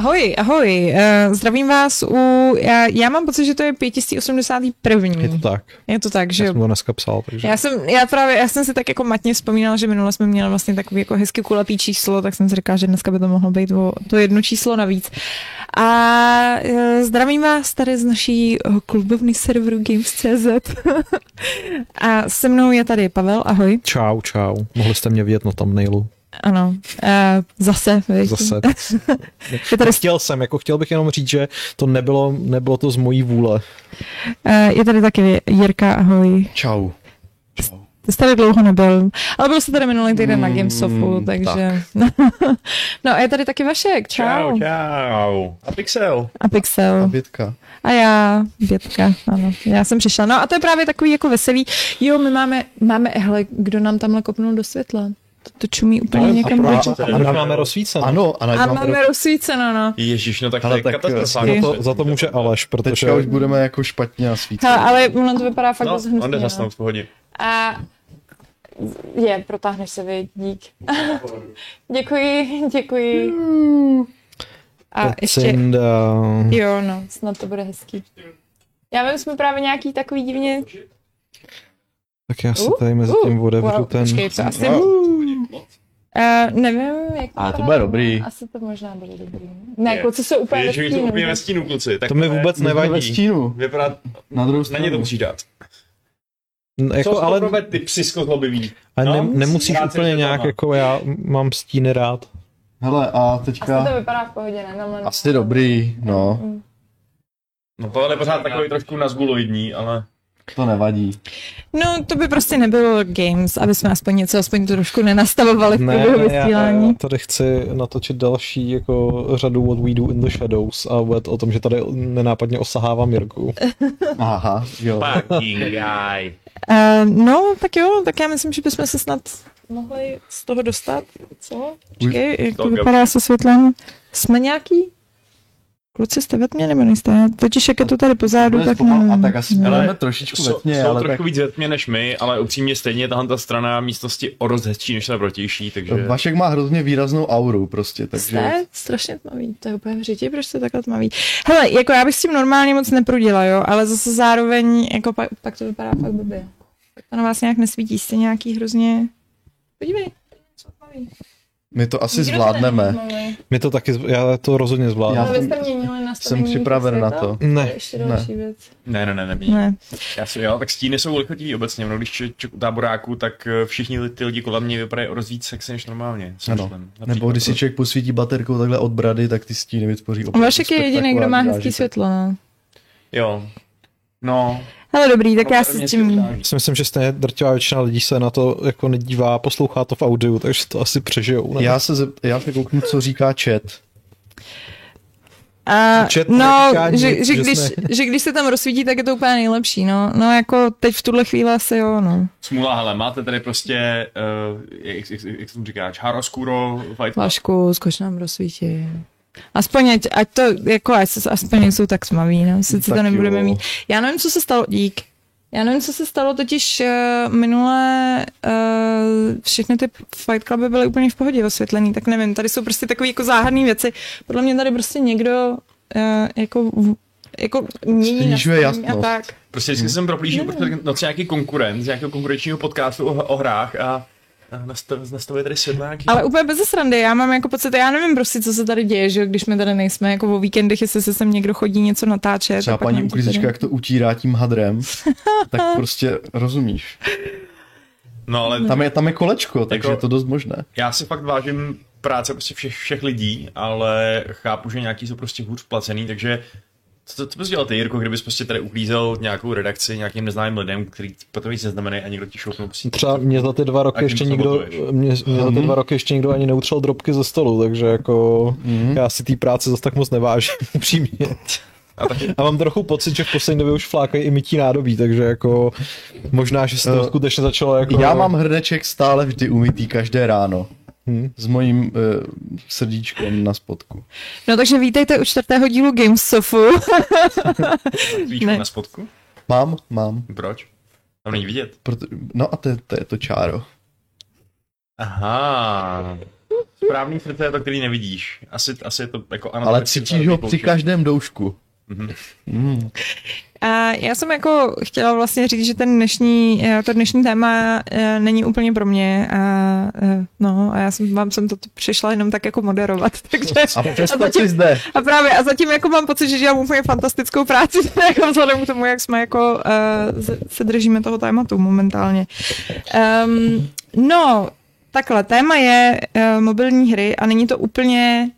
Ahoj, ahoj, uh, zdravím vás u, já, já mám pocit, že to je 581. Je to tak. Je to tak, že Já jsem to dneska psal, takže... já jsem, já právě, já jsem si tak jako matně vzpomínala, že minule jsme měli vlastně takový jako hezky kulatý číslo, tak jsem si říkala, že dneska by to mohlo být o to jedno číslo navíc. A uh, zdravím vás tady z naší uh, klubovny serveru Games.cz a se mnou je tady Pavel, ahoj. Čau, čau. Mohli jste mě vidět na thumbnailu. Ano, uh, zase. viď? Zase. Je tady, Chtěl jsem, jako chtěl bych jenom říct, že to nebylo, nebylo to z mojí vůle. uh, je tady taky Jirka, ahoj. Čau. Ty jsi tady dlouho nebyl, ale byl jsi tady minulý týden na Mm, Gamesofu, takže... no a je tady taky Vašek, čau. Čau, čau. A Pixel. A Pixel. Bětka. A já, Bětka, ano, já jsem přišla. No a to je právě takový jako veselý. Jo, my máme, máme, hele, kdo nám tamhle kopnul do světla? To, to čumí úplně No, někam a proč? A my máme rozsvíceno. Ano, ano. A mám máme rozsvíceno, no. Ježíš, no tak Hele, to je tak, katastrofální. Za to, za to může Aleš, protože... Teďka už budeme jako špatně a svít. Hele, ale ono to vypadá fakt No, dost on hnusně, no. v pohodě. A je, protáhneš se, vy, dík. děkuji, děkuji. A ještě, jo, no, snad to bude hezký. Já vím, jsme právě nějaký takový divně... Tak já si Uh, tady mezi tím uh, otevřu wow, ten... Počkej, co asi... No. Uh, nevím, jak A to bude dobrý. Asi to možná bude dobrý. Ne, Je. kluci jsou úplně Víš, že ve jsou stínu, úplně že? ve stínu, kluci. Tak To mi vůbec Ve nevadí. stínu. Vypadá, Na druhou na stranu. ně to musíš dát. N- Co Jako, ale... ale, pro ty psysko zlobivý. ale ne, No, nemusíš rád se úplně nějak, jako já mám stíny rád. Hele, a Asi to teďka... vypadá v pohodě, ne? Tamhle- Asi dobrý, no. Mm. No to je pořád takový trošku nazguloidní, ale... To nevadí. No, to by prostě nebylo games, aby jsme aspoň něco, aspoň trošku nenastavovali v průběhu já, já vysílání. tady chci natočit další jako řadu What We Do in the Shadows a bude to o tom, že tady nenápadně osahávám Jirku. Aha, jo. Fucking guy. Uh, no, tak jo, tak já myslím, že bychom se snad mohli z toho dostat. Co? Počkej, jak to vypadá se světlem? Jsme nějaký? Kluci, jste ve tmě nebo nejste? Totiž jak je to tady pozadu, tak nevím. A tak asi budeme trošičku ve Jsou, tmě, jsou ale trošku tak... víc ve tmě než my, ale upřímně stejně tahle ta strana místnosti o dost hezčí než ta protější, takže... Vašek má hrozně výraznou auru prostě, takže... Jste strašně tmavý, to je úplně v řitě, proč jste takhle tmavý. Hele, jako já bych s tím normálně moc neprudila, jo, ale zase zároveň, jako pak, pak to vypadá fakt blbě. Tak to na vás nějak nesvítí, jste nějaký hrozně... Podívej, co tmavý. My to asi Nikdo to zvládneme. tmavý. My to taky, já to rozhodně zvládnu. Já jsem- jste měnili nastavení Jsem připraven na světla? to. To Ne, ještě další věc. Ne, ne, ne, ne. Ne. Já si, jo, tak stíny jsou lichotiví obecně. No, když člověk u táboráku, tak eh, všichni ty lidi kolem mě vypadají o dost víc sexy než normálně. Ano. Nebo když si to- člověk posvítí baterkou takhle od brady, tak ty stíny vytvoří opravdu Vašek je jediný, kdo má hezký světlo, no. Jo. No. Hele, dobrý, tak no, já se mě s tím... Si myslím, že stejně drtivá většina lidí se na to jako nedívá, poslouchá to v audiu, takže to asi přežijou. Ne? Já se, zep- já se kouknu, co říká chat. A, Chat no, neříká že, nic, že, že když, jsme- že když se tam rozsvítí, tak je to úplně nejlepší, no. No jako teď v tuhle chvíli asi jo, no. Smůla, hele, máte tady prostě, uh, jak, jak, jak, jak tomu říkáš, Haroskuro, Fight Club. Vašku, zkoč nám rozsvítí. Aspoň, ať, ať to, jako, ať se, aspoň nejsou tak smaví, no. Sice to nebudeme jo. mít. Já nevím, co se stalo, dík. Já nevím, co se stalo, totiž uh, minule uh, všechny ty Fight Cluby byly úplně v pohodě osvětlený, tak nevím, tady jsou prostě takové jako záhadné věci. Podle mě tady prostě někdo uh, jako, v- jako mění a tak. Prostě vždycky jsem proplížil prostě noci nějaký konkurent z nějakého konkurenčního podcastu o, o hrách a, a nastav, nastavuje tady světláky. Ale úplně bez srandy, já mám jako pocit, já nevím prostě, co se tady děje, že když my tady nejsme, jako o víkendech, jestli se sem někdo chodí něco natáčet. Třeba paní uklízečka, jak to utírá tím hadrem, tak prostě rozumíš. No ale Tam je, tam je kolečko, takže Jako- je to dost možné. já si fakt vážím práce prostě všech, všech lidí, ale chápu, že nějaký jsou prostě hůř placený, takže co, co bys dělal ty, Jirko, kdybys prostě tady uklízel nějakou redakci nějakým neznámým lidem, který potom nic neznamenají a někdo ti šoupnul prostě. Třeba mě za ty dva roky ještě nikdo, mě, mě za ty dva roky ještě nikdo ani neutřel drobky ze stolu, takže jako Mhm. já si té práce zase tak moc nevážím, upřímně. A taky A mám trochu pocit, že v poslední době už flákají i mytí nádobí, takže jako možná, že se to Eh, skutečně začalo jako... Já mám hrneček stále vždy umytý každé ráno. Hm. S mojím uh, srdíčkem na spodku. No takže vítejte u čtvrtého dílu Gamesofu. víš Ne. na spodku? Mám, mám. Proč? Tam není vidět. Proto, no a to, je- to je to čáro. Aha. správný srdce je to, který nevidíš. Asi, asi je to jako ano. Ale cítíš ho při každém doušku. A já jsem jako chtěla vlastně říct, že ten dnešní, eh, to dnešní téma eh, není úplně pro mě a eh, no a já jsem vám jsem to přišla jenom tak jako moderovat, takže A přesto zatím- zde. a právě a zatím jako mám pocit, že dělám úplně fantastickou práci, jako vzhledem k tomu, jak jsme jako uh, se držíme toho tématu momentálně. Um, no, takhle, téma je uh, mobilní hry a není to úplně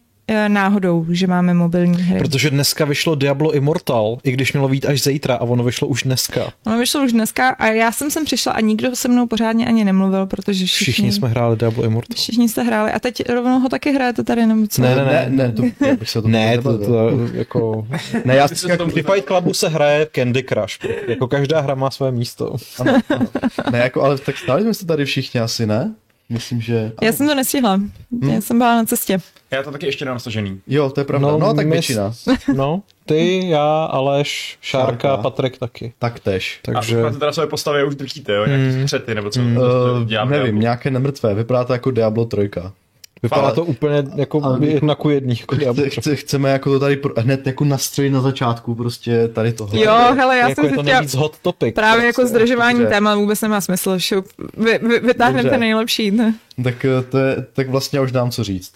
náhodou, že máme mobilní hry. Protože dneska vyšlo Diablo Immortal, i když mělo být až zítra a ono vyšlo už dneska. Ono vyšlo už dneska a já jsem sem přišla a nikdo se mnou pořádně ani nemluvil, protože všichni, Všichni jsme hráli Diablo Immortal. všichni jste hráli a teď rovnou ho taky hrajete tady, nebo co? Ne, ne, Ne, ne, to, já bych se o tom Ne, to, to jako... ne, já si to Při Fight Clubu se hraje Candy Crush. Jako každá hra má své místo. ano, ano. Ne, jako, ale tak stáli jsme se tady všichni asi, ne? Myslím, že... Já jsem to nestihla, já jsem byla na cestě. Já to taky ještě nemám stažený. Jo, to je pravda. No, No, tak my- většina. No, ty, já, Aleš, Šárka, Šárka. Patrik taky. Tak tež. Takže... A teda své postavy už drtíte, jo? Nějaký Mm. střety, nebo co? Mm. co Uh, nevím, Diablo? nějaké nemrtvé. Vypadá to jako Diablo 3. Vypadá Ale- to úplně jako ale- jedna ku jedný. Jako. Chce, chce, chceme jako to tady pro, hned jako nastřelit na začátku, prostě tady tohle. Jo, hele, já jako jsem to chtěla, nejvíc hot topic. právě jako Prostě. zdržování Dobře. téma vůbec nemá smysl, že vy, vy, vytáhneme ten nejlepší. Ne? Tak, eh, to je, tak vlastně už dám co říct.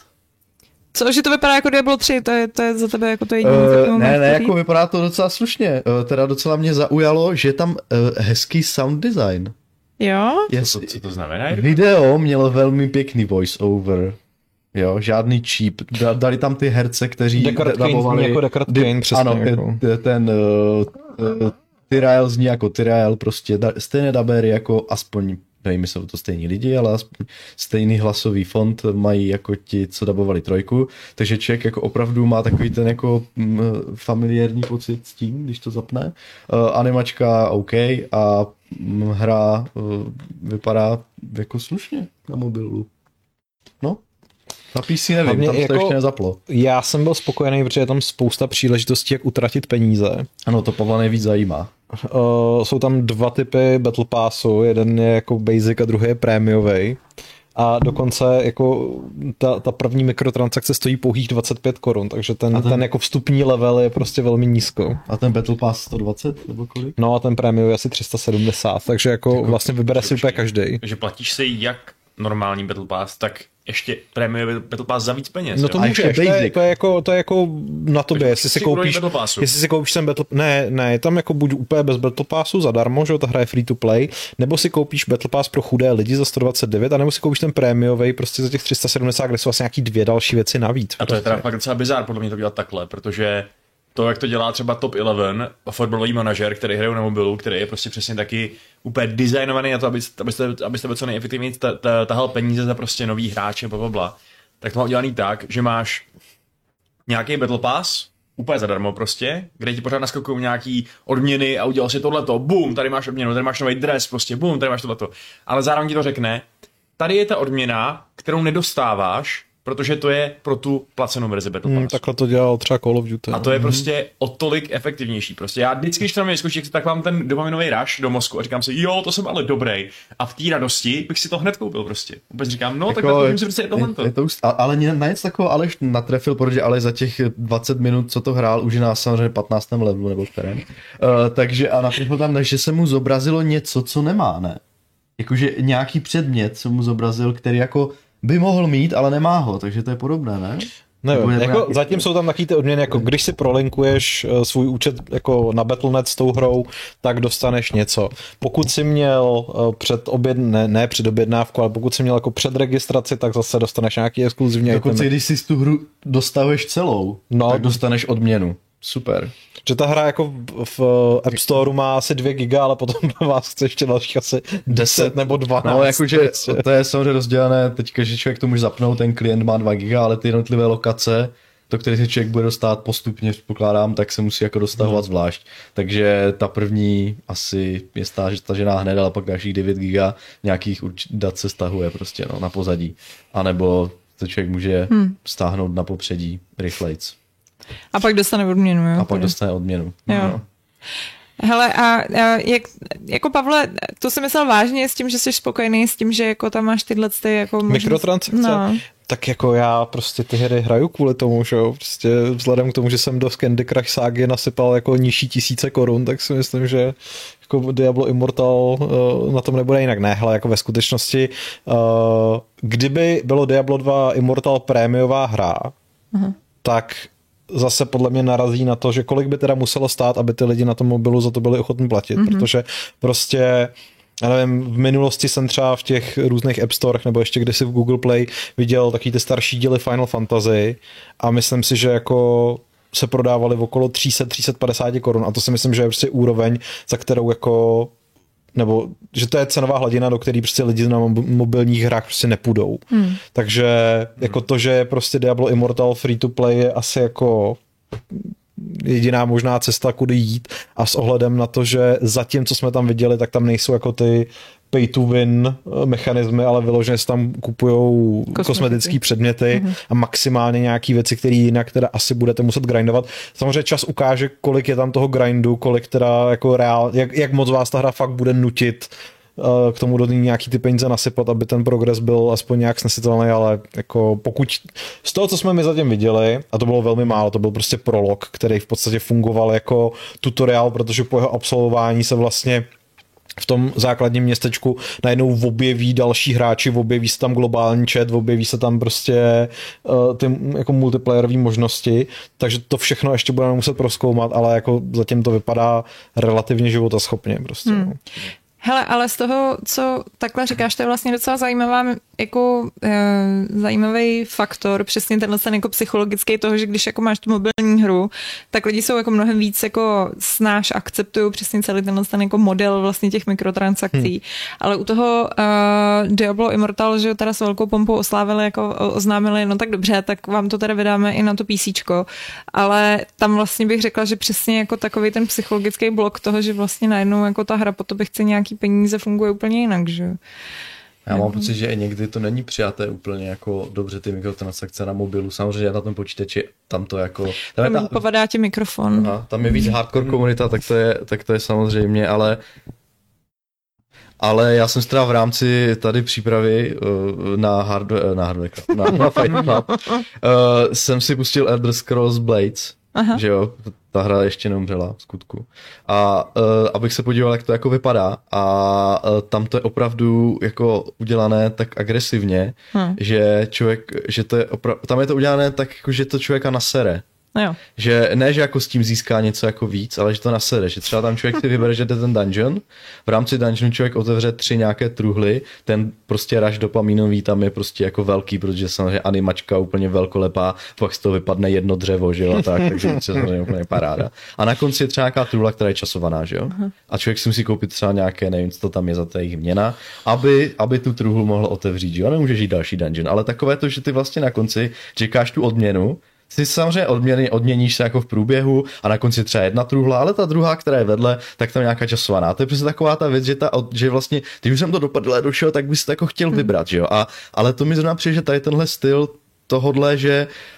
Co, že to vypadá jako Diablo 3, to je, to je za tebe jako to jediné, Uh, ne, máš ne, říct? jako vypadá to docela slušně. Uh, teda docela mě zaujalo, že je tam uh, hezký sound design. Jo? Yes, Co, co to znamená? video mělo velmi pěkný voice over. Jo, žádný cheap. Da, dali tam ty herce, kteří Deckard da- Cain zní jako Cain, přesně Ano, jako. ten, ten uh, uh, Tyrael zní jako Tyrael, prostě da, stejné dabery jako aspoň nevím, jsou to stejní lidi, ale aspoň stejný hlasový font mají jako ti, co dabovali trojku, takže člověk jako opravdu má takový ten jako mm, familiární pocit s tím, když to zapne. Uh, animačka OK a mm, hra uh, vypadá jako slušně na mobilu. No, na PC nevím, Hlavně tam se to jako- ještě nezaplo. Já jsem byl spokojený, protože je tam spousta příležitostí, jak utratit peníze. Ano, to Pavla nejvíc zajímá. Uh, jsou tam dva typy Battle Passu, jeden je jako basic a druhý je prémiový. A dokonce jako ta, ta první mikrotransakce stojí pouhých 25 korun, takže ten, A ten... ten- jako vstupní level je prostě velmi nízko. A ten Battle Pass 120 nebo kolik? No a ten prémiový je asi 370, takže jako vlastně vybere si úplně každý. že platíš si jak normální Battle Pass, tak ještě prémiový Battle Pass za víc peněz. No jo? to můžeš, to je, to, je jako, to je jako na tobě, jestli si koupíš, jestli si koupíš ten Battle, ne, ne, je tam jako buď úplně bez Battle Passu zadarmo, že jo, ta hra je free to play, nebo si koupíš Battle Pass pro chudé lidi za 129, a nebo si koupíš ten prémiový prostě za těch 370, kde jsou vlastně nějaký dvě další věci navíc. A to je teda prostě. fakt docela bizár podle mě to dělat takhle, protože to, jak to dělá třeba Top 11, fotbalový manažer, který hraje na mobilu, který je prostě přesně taky úplně designovaný na to, abyste, abyste, abyste byl co nejefektivněji ta- ta- tahal peníze za prostě nový hráče, bla, bla, bla. Tak to má udělaný tak, že máš nějaký Battle Pass, úplně zadarmo prostě, kde ti pořád naskakují nějaký odměny a udělal si tohleto, boom, tady máš odměnu, tady máš nový dres, prostě boom, tady máš tohleto. Ale zároveň ti to řekne, tady je ta odměna, kterou nedostáváš, protože to je pro tu placenou verzi Battle Pass. Hmm, takhle to dělal třeba Call of Duty. A no. to je prostě o tolik efektivnější. Prostě já vždycky, když to na mě vyskočí, tak mám ten dopaminový rush do mozku a říkám si, jo, to jsem ale dobrý. A v té radosti bych si to hned koupil prostě. Vůbec říkám, no, tak Jako, koupím si prostě tohle. je, je to už, a- ale na něco takového Aleš natrefil, protože ale za těch 20 minut, co to hrál, už je na samozřejmě 15. levelu nebo kterém. Uh, takže a natrefil tam, že se mu zobrazilo něco, co nemá, ne? Jakože nějaký předmět se mu zobrazil, který jako by mohl mít, ale nemá ho, takže to je podobné, ne? Nevím, to jako nějaký- zatím jsou tam taky ty odměny, jako když si prolinkuješ eh, svůj účet jako na Battle.net s tou hrou, tak dostaneš něco. Pokud si měl eh, před oběd, ne, ne před objednávku, ale pokud si měl jako před registraci, tak zase dostaneš nějaký exkluzivní Dokonce itemy. když si tu hru dostavuješ celou, No. tak dostaneš odměnu. Super. Že ta hra jako v, App Store má asi 2 giga, ale potom do vás chce ještě dalších asi 10 nebo 12. No, jakože prostě. to je samozřejmě rozdělené teďka, že člověk to může zapnout, ten klient má 2 giga, ale ty jednotlivé lokace, to, který si člověk bude dostat postupně, pokládám, tak se musí jako dostahovat Mhm. zvlášť. Takže ta první asi je stažená hned, ale pak dalších 9 giga nějakých dat se stahuje prostě no, na pozadí. A nebo to člověk může hmm. stáhnout na popředí rychlejc. A pak dostane odměnu, jo? A pak dostane odměnu. Jo. No. Hele, a, a jak, jako Pavle, to si myslel vážně s tím, že jsi spokojený s tím, že jako tam máš tyhle ty jako možnost... Mikrotransakce? No. Tak jako já prostě ty hry hraju kvůli tomu, že jo, prostě vzhledem k tomu, že jsem do Candy Crush ságy nasypal jako nižší tisíce korun, tak si myslím, že jako Diablo Immortal uh, na tom nebude jinak. Ne, hele, jako ve skutečnosti, uh, kdyby bylo Diablo 2 Immortal prémiová hra, uh-huh. tak zase podle mě narazí na to, že kolik by teda muselo stát, aby ty lidi na tom mobilu za to byli ochotní platit, mm-hmm. protože prostě já nevím, v minulosti jsem třeba v těch různých App Storech nebo ještě kdysi v Google Play viděl taky ty starší díly Final Fantasy a myslím si, že jako se prodávaly v okolo 300-350 korun a to si myslím, že je prostě úroveň, za kterou jako nebo že to je cenová hladina, do které prostě lidi na mobilních hrách prostě nepůjdou. Hmm. Takže jako to, že je prostě Diablo Immortal free to play je asi jako jediná možná cesta, kudy jít a s ohledem na to, že zatím, co jsme tam viděli, tak tam nejsou jako ty pay to win eh, mechanismy, ale vyloženě se tam kupují kosmetické předměty mm-hmm. a maximálně nějaké věci, které jinak teda asi budete muset grindovat. Samozřejmě čas ukáže, kolik je tam toho grindu, kolik teda jako reál, jak, jak moc vás ta hra fakt bude nutit eh, k tomu do nějaký ty peníze nasypat, aby ten progres byl aspoň nějak snesitelný, ale jako pokud z toho, co jsme my zatím viděli, a to bylo velmi málo, to byl prostě prolog, který v podstatě fungoval jako tutoriál, protože po jeho absolvování se vlastně v tom základním městečku najednou objeví další hráči, objeví se tam globální chat, objeví se tam prostě uh, ty jako multiplayerové možnosti, takže to všechno ještě budeme muset proskoumat, ale jako zatím to vypadá relativně životaschopně prostě. Hmm. No. Hele, ale z toho, co takhle říkáš, to je vlastně docela zajímavá, jako e, zajímavý faktor, přesně tenhle ten jako psychologický toho, že když jako máš tu mobilní hru, tak lidi jsou jako mnohem víc jako snáš, akceptují přesně celý tenhle ten jako model vlastně těch mikrotransakcí. Hmm. Ale u toho uh, Diablo Immortal, že teda s velkou pompou oslávili, jako oznámili, no tak dobře, tak vám to teda vydáme i na to PC, ale tam vlastně bych řekla, že přesně jako takový ten psychologický blok toho, že vlastně najednou jako ta hra po to by chce nějaký peníze funguje úplně jinak, že já mám pocit, že někdy to není přijaté úplně jako dobře ty mikrotransakce na mobilu. Samozřejmě na tom počítači tam to jako... Tam, je ta, povadá ti mikrofon. Aha, tam je víc hardcore komunita, tak to je, tak to je samozřejmě, ale ale já jsem teda v rámci tady přípravy uh, na hardware, na hardware, na, na Fight Club, uh, jsem si pustil Elder Scrolls Blades, Aha. že jo, ta hra ještě neumřela v skutku. A uh, abych se podíval, jak to jako vypadá a uh, tam to je opravdu jako udělané tak agresivně, hmm. že člověk, že to je opravdu, tam je to udělané tak, jako, že to člověka nasere. No jo. Že ne, že jako s tím získá něco jako víc, ale že to nasede, že třeba tam člověk si vybere, že jde ten dungeon, v rámci dungeonu člověk otevře tři nějaké truhly, ten prostě raž dopamínový tam je prostě jako velký, protože samozřejmě animačka úplně velkolepá, pak z toho vypadne jedno dřevo, že jo, a tak, takže to je úplně paráda. A na konci je třeba nějaká truhla, která je časovaná, že jo, a člověk si musí koupit třeba nějaké, nevím, co to tam je za té jejich měna, aby, aby tu truhlu mohl otevřít, že jo, nemůže žít další dungeon, ale takové to, že ty vlastně na konci čekáš tu odměnu, si samozřejmě odměny, odměníš se jako v průběhu a na konci třeba jedna truhla, ale ta druhá, která je vedle, tak tam nějaká časovaná. To je přesně taková ta věc, že, ta, že vlastně, když jsem to dopadl došel, tak bys to jako chtěl hmm. vybrat, že jo. A, ale to mi zrovna přijde, že tady tenhle styl tohodle, že uh,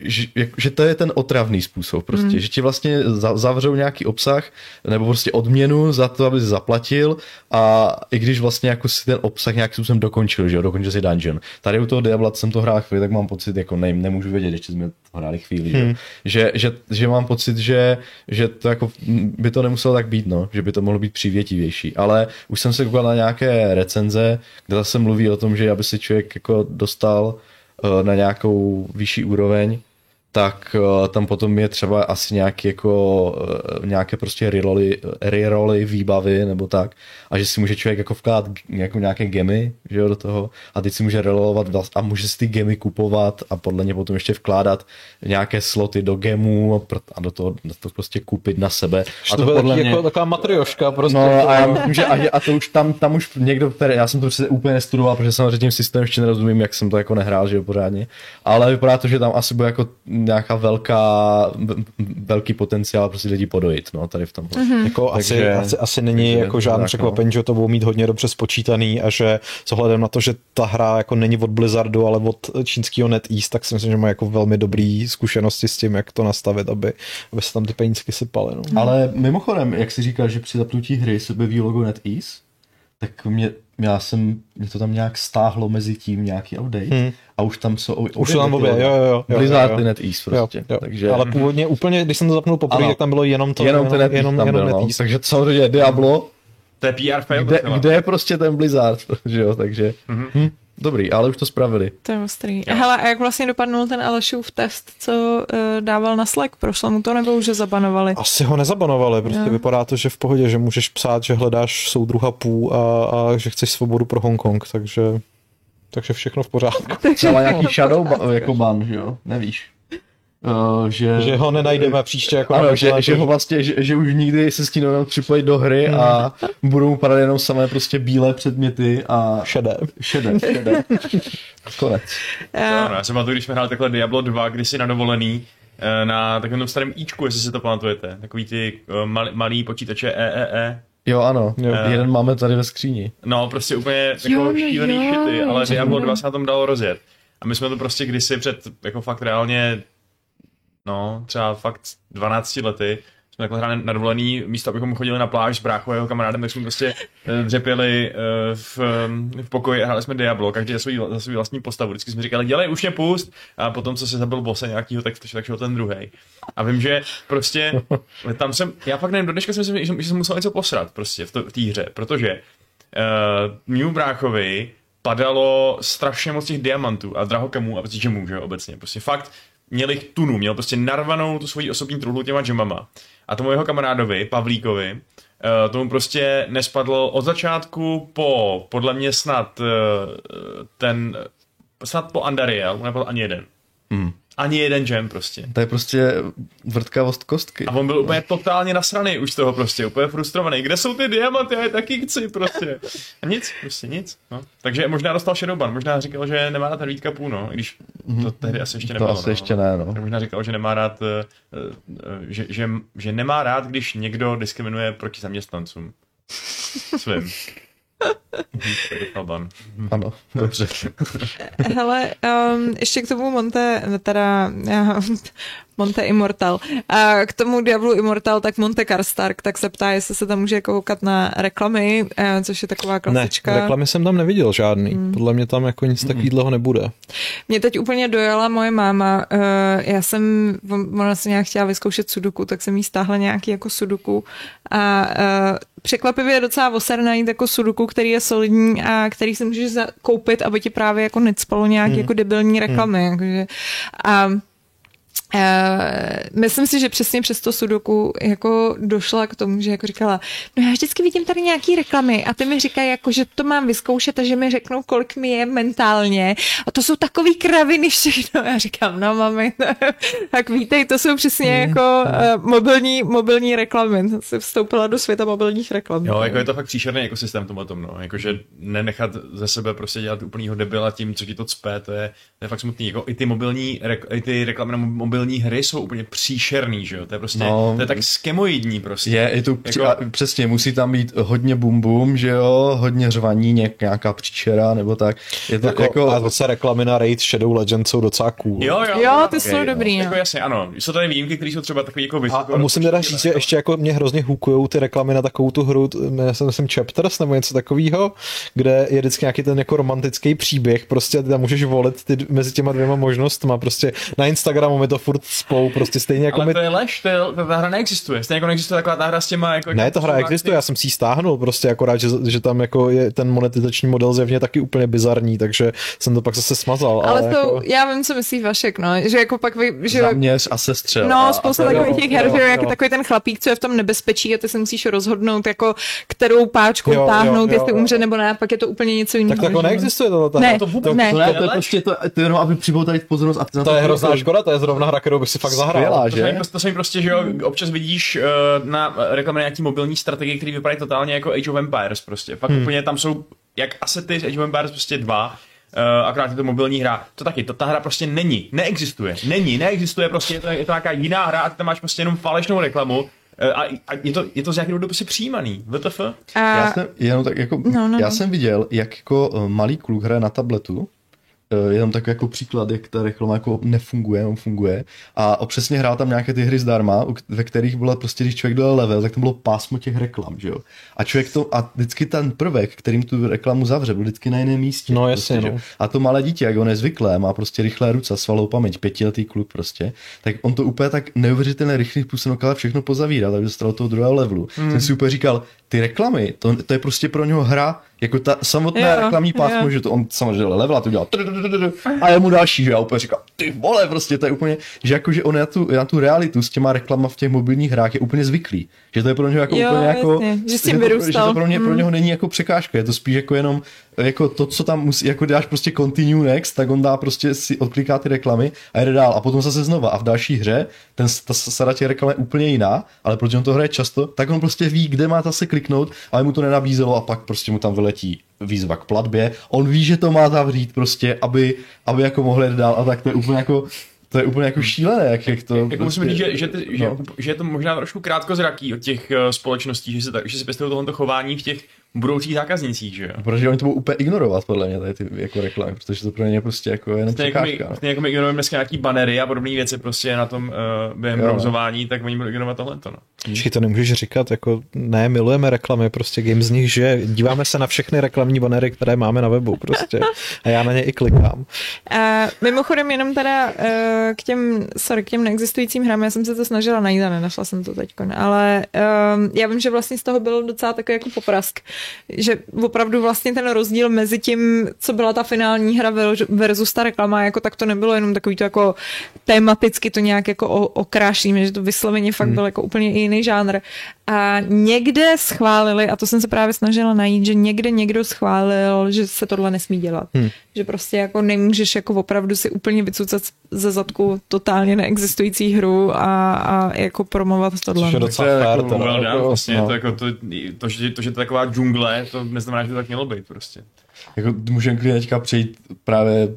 že, že to je ten otravný způsob prostě, mm. že ti vlastně zavřou nějaký obsah nebo prostě odměnu za to, aby si zaplatil a i když vlastně jako si ten obsah nějakým způsobem dokončil, že jo, dokončil si dungeon. Tady u toho Diabla jsem to hrál chvíli, tak mám pocit, jako ne, nemůžu vědět, ještě jsme to hráli chvíli, hmm. že, že, že, mám pocit, že, že to jako by to nemuselo tak být, no, že by to mohlo být přívětivější, ale už jsem se koukal na nějaké recenze, kde zase mluví o tom, že aby si člověk jako dostal uh, na nějakou vyšší úroveň, tak uh, tam potom je třeba asi nějaký jako uh, nějaké prostě reroly, reroly, výbavy nebo tak a že si může člověk jako vkládat jako nějaké gemy, že jo, do toho a teď si může relovat a může si ty gemy kupovat a podle mě potom ještě vkládat nějaké sloty do gemů a do toho, do toho prostě koupit na sebe. A to, to podle mě... jako taková matrioška prostě. No a já myslím, že a, a to už tam, tam už někdo, který, já jsem to přece úplně nestudoval, protože samozřejmě tím systémem ještě nerozumím, jak jsem to jako nehrál, že jo, pořádně, ale vypadá to, že tam asi bude jako nějaká velká, velký potenciál prostě lidi podojit, no, tady v tomhle. Mm-hmm. Jako asi, Takže- asi, asi není takže jako žádný tak, no. překvapení, že to budou mít hodně dobře spočítaný a že s ohledem na to, že ta hra jako není od Blizzardu, ale od čínského NetEase, tak si myslím, že má jako velmi dobrý zkušenosti s tím, jak to nastavit, aby, aby se tam ty penízky sypaly. No. Ale mimochodem, jak jsi říkal, že při zapnutí hry se objeví logo NetEase, tak mě, já jsem, mě to tam nějak stáhlo mezi tím nějaký update Hmm. a už tam jsou obě Už to tam obě, jo, jo, jo, jo, Blizzard jo. i NetEase prostě. jo, jo. Takže Ale původně úplně, když jsem to zapnul poprvé, tak tam bylo jenom to. jenom ten NetEase jenom, tam jenom byl, no. NetEase. Takže samozřejmě Diablo, To je PR fail. kde, kde je prostě ten Blizzard, že jo, takže Mhm. hm, dobrý, ale už to spravili. To je ostrý. Hele, a jak vlastně dopadnul ten Alešův test, co uh, dával na Slack? Prošlo mu to nebo už ho zabanovali? Asi ho nezabanovali, prostě Jo. vypadá to, že v pohodě, že můžeš psát, že hledáš soudruha pů a, a že chceš svobodu pro Hongkong, takže, takže všechno v pořádku. Třeba nějaký shadow ba- jako ban, že jo, nevíš. Uh, že, Že ho nenajdeme příště jako ano, že, že, ho vlastně, že, že už nikdy se s tím nebude připojit do hry a budou mu padat jenom samé prostě bílé předměty a šedé. šedé, šedé. Konec. Ano, já jsem pamatuju, když jsme hráli takhle Diablo 2, kdysi na dovolený, eh, na takovém tom starém Ičku, jestli si to pamatujete. Takový ty eh, malý, počítače EEE. Jo, ano, Jo. jeden máme tady ve skříni. No, prostě úplně jako Jo, no šílený jo. šity, ale Diablo 2 se na tom dalo rozjet. A my jsme to prostě kdysi před, jako fakt reálně, no, třeba fakt 12 lety, jsme takhle hráli na dovolený, místo abychom chodili na pláž s bráchou a jeho kamarádem, tak jsme prostě eh, dřepěli eh, v, eh, v pokoji a hráli jsme Diablo, každý za svůj, za svůj vlastní postavu. Vždycky jsme říkali, dělej, už mě pust. A potom, co se zabil bose nějakýho, tak, tak šel ten druhý. A vím, že prostě tam jsem, já fakt nevím, do dneška si myslím, že, jsem- že jsem musel něco posrat prostě v to- v té hře, protože uh, mýmu bráchovi padalo strašně moc těch diamantů a drahokemů a prostě že jo, obecně. Prostě fakt měl jich tunu, měl prostě narvanou tu svoji osobní truhlu těma gemama. A tomu jeho kamarádovi, Pavlíkovi, uh, tomu prostě nespadlo od začátku po, podle mě snad uh, ten, snad po Andariel, nebyl ani jeden. Hmm. Ani jeden gem prostě. To je prostě vrtkavost kostky. A on byl úplně totálně nasraný už toho prostě, úplně frustrovaný. Kde jsou ty diamanty? Já je taky chci prostě. A nic, prostě nic. No. Takže možná dostal Shadowban, možná říkal, že nemá rád Vítka půl, no, i když to tehdy asi ještě To nebylo. asi no. ještě ne, no. Tak možná říkal, že nemá rád, eh, eh, že, že, že nemá rád, když někdo diskriminuje proti zaměstnancům. Svým. Ano, dobře. Hele, um, ještě k tomu Monte, teda uh, Monte Immortal. A k tomu Diablu Immortal, tak Monte Karstark, tak se ptá, jestli se tam může koukat na reklamy, uh, což je taková Ne, klasička. reklamy jsem tam neviděl žádný. Hmm. Podle mě tam jako nic takového nebude. Mě teď úplně dojela moje máma. Uh, já jsem, ona se nějak chtěla vyzkoušet sudoku, tak jsem jí stáhla nějaký jako sudoku a uh, překvapivě je docela osar najít jako sudoku, který je solidní a který si můžeš koupit, aby ti právě jako necpalo nějaký hmm. jako debilní reklamy. Hmm. Jakože, a Uh, myslím si, že přesně přes to sudoku jako došla k tomu, že jako říkala, no já vždycky vidím tady nějaký reklamy a ty mi říkají, jako, že to mám vyzkoušet a že mi řeknou, kolik mi je mentálně a to jsou takový kraviny všechno. Já říkám, no mami, tak vítej, to jsou přesně jako uh, mobilní, mobilní reklamy. Jsem vstoupila do světa mobilních reklam. Jo, jako je to fakt příšerný ekosystém tomhle tom, no. Jakože nenechat ze sebe prostě dělat úplnýho debila tím, co ti to cpe, to je, to je fakt smutný. Jako i ty mobilní, i ty reklamy na mobilní hry jsou úplně příšerný, že jo. To je prostě, No. no, to je tak skemoidní prostě. Je, je tu, Jako- jako... přesně, musí tam být hodně bum bum, že jo, hodně řvaní, něk, nějaká příčera, nebo tak. Je to Jako, jako. A zase reklamy na Raid Shadow Legends jsou docela cool. Jo, jo, Jo, ty ok, jsou no. dobrý, no. Jako jasně, ano. Jsou tady výjimky, které jsou třeba takový jako A, vysoko. a musím teda říct, že ještě jako mě hrozně hukujou ty reklamy na takovou tu hru, já jsem myslím Chapters nebo něco takového, kde je vždycky nějaký ten jako romantický příběh, prostě ty tam můžeš volit ty, mezi těma dvěma možnostma, prostě na Instagramu mi to furt spou, prostě stejně jako Ale mi... to je lež, to je, ta, hra neexistuje. Stejně jako neexistuje taková ta hra s těma jako... Ne, ta hra existuje, já jsem si ji stáhnul, prostě akorát, že, že tam jako je ten monetizační model zjevně taky úplně bizarní, takže jsem to pak zase smazal. Ale ale to, jako... já vím, co myslí Vašek, no, že jako pak vy, že zaměř a sestřel. No, a, spousta a to- takových těch her, že jako takový ten chlapík, co je v tom nebezpečí a ty se musíš rozhodnout, jako kterou páčku Jo, jo, táhnout, jo, jestli jo. umře nebo ne, a pak je to úplně něco jiného. Tak to jako neexistuje tohle. ta Ne, hra. to vůbec ne. To, ne, to je Ale- prostě to, to jenom, aby připoutali pozornost. A na To je to- hrozná škoda, to je zrovna hra, kterou bych si fakt zahrál. Skvělá, To se mi že? prostě, to se mi prostě, že jo, občas vidíš uh, na reklamy na nějaký mobilní strategie, které vypadají totálně jako Age of Empires prostě. Fakt hmm. úplně tam jsou jak asety z Age of Empires prostě dva, uh, akorát je to mobilní hra. To taky, to ta hra prostě není, neexistuje, není, neexistuje, prostě je to, je to nějaká jiná hra a ty tam máš prostě jenom falešnou reklamu, Eh, a, a je, to, je to z nějakého důvodu prostě přijímaný. VTF? A, Já jsem, jenom tak jako, No, no, já no. jsem viděl, jak jako eh, malý kluk hraje na tabletu, eh, jenom takový jako příklad, jak ta reklama jako nefunguje, on funguje. A přesně hrál tam nějaké ty hry zdarma, ve kterých bylo prostě, když člověk dal level, tak tam bylo pásmo těch reklam, že jo. A člověk to, a vždycky ten prvek, kterým tu reklamu zavře, byl vždycky na jiném místě. No, prostě, jasně, že no. A to malé dítě, jak on je zvyklé, má prostě rychlé ruce, svalou paměť, pětiletý kluk prostě, tak on to úplně tak neuvěřitelně rychlým způsobem dokázal všechno pozavírat, aby dostal do toho druhého levelu. Hmm. Jsem si úplně říkal, ty reklamy, to, to je prostě pro něho hra, jako ta samotná Jo, reklamní pásmo, že to on samozřejmě level a to dělal a je mu další, že já úplně říkal, ty vole, prostě to je úplně, že jako, že on na tu, na tu realitu s těma reklama v těch mobilních hrách je úplně zvyklý, že to je pro něho jako Jo, úplně jako, jasně, že s tím to, že to pro, ně, pro Hmm. něho není jako překážka, je to spíš jako jenom jako to, co tam musí, jako dáš prostě continue next, tak on dá prostě si odkliká ty reklamy a jde dál. A potom zase znova. A v další hře ten, ta sada těch reklam je úplně jiná, ale protože on to hraje často, tak on prostě ví, kde má zase kliknout, ale mu to nenabízelo a pak prostě mu tam vyletí výzva k platbě. On ví, že to má zavřít prostě, aby, aby jako mohl jít dál a tak to je úplně jako to je úplně jako šílené, jak, jak to... Jako musím říct, že, že, ty, že, no. že, je to možná trošku krátkozraký od těch uh, společností, že, se tak, že si pěstují tohoto chování v těch budoucích zákaznicích, že jo? Protože oni to budou úplně ignorovat, podle mě, tady ty jako reklamy, protože to pro ně je prostě jako jenom Stejně jako, my, překážka. no. stejně jako my ignorujeme dneska nějaký banery a podobné věci prostě na tom uh, během Jo, no. browsování, tak oni budou ignorovat tohle. No. Počkej, to nemůžeš říkat, jako ne, milujeme reklamy, prostě game z nich, že díváme se na všechny reklamní banery, které máme na webu, prostě. A já na ně i klikám. A mimochodem jenom teda eh, k těm, sorry, k těm neexistujícím hrám, já jsem se to snažila najít a nenašla jsem to teď, ale um, já vím, že vlastně z toho byl docela takový jako poprask, že opravdu vlastně ten rozdíl mezi tím, co byla ta finální hra ver- versus ta reklama, jako tak to nebylo jenom takový to jako tematicky to nějak jako o- okrášlíme, že to vysloveně fakt byl jako úplně jiný žánr. A někde schválili, a to jsem se právě snažila najít, že někde někdo schválil, že se tohle nesmí dělat. Hmm. Že prostě jako nemůžeš jako opravdu si úplně vycucat ze zadku totálně neexistující hru a, a jako promovat tohle. Což je To docela je fair. jako teda. Well done, jako, vlastně, no. to, jako to, to, že, to, že to je taková džungle, to neznamená, že to tak mělo být prostě. Jako můžeme klidně teďka přejít právě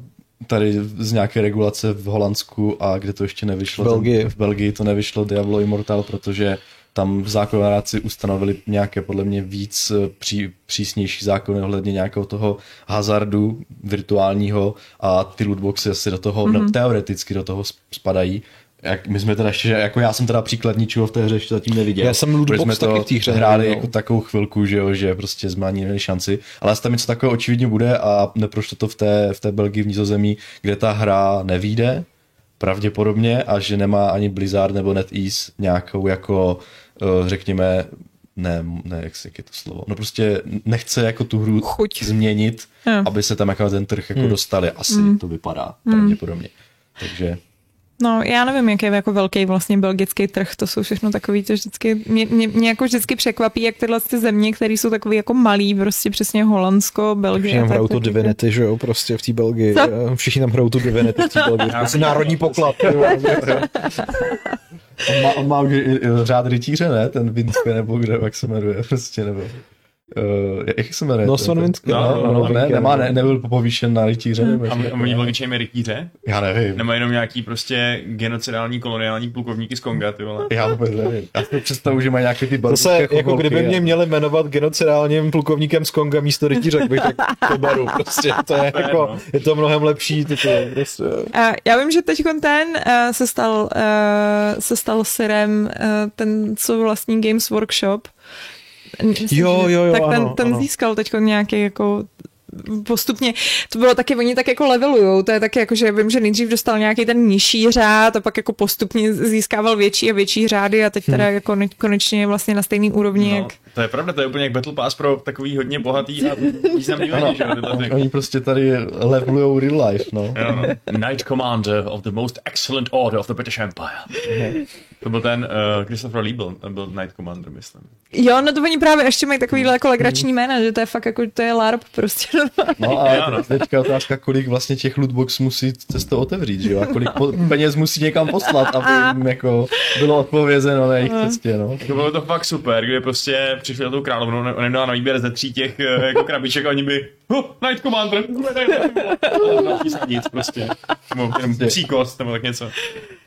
tady z nějaké regulace v Holandsku a kde to ještě nevyšlo. V Belgii. Tam, v Belgii to nevyšlo Diablo Immortal, protože tam v zákonodáci ustanovili nějaké podle mě víc eh, pří, přísnější zákony ohledně nějakého toho hazardu virtuálního a ty lootboxy asi do toho, mm-hmm. no, teoreticky do toho spadají. Jak, my jsme teda ještě, jako já jsem teda příklad ničeho v té hře ještě zatím neviděl. Já jsem lootbox jsme taky to v té hře hráli neviděl. jako takovou chvilku, že jo, že prostě jsme ani neměli šanci, ale tam něco takového očividně bude a neprošlo to v té, v té Belgii, v Nizozemí, kde ta hra nevíde, pravděpodobně, a že nemá ani Blizzard nebo NetEase nějakou jako, eh, řekněme, ne, ne, jak, jak je to slovo, no prostě nechce jako tu hru Chuť. změnit, Jo. aby se tam jako ten trh jako Hmm. dostali, asi to vypadá pravděpodobně. Takže No, já nevím, jak je jako velký vlastně belgický trh, to jsou všechno takový, to vždycky, mě, mě, mě jako vždycky překvapí, jak tyhle ty země, které jsou takový jako malý, prostě přesně Holandsko, Belgie. Všichni tam hrajou tu Divinity, že jo, prostě v té Belgii. Co? Eh, Všichni tam hrajou tu Divinity v té Belgii. Prostě národní poklad. jo. on má, on má už i- i řád rytíře, ne? Ten Vince, nebo kde, jak se jmenuje, prostě, nebo... Uh, jak se jmenuje? No, Vince, No, no, no, no, no, ne, nemá, no. ne, nebyl povýšen na rytíře. A, něco a oni takového. logičně rytíře? Já nevím. Nebo jenom nějaký prostě genocidální koloniální plukovníky z Konga, ty vole. Já vůbec nevím. Já si to představuji, že má nějaké ty Zase, barvičké jako kdyby mě měli jmenovat genocidálním plukovníkem z Konga místo rytířek, bych řekl, to beru, prostě, to je To jako, no. je to mnohem lepší titul, prostě. A já vím, že teď ten uh, se stal, uh, se stal syrem uh, ten, co vlastní Games Workshop. Myslím, Jo, jo, jo, Tak ten, ano, ten ano. získal teď nějaký jako postupně, to bylo taky, oni tak jako levelujou, to je taky jako, že vím, že nejdřív dostal nějaký ten nižší řád a pak jako postupně získával větší a větší řády a teď teda Hmm. jako ne- konečně je vlastně na stejný úrovni, No, jak to je pravda, to je úplně jak Battle Pass pro takový hodně bohatý a významný lidi, že jo, oni prostě tady levelujou real life, no. Jo, no. Knight Commander of the most excellent order of the British Empire. To byl ten uh, Christopher Lee byl, byl Night Commander, myslím. Jo, no to oni právě ještě mají takovýhle jako legrační jména, že to je fakt jako, to je LARP prostě. No a Jo, no. teďka otázka, kolik vlastně těch lootbox musí cesto otevřít, že jo? A kolik po- peněz musí někam poslat, aby jim jako bylo odpovězeno na jejich cestě, no. To bylo to fakt super, kdyby prostě přišli na tou královnu, ona jim dala na výběr ze tří těch eh, jako krabiček a oni by oh, Night Commander, nic prostě, nebo jenom příkost, nebo tak něco.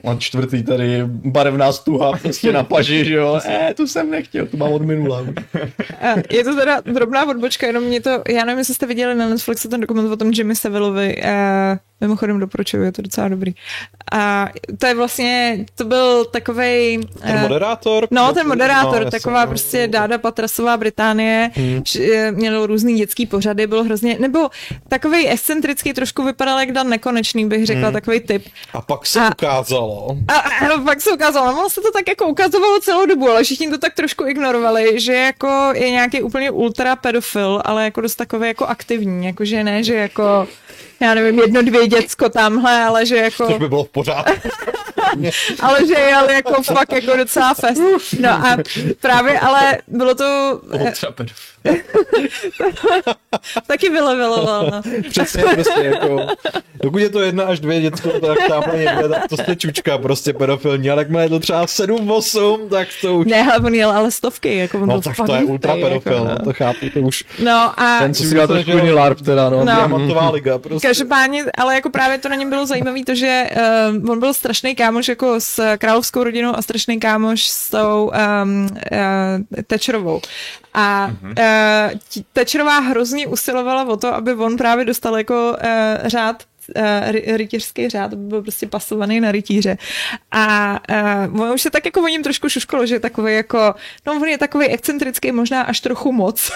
A čtvrtý tady barevná stuha prostě na paži, že jo? Eh, tu jsem nechtěl, tu mám od minula. A Je to teda drobná odbočka, jenom mě to, já nevím, jestli jste viděli na Netflixu ten dokument o tom Jimmy Savilovi, uh, mimochodem doporučuju, je to docela dobrý. A to je vlastně, to byl takovej... Ten eh, moderátor? No, ten moderátor, jasně, taková no. prostě Dáda Patrasová Británie, hmm. měl různý dětský pořady, bylo hrozně, nebo takový excentrický, trošku vypadal jak Dan Nekonečný, bych řekla, hmm. takový typ. A pak se A- ukázalo, A, a pak se ukázalo, no ono se to tak jako ukazovalo celou dobu, ale všichni to tak trošku ignorovali, že jako je nějaký úplně ultra pedofil, ale jako dost takový jako aktivní, jakože ne, že jako já nevím, jedno, dvě děcko tamhle, ale že jako... což by bylo v pořádku. ale že jel jako fakt jako docela fest. No a právě, ale bylo to. taky vyleveloval, no. Přesně prostě jako, dokud je to jedna až dvě děcko, tak tam někde, tak to jste čučka prostě pedofilní, ale jakmile je to třeba 7-8, tak to už... Ne, ale on jel ale stovky, jako on No tak to je ultra pedofil, jako, no, to chápu, to už No a Ten si udělal trošku jiný larp teda, no. No. diamantová liga prostě. Každopádně, ale jako právě to na něm bylo zajímavé, to, že uh, on byl strašný kámoš jako s královskou rodinou a strašný kámoš s tou um, uh, Thatcherovou. A uh, tí- Thatcherová hrozně usilovala o to, aby on právě dostal jako uh, řád uh, ry- rytířský řád, aby byl prostě pasovaný na rytíře. A uh, už se tak jako o něm trošku šuškalo, že je takový jako, no on je takový excentrický, možná až trochu moc.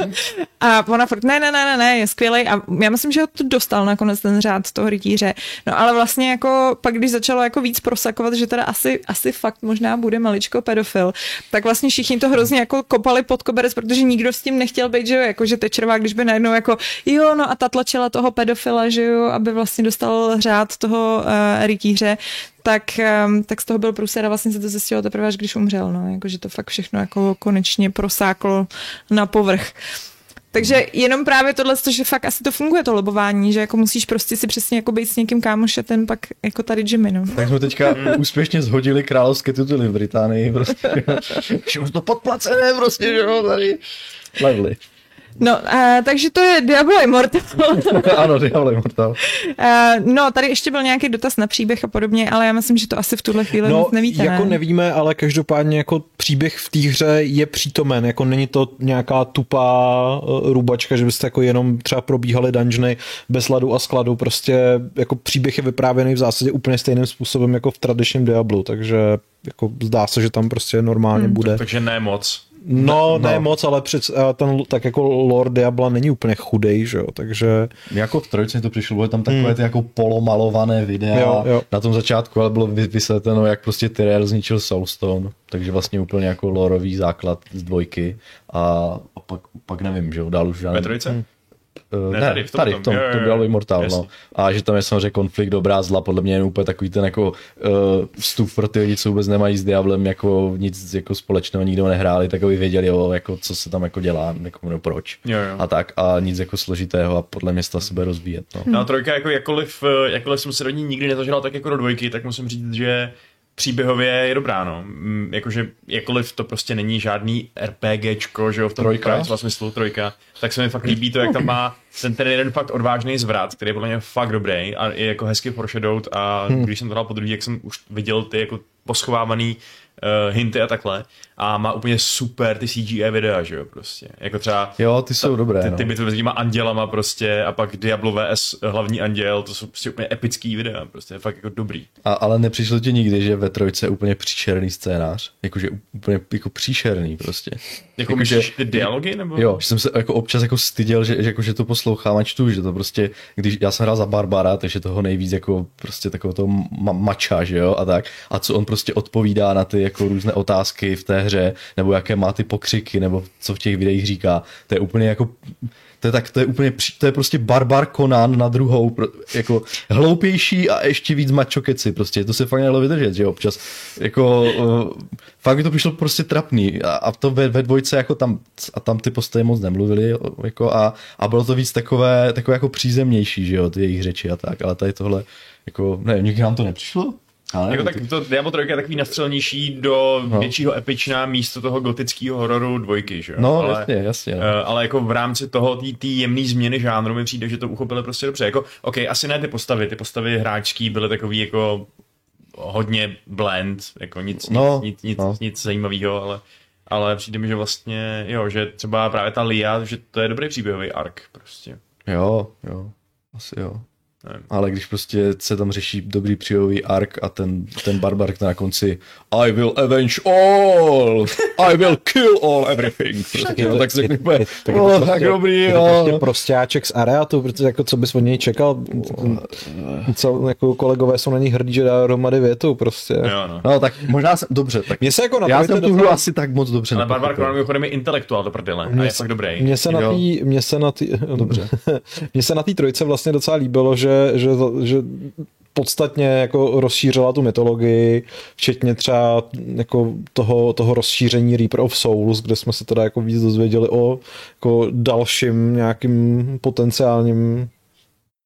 a ona furt, ne, ne, ne, ne, ne, je skvělý. A já myslím, že ho to dostal nakonec ten řád toho rytíře. No ale vlastně jako pak, když začalo jako víc prosakovat, že teda asi, asi fakt možná bude maličko pedofil, tak vlastně všichni to hrozně jako kopali pod koberec, protože nikdo s tím nechtěl být, že jo, jako že Tečerová, když by najednou jako, jo, no a ta tlačila toho pedofila, že jo, aby vlastně dostal řád toho uh, rytíře, tak, um, tak z toho byl průser a vlastně se to zjistilo teprve, až když umřel, no, jako, že to fakt všechno jako konečně prosáklo na povrch. Takže jenom právě tohle, že fakt asi to funguje, to lobování, že jako musíš prostě si přesně jako být s někým kámoš a ten pak jako tady Jimmy, no. Tak jsme teďka úspěšně zhodili královské tituly v Británii, prostě. Že už to podplacené prostě, že jo, tady. Lovely. No, a, takže to je Diablo Immortal. ano, Diablo Immortal. a, no, tady ještě byl nějaký dotaz na příběh a podobně, ale já myslím, že to asi v tuhle chvíli No, moc nevíte, jako ne? nevíme, ale každopádně jako příběh v té hře je přítomen, jako není to nějaká tupá uh, rubačka, že byste jako jenom třeba probíhali dungeony bez ladu a skladu, prostě jako příběh je vyprávěný v zásadě úplně stejným způsobem jako v tradičním Diablu, takže jako zdá se, že tam prostě normálně hmm. bude. Takže ne moc. No, ne no. moc, ale před, ten tak jako Lord Diabla není úplně chudej, že jo, takže Jako v trojce mi to přišlo, bylo tam takové ty jako polomalované videa Jo, jo. na tom začátku, ale bylo vy- vysvětleno, jak prostě Tyrell zničil Soulstone, takže vlastně úplně jako lorový základ z dvojky a, a pak, pak nevím, že jo, dál už žádný... Ve trojce? Uh, Ne, ne, tady, v tom tady, tom. v tom, Jo, jo, to bylo Immortal, no. A že tam je samozřejmě konflikt dobrá zla, podle mě je úplně takový ten jako uh, vstup pro ty lidi, co vůbec nemají s Diablem jako nic jako společného, nikdo nehráli, tak aby věděli, jo, jako, co se tam jako dělá, jako, no, proč. Jo, jo. A tak, a nic jako složitého a podle mě se to sebe rozvíjet, no. No a trojka, jako jakkoliv, eh, jakkoliv jsem se do ní nikdy nezažral tak jako do dvojky, tak musím říct, že příběhově je dobrá, no. Mm, Jakože, jakkoliv to prostě není žádný RPGčko, že jo, v tom Trojka? smyslu trojka, tak se mi fakt líbí to, jak tam má ten, ten jeden fakt odvážný zvrat, který je podle mě fakt dobrý a je jako hezky foreshadowed a když jsem to hrál po druhý, jak jsem už viděl ty jako poschovávaný uh, hinty a takhle a má úplně super ty CGI videa, že jo, prostě. Jako třeba Jo, ty jsou dobré, ty, no. ty bitvy mezi těma andělama prostě a pak Diablo vs hlavní anděl, to jsou prostě úplně epický videa, prostě je fakt jako dobrý. A, ale nepřišlo ti nikdy, že ve trojce je úplně příšerný scénář? Jakože úplně jako příšerný prostě. Jako, Jako, že- ty dialogy, nebo? Jo, že jsem se jako občas jako styděl, že, že, jako, že to poslouchám a čtu, že to prostě, když já jsem hrál za Barbara, takže toho nejvíc jako prostě takového toho ma- mača, že jo, a tak. A co on prostě odpovídá na ty jako různé otázky v té hře, nebo jaké má ty pokřiky, nebo co v těch videích říká, to je úplně jako To je, tak, to je úplně, to je prostě barbar Conan na druhou, jako hloupější a ještě víc macho keci, prostě, to se fakt nedalo vydržet, že občas, jako, uh, fakt mi to přišlo prostě trapný. A, a to ve, ve dvojce, jako tam, a tam ty postavy moc nemluvili, jako a, a bylo to víc takové, takové jako přízemnější, že jo, ty jejich řeči a tak, ale tady tohle, jako, ne, nikdy nám to nepřišlo? Ale Jako tak to Diablo 3 je takový nastřelnější do No. většího epična místo toho gotického hororu dvojky, že jo? No, ale, jasně, jasně. Eh, ale jako v rámci toho, té jemné změny žánru mi přijde, že to uchopili prostě dobře. Jako, OK, asi ne ty postavy, ty postavy hráčský byly takový jako hodně blend, jako nic, No, nic, nic, nic, no. nic zajímavého, ale, ale přijde mi, že vlastně, jo, že třeba právě ta Lia, že to je dobrý příběhový ark prostě. Jo, jo, asi jo. Nevím. Ale když prostě se tam řeší dobrý příjový ark a ten, ten barbar na konci I will avenge all, I will kill all everything. Prostě, no, tak se řekne úplně, tak je to "O, prostě- tak dobrý, Je to jo. prostě prostáček z Areatu, protože jako co bys od něj čekal, co, jako kolegové jsou na ní hrdí, že dá dohromady větu prostě. Jo, no. No tak možná jsem, dobře, tak Mně se jako na já jsem tu hru asi tak moc dobře Ale Barbar. Conan mimochodem je intelektuál do prdele a je fakt dobrý. Mně se na tý, mně se na tý, dobře. mně se na té trojce vlastně docela líbilo, že, že, že podstatně jako rozšířila tu mytologii, včetně třeba jako toho, toho rozšíření Reaper of Souls, kde jsme se teda jako víc dozvěděli o jako dalším nějakým potenciálním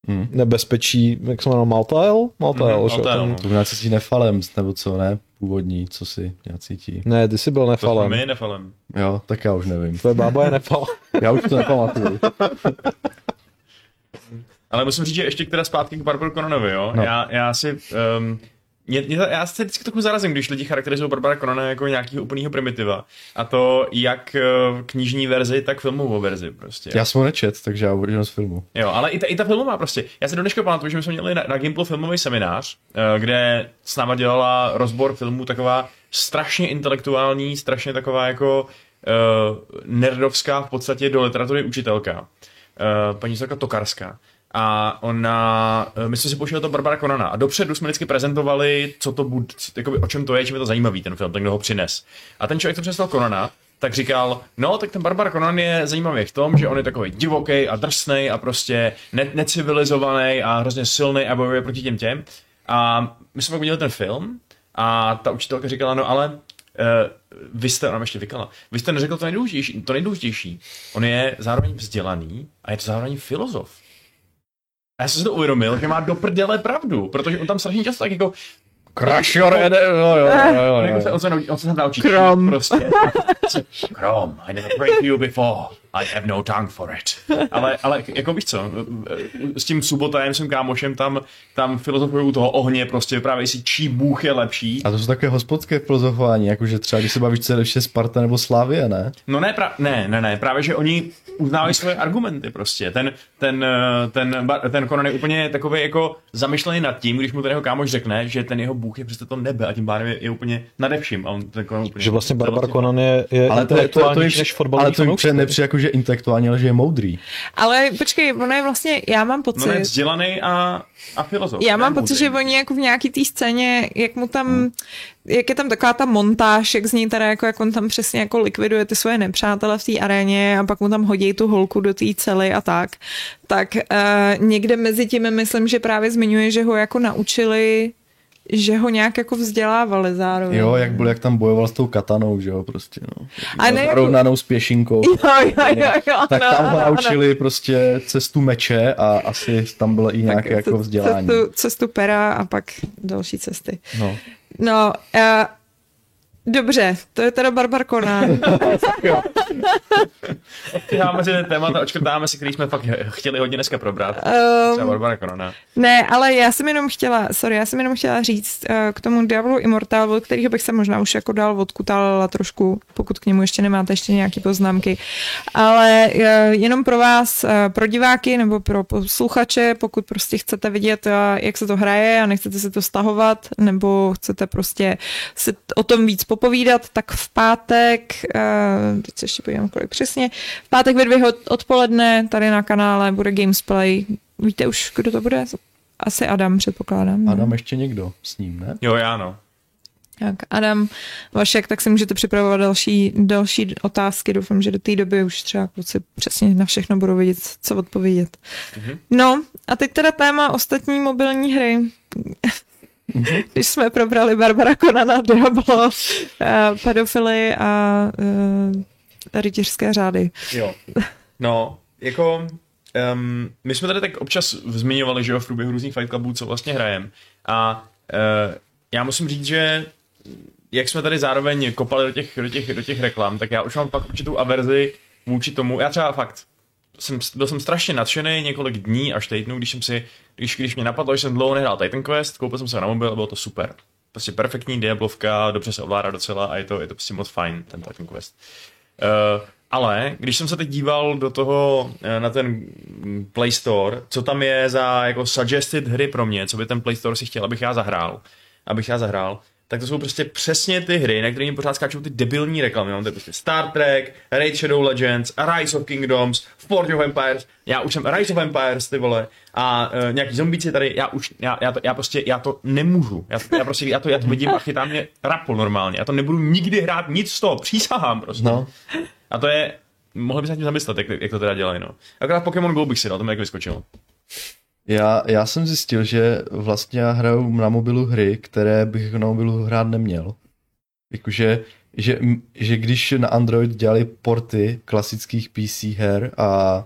Hmm. nebezpečí, jak se jmenuje, Maltael? Maltael, Mhm, že? Maltael, Ten-. To nějaký ti nefalem, nebo co, ne? Původní, co si nějaký ti. Ne, ty jsi byl To jsme nefalem. my nefalem. Jo, tak já už nevím. Tvoje bába je nefal. Já už to nepamatuju. Ale musím říct, že ještě teda zpátky k Barbaru Conanovi, jo? No. Já, já si... Um, mě, mě, já se vždycky trochu zarazím, když lidi charakterizují Barbara Conana jako nějakého úplného primitiva. A to jak eh, knižní verzi, tak filmovou verzi prostě. Já jsem ho nečet, takže já budu jenom z filmu. Jo, ale i ta, i ta filmová prostě. Já se do dneška pamatuju, že my jsme měli na, na Gimplu filmový seminář, eh, kde s náma dělala rozbor filmů taková strašně intelektuální, strašně taková jako uh, nerdovská v podstatě do literatury učitelka. Uh, paní Zorka Tokarská. A ona, eh, my jsme si pouštěli to Barbara Conana a dopředu jsme vždycky prezentovali, co to bude, jakoby, o čem to je, čím je to zajímavý ten film, ten kdo ho přines. A ten člověk, co přestal Conana, tak říkal, no, tak ten Barbar Conan je zajímavý v tom, že on je takový divoký a drsný a prostě ne- necivilizovaný a hrozně silný a bojuje proti těm těm. A my jsme pak viděli ten film a ta učitelka říkala, no ale uh, vy jste, ona ještě vykala, vy jste neřekl to nejdůležitější, to nejdůležitější. On je zároveň vzdělaný a je to zároveň filozof. A já jsem si to uvědomil, že má do prdele pravdu, protože on tam strašně často tak jako Crash your head, jo, jo, jo, jo, on, jo. se, on, se, naučí- on se tam naučí Krom. prostě. Krom, I never to you before. I have no tongue for it. Ale, ale jako víš co, s tím Subotajem, svým kámošem, tam, tam filozofují u toho ohně, prostě právě si čí bůh je lepší. A to jsou takové hospodské filozofování, jakože třeba když se bavíš, co je lepší Sparta nebo Slavie, ne? No ne, pra- ne, ne, ne, právě, že oni uznávají svoje argumenty prostě. Ten, ten, ten, ten Conan je úplně takový jako zamyšlený nad tím, když mu ten jeho kámoš řekne, že ten jeho bůh je přece to nebe a tím pádem je, je úplně nade vším. A on ten Conan úplně... Že vlastně Barbar Conan je, je Ale to, je, to, to, to je, než fotbalový ale to mi přijde nepřijde jako, že je intelektuální, ale že je moudrý. Ale počkej, ono je vlastně, já mám No pocit, ne, vzdělaný a, a filozof. já mám pocit, moudrý. že oni jako v nějaký té scéně, jak mu tam, jak je tam taková ta montáž, jak z něj teda jako, jak on tam přesně jako likviduje ty svoje nepřátele v té aréně a pak mu tam hodí tu holku do té cely a tak, tak uh, někde mezi tím myslím, že právě zmiňuje, že ho jako naučili že ho nějak jako vzdělávali zároveň. Jo, jak byl, jak tam bojoval s tou katanou, že jo, prostě, no. A ne jako- Rovnanou s pěšinkou. Jo, jo, jo, jo, tak ano, tam ho ano. naučili prostě cestu meče a asi tam bylo i nějaké Tak jako vzdělání. Cestu, cestu pera a pak další cesty. No. No, uh, dobře, to je teda Barbar Conan. Přidáme si témata, očkrtáme si, který jsme fakt chtěli hodně dneska probrat. Um, Třeba Barbara Conana. Ne, ale já jsem jenom chtěla, sorry, já jsem jenom chtěla říct uh, k tomu Diablu Immortal, od kterého bych se možná už jako dál odkutalila trošku, pokud k němu ještě nemáte ještě nějaké poznámky. Ale uh, jenom pro vás, uh, pro diváky nebo pro posluchače, pokud prostě chcete vidět, uh, jak se to hraje a nechcete si to stahovat, nebo chcete prostě si o tom víc popovídat, tak v pátek, uh, teď se ještě podívám, kolik přesně, v pátek ve dvě odpoledne tady na kanále bude Gamesplay. Víte už, kdo to bude? Asi Adam, předpokládám. Adam ještě někdo s ním, ne? Jo, já no. Tak Adam, Vašek, tak si můžete připravovat další, další otázky. Doufám, že do té doby už třeba kluci přesně na všechno budou vědět, co odpovědět. Mhm. No a teď teda téma ostatní mobilní hry. Když jsme probrali Barbara Konana, Diablo, eh, pedofily a uh, rytířské řády. Jo. No, jako um, my jsme tady tak občas zmiňovali, že jo, v průběhu různých Fight Clubů, co vlastně hrajem. A uh, já musím říct, že jak jsme tady zároveň kopali do těch, do těch, do těch reklam, tak já už mám fakt určitou averzi vůči tomu. Já třeba fakt jsem, byl jsem strašně nadšený několik dní až týdnů, když jsem si, když, když mě napadlo, že jsem dlouho nehrál Titan Quest, koupil jsem se na mobil a bylo to super. Prostě perfektní Diablovka, dobře se ovládá docela a je to, je to prostě moc fajn, ten Titan Quest. Uh, ale když jsem se teď díval do toho, eh, na ten Play Store, co tam je za jako suggested hry pro mě, co by ten Play Store si chtěl, abych já zahrál, abych já zahrál, tak to jsou prostě přesně ty hry, na které mi pořád skáčou ty debilní reklamy. Mám tady prostě Star Trek, Raid Shadow Legends, Rise of Kingdoms, Forge of Empires, já už jsem Rise of Empires, ty vole, a uh, nějaký zombíci tady, já už, já, já, to, já prostě, já to nemůžu, já, já prostě, já to, já to vidím a chytá mě rapol normálně, já to nebudu nikdy hrát nic z toho, přísahám prostě. No. A to je, mohli by se tím zamyslet, jak, jak to teda dělají, no. Akorát Pokémon Go bych si dal, to mi jak vyskočilo. Já, já jsem zjistil, že vlastně já hraju na mobilu hry, které bych na mobilu hrát neměl. Jakože, že, že když na Android dělali porty klasických PC her a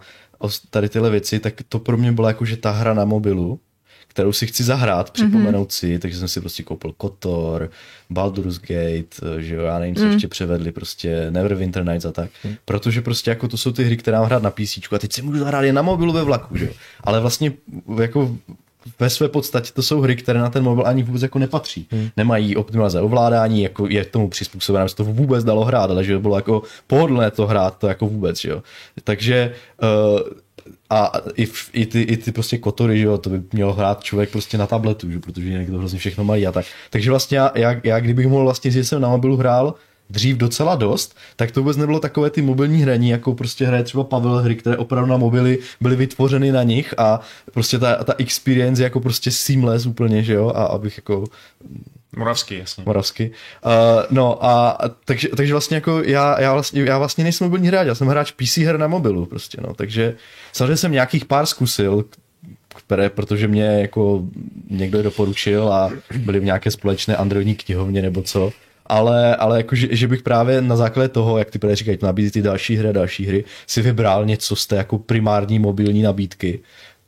tady tyhle věci, tak to pro mě byla jakože ta hra na mobilu, kterou si chci zahrát, připomenout mm-hmm. si, takže jsem si prostě koupil Kotor, Baldur's Gate, že jo, já nevím, co mm. ještě převedli, prostě Neverwinter Nights a tak, mm. protože prostě jako to jsou ty hry, které mám hrát na PC a teď si můžu zahrát je na mobilu ve vlaku, že jo, ale vlastně jako ve své podstatě to jsou hry, které na ten mobil ani vůbec jako nepatří. Hmm. Nemají optimalizace ovládání, jako je k tomu přizpůsobené, aby se to vůbec dalo hrát, ale že bylo jako pohodlné to hrát, to jako vůbec, jo. Takže uh, a i, i, ty, i ty prostě kotory, že jo, to by měl hrát člověk prostě na tabletu, že? protože jinak to hrozně všechno mají a tak. Takže vlastně já, já, já kdybych mohl vlastně říct, že jsem na mobilu hrál dřív docela dost, tak to vůbec nebylo takové ty mobilní hraní, jako prostě hraje třeba Pavel hry, které opravdu na mobily byly vytvořeny na nich a prostě ta, ta experience je jako prostě seamless úplně, že jo, a abych jako Moravský, jasně. Moravský. Uh, no a takže, takže vlastně jako já, já, vlastně, já vlastně nejsem mobilní hráč, já jsem hráč PC her na mobilu prostě, no, takže samozřejmě jsem nějakých pár zkusil, které, protože mě jako někdo je doporučil a byli v nějaké společné androidní knihovně nebo co, ale, ale jako, že, že, bych právě na základě toho, jak ty právě říkají, nabízí ty další hry, další hry, si vybral něco z té jako primární mobilní nabídky,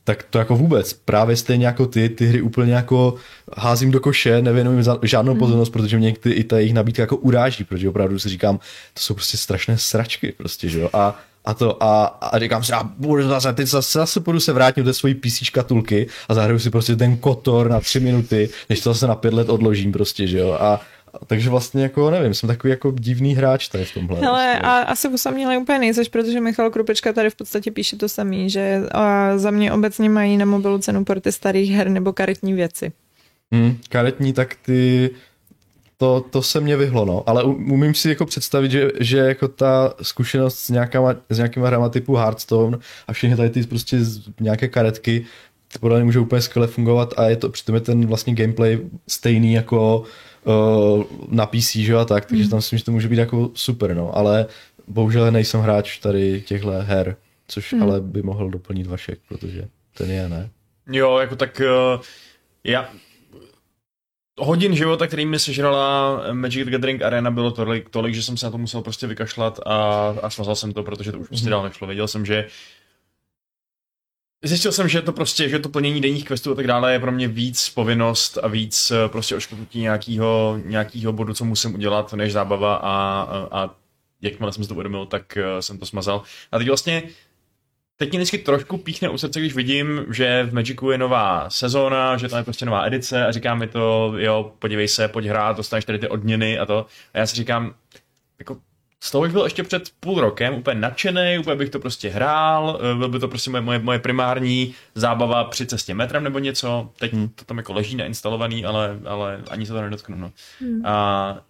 tak to jako vůbec. Právě stejně jako ty, ty hry úplně jako házím do koše, nevěnuji žádnou hmm. pozornost, protože mě ty, i ta jejich nabídka jako uráží, protože opravdu si říkám, to jsou prostě strašné sračky prostě, že jo. A, a to a, a říkám si, a budu zase, teď zase, zase půjdu se vrátit do svojí PC škatulky a zahraju si prostě ten kotor na tři minuty, než to zase na pět let odložím prostě, že jo. A, takže vlastně jako nevím, jsem takový jako divný hráč tady v tomhle. Hele, prostě. a asi osamělý úplně nejseš, protože Michal Krupečka tady v podstatě píše to samý, že a za mě obecně mají na mobilu cenu porty starých her nebo karetní věci. Hmm, karetní, tak ty to, to se mě vyhlo, no. Ale umím si jako představit, že, že jako ta zkušenost s, nějakama, s nějakýma hrama typu Hearthstone a všechny tady ty prostě nějaké karetky, podle mě může úplně skvěle fungovat a je to přitom je ten vlastně gameplay stejný jako uh, na PC, že a tak, takže mm. tam myslím, že to může být jako super, no, ale bohužel nejsem hráč tady těchto her, což mm. ale by mohl doplnit Vašek, protože ten je, ne? Jo, jako tak uh, já hodin života, který mi sežrala Magic the Gathering Arena, bylo tolik, tolik, že jsem se na to musel prostě vykašlat a, a smazal jsem to, protože to už prostě mhm. dál nešlo. Věděl jsem, že Zjistil jsem, že to prostě, že to plnění denních questů a tak dále je pro mě víc povinnost a víc eh, prostě oškrtnutí nějakého, nějakého bodu, co musím udělat, než zábava a, a, a jakmile jsem si to uvědomil, tak eh, jsem to smazal. A teď vlastně Teď mě vždycky trošku píchne u srdce, když vidím, že v Magicu je nová sezóna, že tam je prostě nová edice a říká mi to, jo, podívej se, pojď hrát, dostaneš tady ty odměny a to. A já si říkám, jako z toho bych byl ještě před půl rokem úplně nadšený, úplně bych to prostě hrál, eh, byl by to prostě moje, moje, moje primární zábava při cestě metrem nebo něco. Teď hmm. to tam jako leží nainstalovaný, ale, ale ani se to nedotknu. No. Hmm. A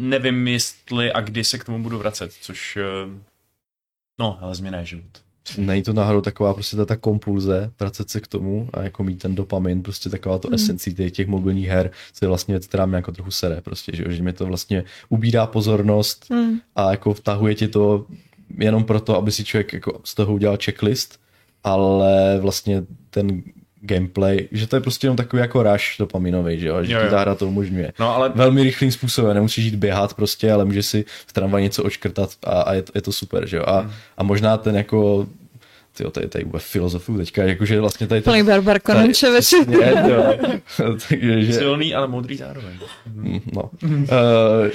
nevím, jestli a kdy se k tomu budu vracet, což eh, no, ale změna je život. Není to náhodou taková prostě ta, ta kompulze, vracet se k tomu a jako mít ten dopamin, prostě taková to Hmm. esencí těch, těch mobilních her, co je vlastně věc, která mě jako trochu sere, prostě, že, jo, že mi to vlastně ubírá pozornost Hmm. a jako vtahuje ti to jenom proto, aby si člověk jako z toho udělal checklist, ale vlastně ten gameplay, že to je prostě jenom takový jako rush dopaminový, že jo, že Jo, ti jo. ta hra to umožňuje. No ale Velmi rychlým způsobem, nemusíš jít běhat prostě, ale můžeš si v tramvaji něco očkrtat a, a je, to, je to super, že jo. A, Hmm. a možná ten jako Tyjo, tady, tady vůbec filozofu teďka, jakože vlastně tady... Plný Barbar Konončevič. Přesně, jo. Takže, že, silný, ale moudrý zároveň. Mm, no. uh,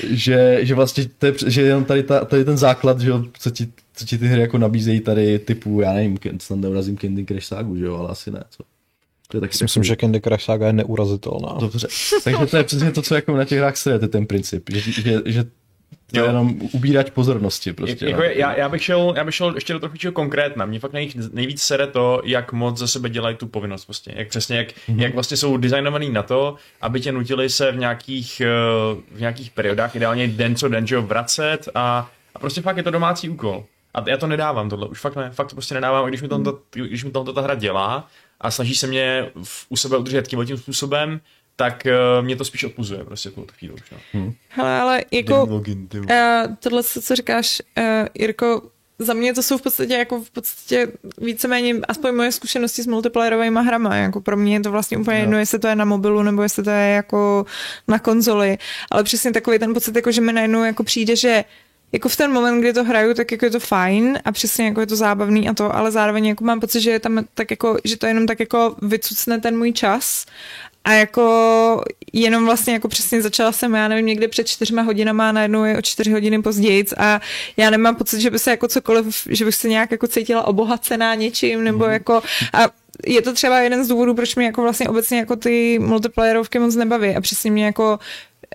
že, že vlastně to je, že jenom tady, ta, tady ten základ, že jo, co ti, co ti ty hry jako nabízejí tady typu, já nevím, snad neurazím Candy Crush Sagu, že jo, ale asi ne, co? To je taky Myslím, že Candy Crush Saga je neurazitelná. Dobře. Takže to je přesně to, co jako na těch hrách sledujete, ten princip, že, že, že to je Jo. jenom ubírat pozornosti prostě. jako no. já, já, bych šel, já bych šel ještě do trochu konkrétna. Mě fakt nej, nejvíc sere to, jak moc ze sebe dělají tu povinnost. Prostě. Jak přesně, jak, Mhm. mm-hmm. jak vlastně jsou designovaný na to, aby tě nutili se v nějakých, eh, v nějakých periodách, ideálně den co den, že jo, vracet a, a prostě fakt je to domácí úkol. A já to nedávám tohle, už fakt ne, fakt to prostě nedávám, když mi to, když mi tohle ta hra dělá a snaží se mě v, u sebe udržet tímhle tím způsobem, tak uh, mě to spíš odpuzuje prostě tu chvíli už. No. Hele, ale jako vole. uh, tohle, co co říkáš, uh, Jirko, za mě to jsou v podstatě jako v podstatě víceméně aspoň moje zkušenosti s multiplayerovými hrama. Jako pro mě je to vlastně úplně jedno, jestli to je na mobilu nebo jestli to je jako na konzoli. Ale přesně takový ten pocit, jako že mi najednou jako přijde, že jako v ten moment, kdy to hraju, tak jako je to fajn a přesně jako je to zábavný a to, ale zároveň jako mám pocit, že je tam tak jako, že to jenom tak jako vycucne ten můj čas a jako jenom vlastně jako přesně začala jsem, já nevím, někde před čtyřma hodinama a najednou je o čtyři hodiny později a já nemám pocit, že by se jako cokoliv, že bych se nějak jako cítila obohacená něčím nebo jako a je to třeba jeden z důvodů, proč mě jako vlastně obecně jako ty multiplayerovky moc nebaví a přesně mě jako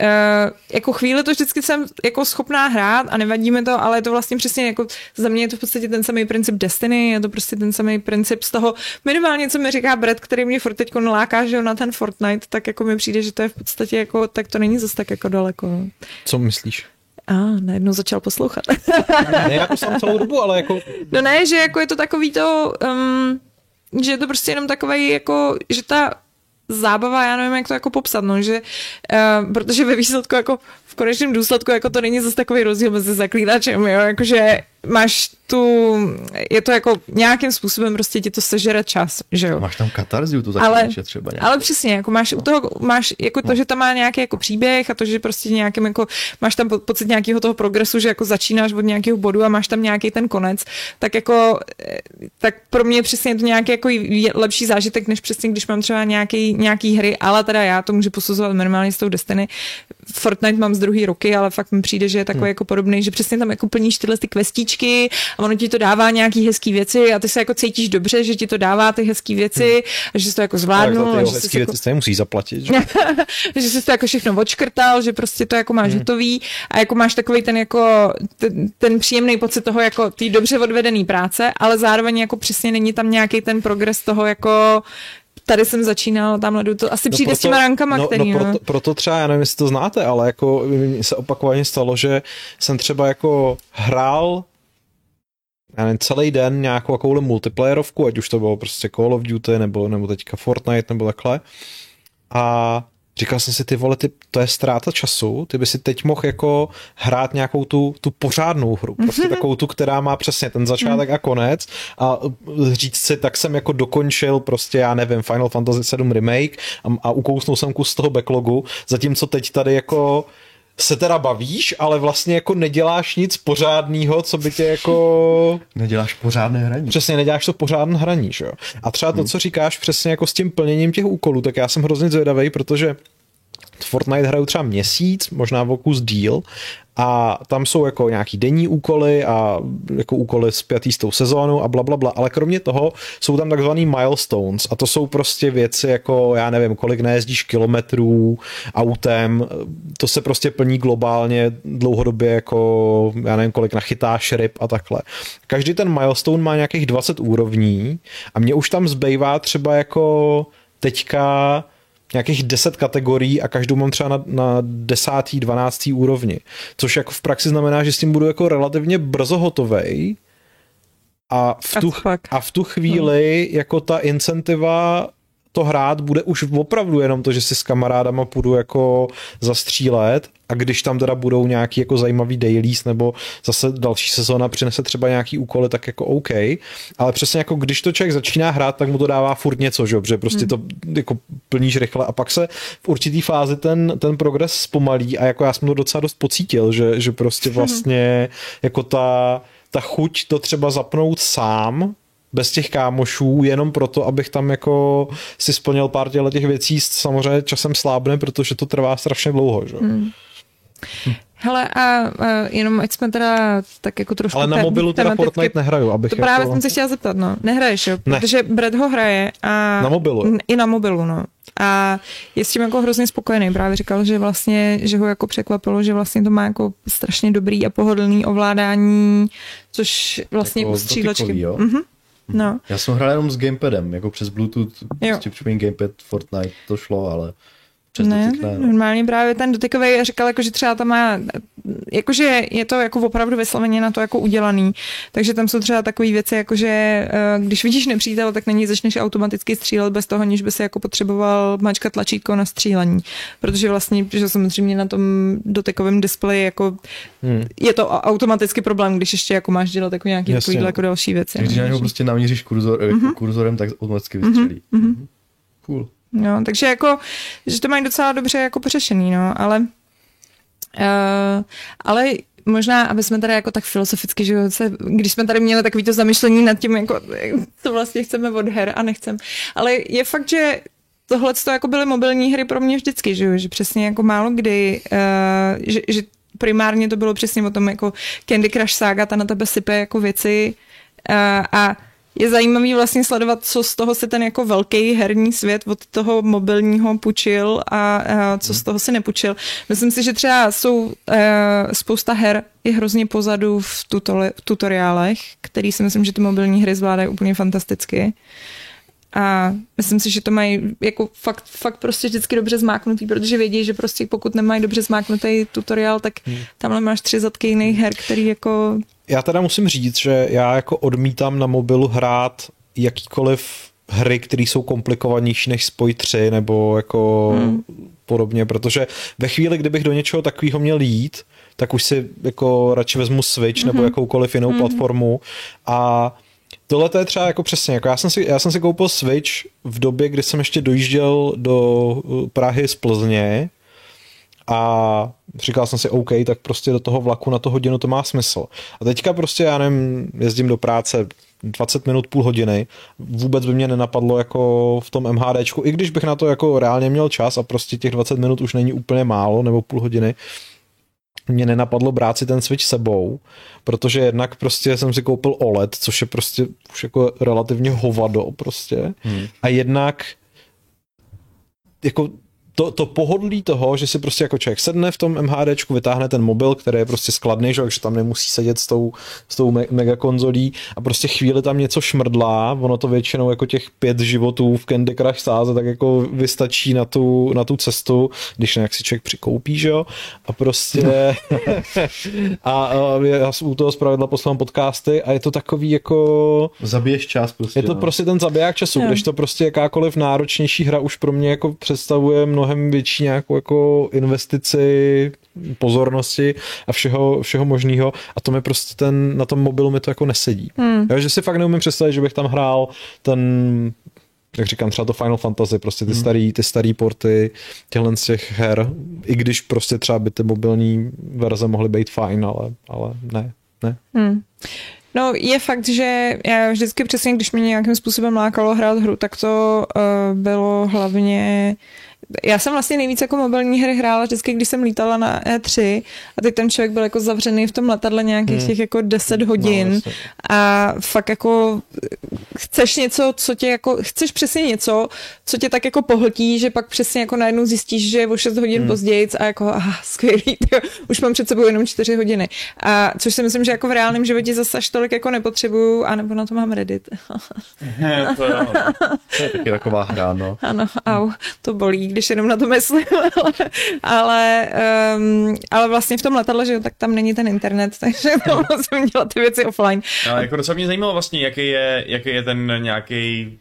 Uh, jako chvíli to vždycky jsem jako schopná hrát a nevadí mi to, ale je to vlastně přesně jako za mě je to v podstatě ten samý princip Destiny, je to prostě ten samý princip z toho minimálně, co mi říká Brett, který mě furt teď naláká, že na ten Fortnite, tak jako mi přijde, že to je v podstatě jako, tak to není zase tak jako daleko. no. Co myslíš? A najednou začal poslouchat. Ne, jako jsem celou dobu, ale jako No ne, že jako je to takový to, um, že je to prostě jenom takový jako, že ta zábava, já nevím, jak to jako popsat, no, že, uh, protože ve výsledku jako v konečném důsledku jako to není zase takový rozdíl mezi zaklínačem, jo, jakože máš tu, je to jako nějakým způsobem prostě ti to sežere čas, že jo. Máš tam katarziu, to Ale- taky třeba nějak. Ale přesně, jako máš u toho, máš jako to, že tam má nějaký jako příběh a to, že prostě nějakým jako, máš tam po- pocit nějakého toho progresu, že jako začínáš od nějakého bodu a máš tam nějaký ten konec, tak jako, eh, tak pro mě přesně je to nějaký jako lepší zážitek, než přesně, když mám třeba nějaký, nějaký hry, ale teda já to můžu posuzovat minimálně s tou Destiny. Fortnite mám z druhé ruky, ale fakt mi přijde, že je takový jako podobný, že přesně tam jako plníš tyhle ty questíčky a ono ti to dává nějaký hezký věci a ty se jako cítíš dobře, že ti to dává ty hezký věci a že jsi to jako ale zvládnul. za a ty že hezký jako, věci stejně musí zaplatit. Že? že jsi to jako všechno odškrtal, že prostě to jako máš hotový a jako máš takový ten jako ten, ten příjemný pocit toho jako té dobře odvedený práce, ale zároveň jako přesně není tam nějaký ten progres toho jako tady jsem začínal, tamhle jdu to, asi přijde s těma rankama, no, který, no, no. proto, proto třeba, já nevím, jestli to znáte, ale jako se opakovaně stalo, že jsem třeba jako hrál já nevím, celý den nějakou takovou multiplayerovku, ať už to bylo prostě Call of Duty, nebo, nebo teďka Fortnite, nebo takhle. A říkal jsem si, ty vole, ty, to je ztráta času, ty by si teď mohl jako hrát nějakou tu, tu pořádnou hru, prostě takovou tu, která má přesně ten začátek a konec. A říct si, tak jsem jako dokončil prostě, já nevím, Final Fantasy 7 Remake a, a ukousnul jsem kus toho backlogu, zatímco teď tady jako se teda bavíš, ale vlastně jako neděláš nic pořádného, co by tě jako Neděláš pořádné hraní. Přesně, neděláš to pořádné hraní, že jo. A třeba to, co říkáš přesně jako s tím plněním těch úkolů, tak já jsem hrozně zvědavý, protože Fortnite hraju třeba měsíc, možná o kus díl a tam jsou jako nějaký denní úkoly a jako úkoly spjatý s tou sezónou a bla, bla, bla, ale kromě toho jsou tam takzvaný milestones a to jsou prostě věci jako, já nevím, kolik nejezdíš kilometrů autem, to se prostě plní globálně dlouhodobě jako, já nevím, kolik nachytáš ryb a takhle. Každý ten milestone má nějakých 20 úrovní a mě už tam zbývá třeba jako teďka nějakých 10 kategorií a každou mám třeba na, na 10. 12. úrovni. Což jako v praxi znamená, že s tím budu jako relativně brzo hotovej A v, tu, a v tu chvíli jako ta incentiva to hrát bude už opravdu jenom to, že si s kamarádama půjdu jako zastřílet a když tam teda budou nějaký jako zajímavý dailies nebo zase další sezóna přinese třeba nějaký úkoly, tak jako OK, ale přesně jako když to člověk začíná hrát, tak mu to dává furt něco, že, protože prostě to jako plníš rychle. A pak se v určitý fázi ten, ten progres zpomalí a jako já jsem to docela dost pocítil, že, že prostě vlastně jako ta, ta chuť to třeba zapnout sám, bez těch kámošů, jenom proto, abych tam jako si splnil pár těch věcí, samozřejmě časem slábne, protože to trvá strašně dlouho, že? Hmm. Hele, a, a jenom ať jsme teda tak jako trošku... Ale na te- mobilu teda Fortnite nehraju, abych To právě jako... jsem se chtěla zeptat, no. Nehraješ, jo? Ne. Protože Brad ho hraje a... Na mobilu, jo? I na mobilu, no. A je s tím jako hrozně spokojený. Právě říkal, že vlastně, že ho jako překvapilo, že vlastně to má jako strašně dobrý a pohodlný ovládání, což vlastně Jako u střílečky. dotykový, jo? Mhm. No. Já jsem hrál jenom s gamepadem, jako přes Bluetooth, prostě připojím gamepad Fortnite, to šlo, ale přes ne, dotyk ne. no. normálně právě ten dotykový říkal, jako, že třeba tam má, jakože je to jako opravdu vysloveně na to jako udělaný, takže tam jsou třeba takové věci, jako že eh, když vidíš nepřítel, tak na něj začneš automaticky střílet bez toho, než by se jako potřeboval mačkat tlačítko na střílení, protože vlastně, že samozřejmě na tom dotykovém displeji jako Hmm. je to automaticky problém, když ještě jako máš dělat jako nějaký Jasně, takovýhle no. jako další věci. Když na no. něho prostě namíříš kurzor, mm-hmm. kurzorem, tak automaticky vystřelí. Mm-hmm. Cool. No, takže jako, že to mají docela dobře jako pořešený, no, ale uh, ale možná, aby jsme tady jako tak filozoficky, že se, když jsme tady měli takový to zamyšlení nad tím, jako, co vlastně chceme od her a nechcem, ale je fakt, že tohle to jako byly mobilní hry pro mě vždycky, že že přesně jako málo kdy, uh, že, že primárně to bylo přesně o tom jako Candy Crush Saga, ta na tebe sype jako věci uh, a je zajímavý vlastně sledovat, co z toho si ten jako velký herní svět od toho mobilního pučil a, a co z toho si nepučil. Myslím si, že třeba jsou uh, spousta her je hrozně pozadu v, tutole, v tutoriálech, který si myslím, že ty mobilní hry zvládají úplně fantasticky. A myslím si, že to mají jako fakt, fakt prostě vždycky dobře zmáknutý, protože vědí, že prostě pokud nemají dobře zmáknutý tutoriál, tak Hmm. tamhle máš tři zadky jiných her, který jako Já teda musím říct, že já jako odmítám na mobilu hrát jakýkoliv hry, které jsou komplikovanější než Spoj 3 nebo jako hmm. podobně, protože ve chvíli, kdybych do něčeho takového měl jít, tak už si jako radši vezmu Switch mm-hmm. nebo jakoukoliv jinou mm-hmm. platformu a Tohle to je třeba jako přesně, jako já jsem, si, já jsem si koupil Switch v době, kdy jsem ještě dojížděl do Prahy z Plzně a říkal jsem si OK, tak prostě do toho vlaku na to hodinu to má smysl. A teďka prostě já nevím, jezdím do práce 20 minut, půl hodiny, vůbec by mě nenapadlo jako v tom MHDčku, i když bych na to jako reálně měl čas a prostě těch 20 minut už není úplně málo, nebo půl hodiny, mě nenapadlo brát si ten Switch sebou, protože jednak prostě jsem si koupil OLED, což je prostě už jako relativně hovado prostě. Hmm. A jednak jako to, to pohodlí toho, že si prostě jako člověk sedne v tom MHDčku, vytáhne ten mobil, který je prostě skladný, že, takže tam nemusí sedět s tou, s tou me- megakonzolí a prostě chvíli tam něco šmrdlá, ono to většinou jako těch pět životů v Candy Crush sáze, tak jako vystačí na tu, na tu cestu, když nějak si člověk přikoupí, že jo, a prostě a, a já u toho zpravidla poslouchám podcasty a je to takový jako... Zabiješ čas prostě. Je to no. prostě ten zabiják času, když to prostě jakákoliv náročnější hra už pro mě jako představuje mnohem větší nějakou jako investici pozornosti a všeho, všeho možného a to mi prostě ten, na tom mobilu mi to jako nesedí. Hmm. Já, že si fakt neumím představit, že bych tam hrál ten jak říkám, třeba to Final Fantasy, prostě ty, hmm. starý, ty starý porty těchhle z těch her, i když prostě třeba by ty mobilní verze mohly být fajn, ale, ale ne, ne. Hmm. No je fakt, že já vždycky přesně, když mě nějakým způsobem lákalo hrát hru, tak to uh, bylo hlavně já jsem vlastně nejvíc jako mobilní hry hrála vždycky, když jsem lítala na E3 a teď ten člověk byl jako zavřený v tom letadle nějakých hmm. těch jako 10 hodin no, a fakt jako chceš něco, co tě jako, chceš přesně něco, co tě tak jako pohltí, že pak přesně jako najednou zjistíš, že je o 6 hodin hmm. později a jako aha, skvělý, tyjo, už mám před sebou jenom 4 hodiny. A což si myslím, že jako v reálném životě zase až tolik jako nepotřebuju, anebo na to mám Reddit. to, je, to je taky taková hra, no. Ano, au, to bolí, když když jenom na to myslím, ale, ale, um, ale vlastně v tom letadle, že tak tam není ten internet, takže tam musím dělat ty věci offline. Ale jako docela mě zajímalo vlastně, jaký je, jaký je ten nějaký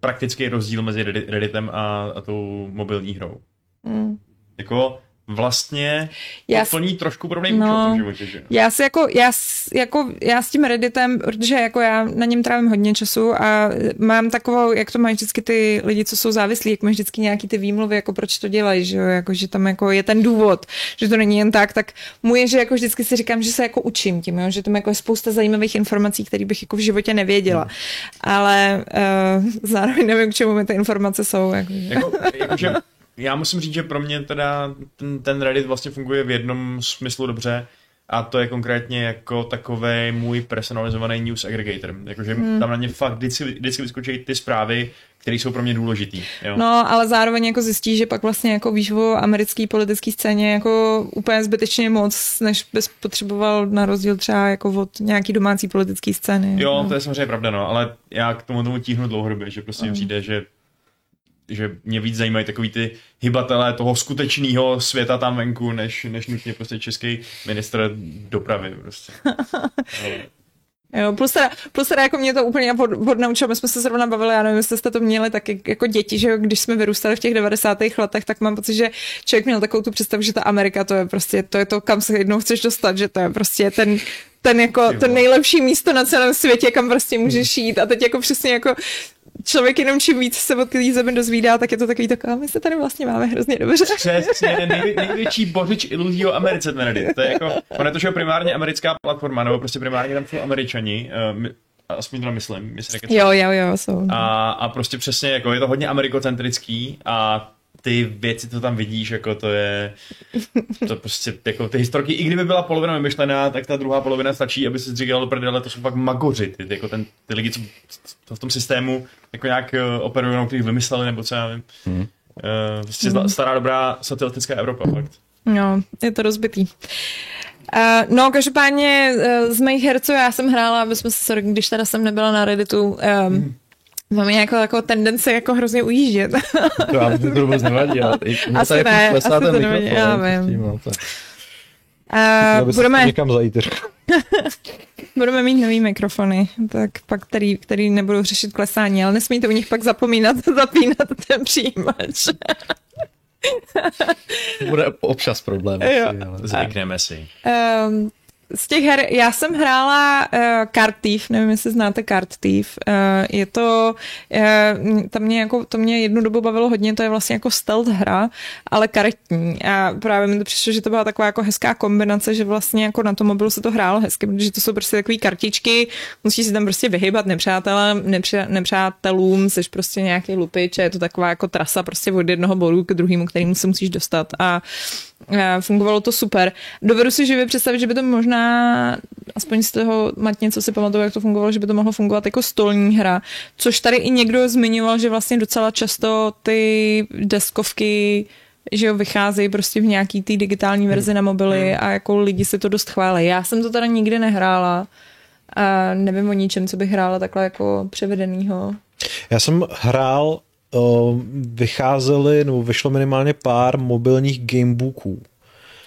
praktický rozdíl mezi Reddit- Redditem a, a tou mobilní hrou. Mm. Jako vlastně Já s- plní trošku podobný No. účel v tom životě, že? Já si jako, já, s- jako, já s tím Redditem, protože jako já na něm trávím hodně času a mám takovou, jak to mají vždycky ty lidi, co jsou závislí, jak mají vždycky nějaký ty výmluvy, jako proč to dělají, že jo, jako, že tam jako je ten důvod, že to není jen tak, tak můj je, že jako vždycky si říkám, že se jako učím tím, jo, že tam jako je spousta zajímavých informací, které bych jako v životě nevěděla, ale uh, zároveň nevím, k čemu mi ty informace jsou. Jako, Jako, jakože já musím říct, že pro mě teda ten, ten Reddit vlastně funguje v jednom smyslu dobře a to je konkrétně jako takový můj personalizovaný news aggregator. Jakože hmm. tam na ně fakt vždycky, vždycky vyskočí ty zprávy, které jsou pro mě důležitý. Jo? No, ale zároveň jako zjistí, že pak vlastně jako víš o americký politický scéně jako úplně zbytečně moc, než bys potřeboval na rozdíl třeba jako od nějaký domácí politický scény. Jo, no. to je samozřejmě pravda, no, ale já k tomu tomu tíhnu dlouhodobě, že prostě mi přijde, že že mě víc zajímají takový ty hybatelé toho skutečného světa tam venku, než, než nutně prostě český ministr dopravy. Prostě. Jo, plus teda, plus teda jako mě to úplně od, odnaučilo, my jsme se zrovna bavili, já nevím, jestli jste to měli tak jak- jako děti, že jo, když jsme vyrůstali v těch 90. letech, tak mám pocit, že člověk měl takovou tu představu, že ta Amerika to je prostě, to je to, kam se jednou chceš dostat, že to je prostě ten, ten jako, to nejlepší místo na celém světě, kam prostě můžeš jít a teď jako přesně jako člověk jenom čím víc se od té zemi dozvídá, tak je to takový taková, my se tady vlastně máme hrozně dobře. Přesně, nejvě, největší bořič iluzí o Americe. To je jako, ono je to, že primárně americká platforma, nebo prostě primárně tam jsou američani, uh, my, aspoň to myslím, myslím, Jo, jo, jo, jsou. a, a prostě přesně, jako je to hodně amerikocentrický a ty věci, co tam vidíš, jako to je, to prostě, jako ty historky, i kdyby byla polovina vymyšlená, tak ta druhá polovina stačí, aby se říkal do prdele, to jsou fakt magoři, ty, jako ten, ty lidi, co, co v tom systému jako nějak uh, operují, no, kterých vymysleli, nebo co já vím. Hmm. Uh, prostě Hmm. stará dobrá satelická Evropa, fakt. No, je to rozbitý. Uh, no, každopádně uh, z mých her, co já jsem hrála, aby jsme se, když teda jsem nebyla na Redditu, um, Hmm. Mám jako, jako tendenci jako hrozně ujíždět. To vám to vůbec nevadí, mě Asi ne, asi to nevadí, mikrofon, já s vím. Uh, budeme, někam zajít. Budeme mít nový mikrofony, tak pak který, který nebudou řešit klesání, ale nesmíte u nich pak zapomínat zapínat ten přijímač. Bude občas problém. Jo. asi, ale- Zvykneme si. Um, z těch her, já jsem hrála uh, Card Thief, nevím, jestli znáte Card Thief. Uh, je to, uh, tam mě jako, to mě jednu dobu bavilo hodně, to je vlastně jako stealth hra, ale karetní. A právě mi to přišlo, že to byla taková jako hezká kombinace, že vlastně jako na tom mobilu se to hrálo hezky, protože to jsou prostě takové kartičky, musíš si tam prostě vyhybat nepřátelem, nepři, nepřátelům, jsi prostě nějaký lupič a je to taková jako trasa prostě od jednoho bodu k druhému, kterému se musíš dostat a Eh, fungovalo to super. Dovedu si živě představit, že by to možná, aspoň z toho matně, co si pamatuju, jak to fungovalo, že by to mohlo fungovat jako stolní hra, což tady i někdo zmiňoval, že vlastně docela často ty deskovky že jo, vycházejí prostě v nějaký té digitální verzi na mobily a jako lidi si to dost chválí. Já jsem to teda nikdy nehrála a nevím o ničem, co bych hrála takhle jako převedenýho. Já jsem hrál, vycházely, nebo vyšlo minimálně pár mobilních gamebooků.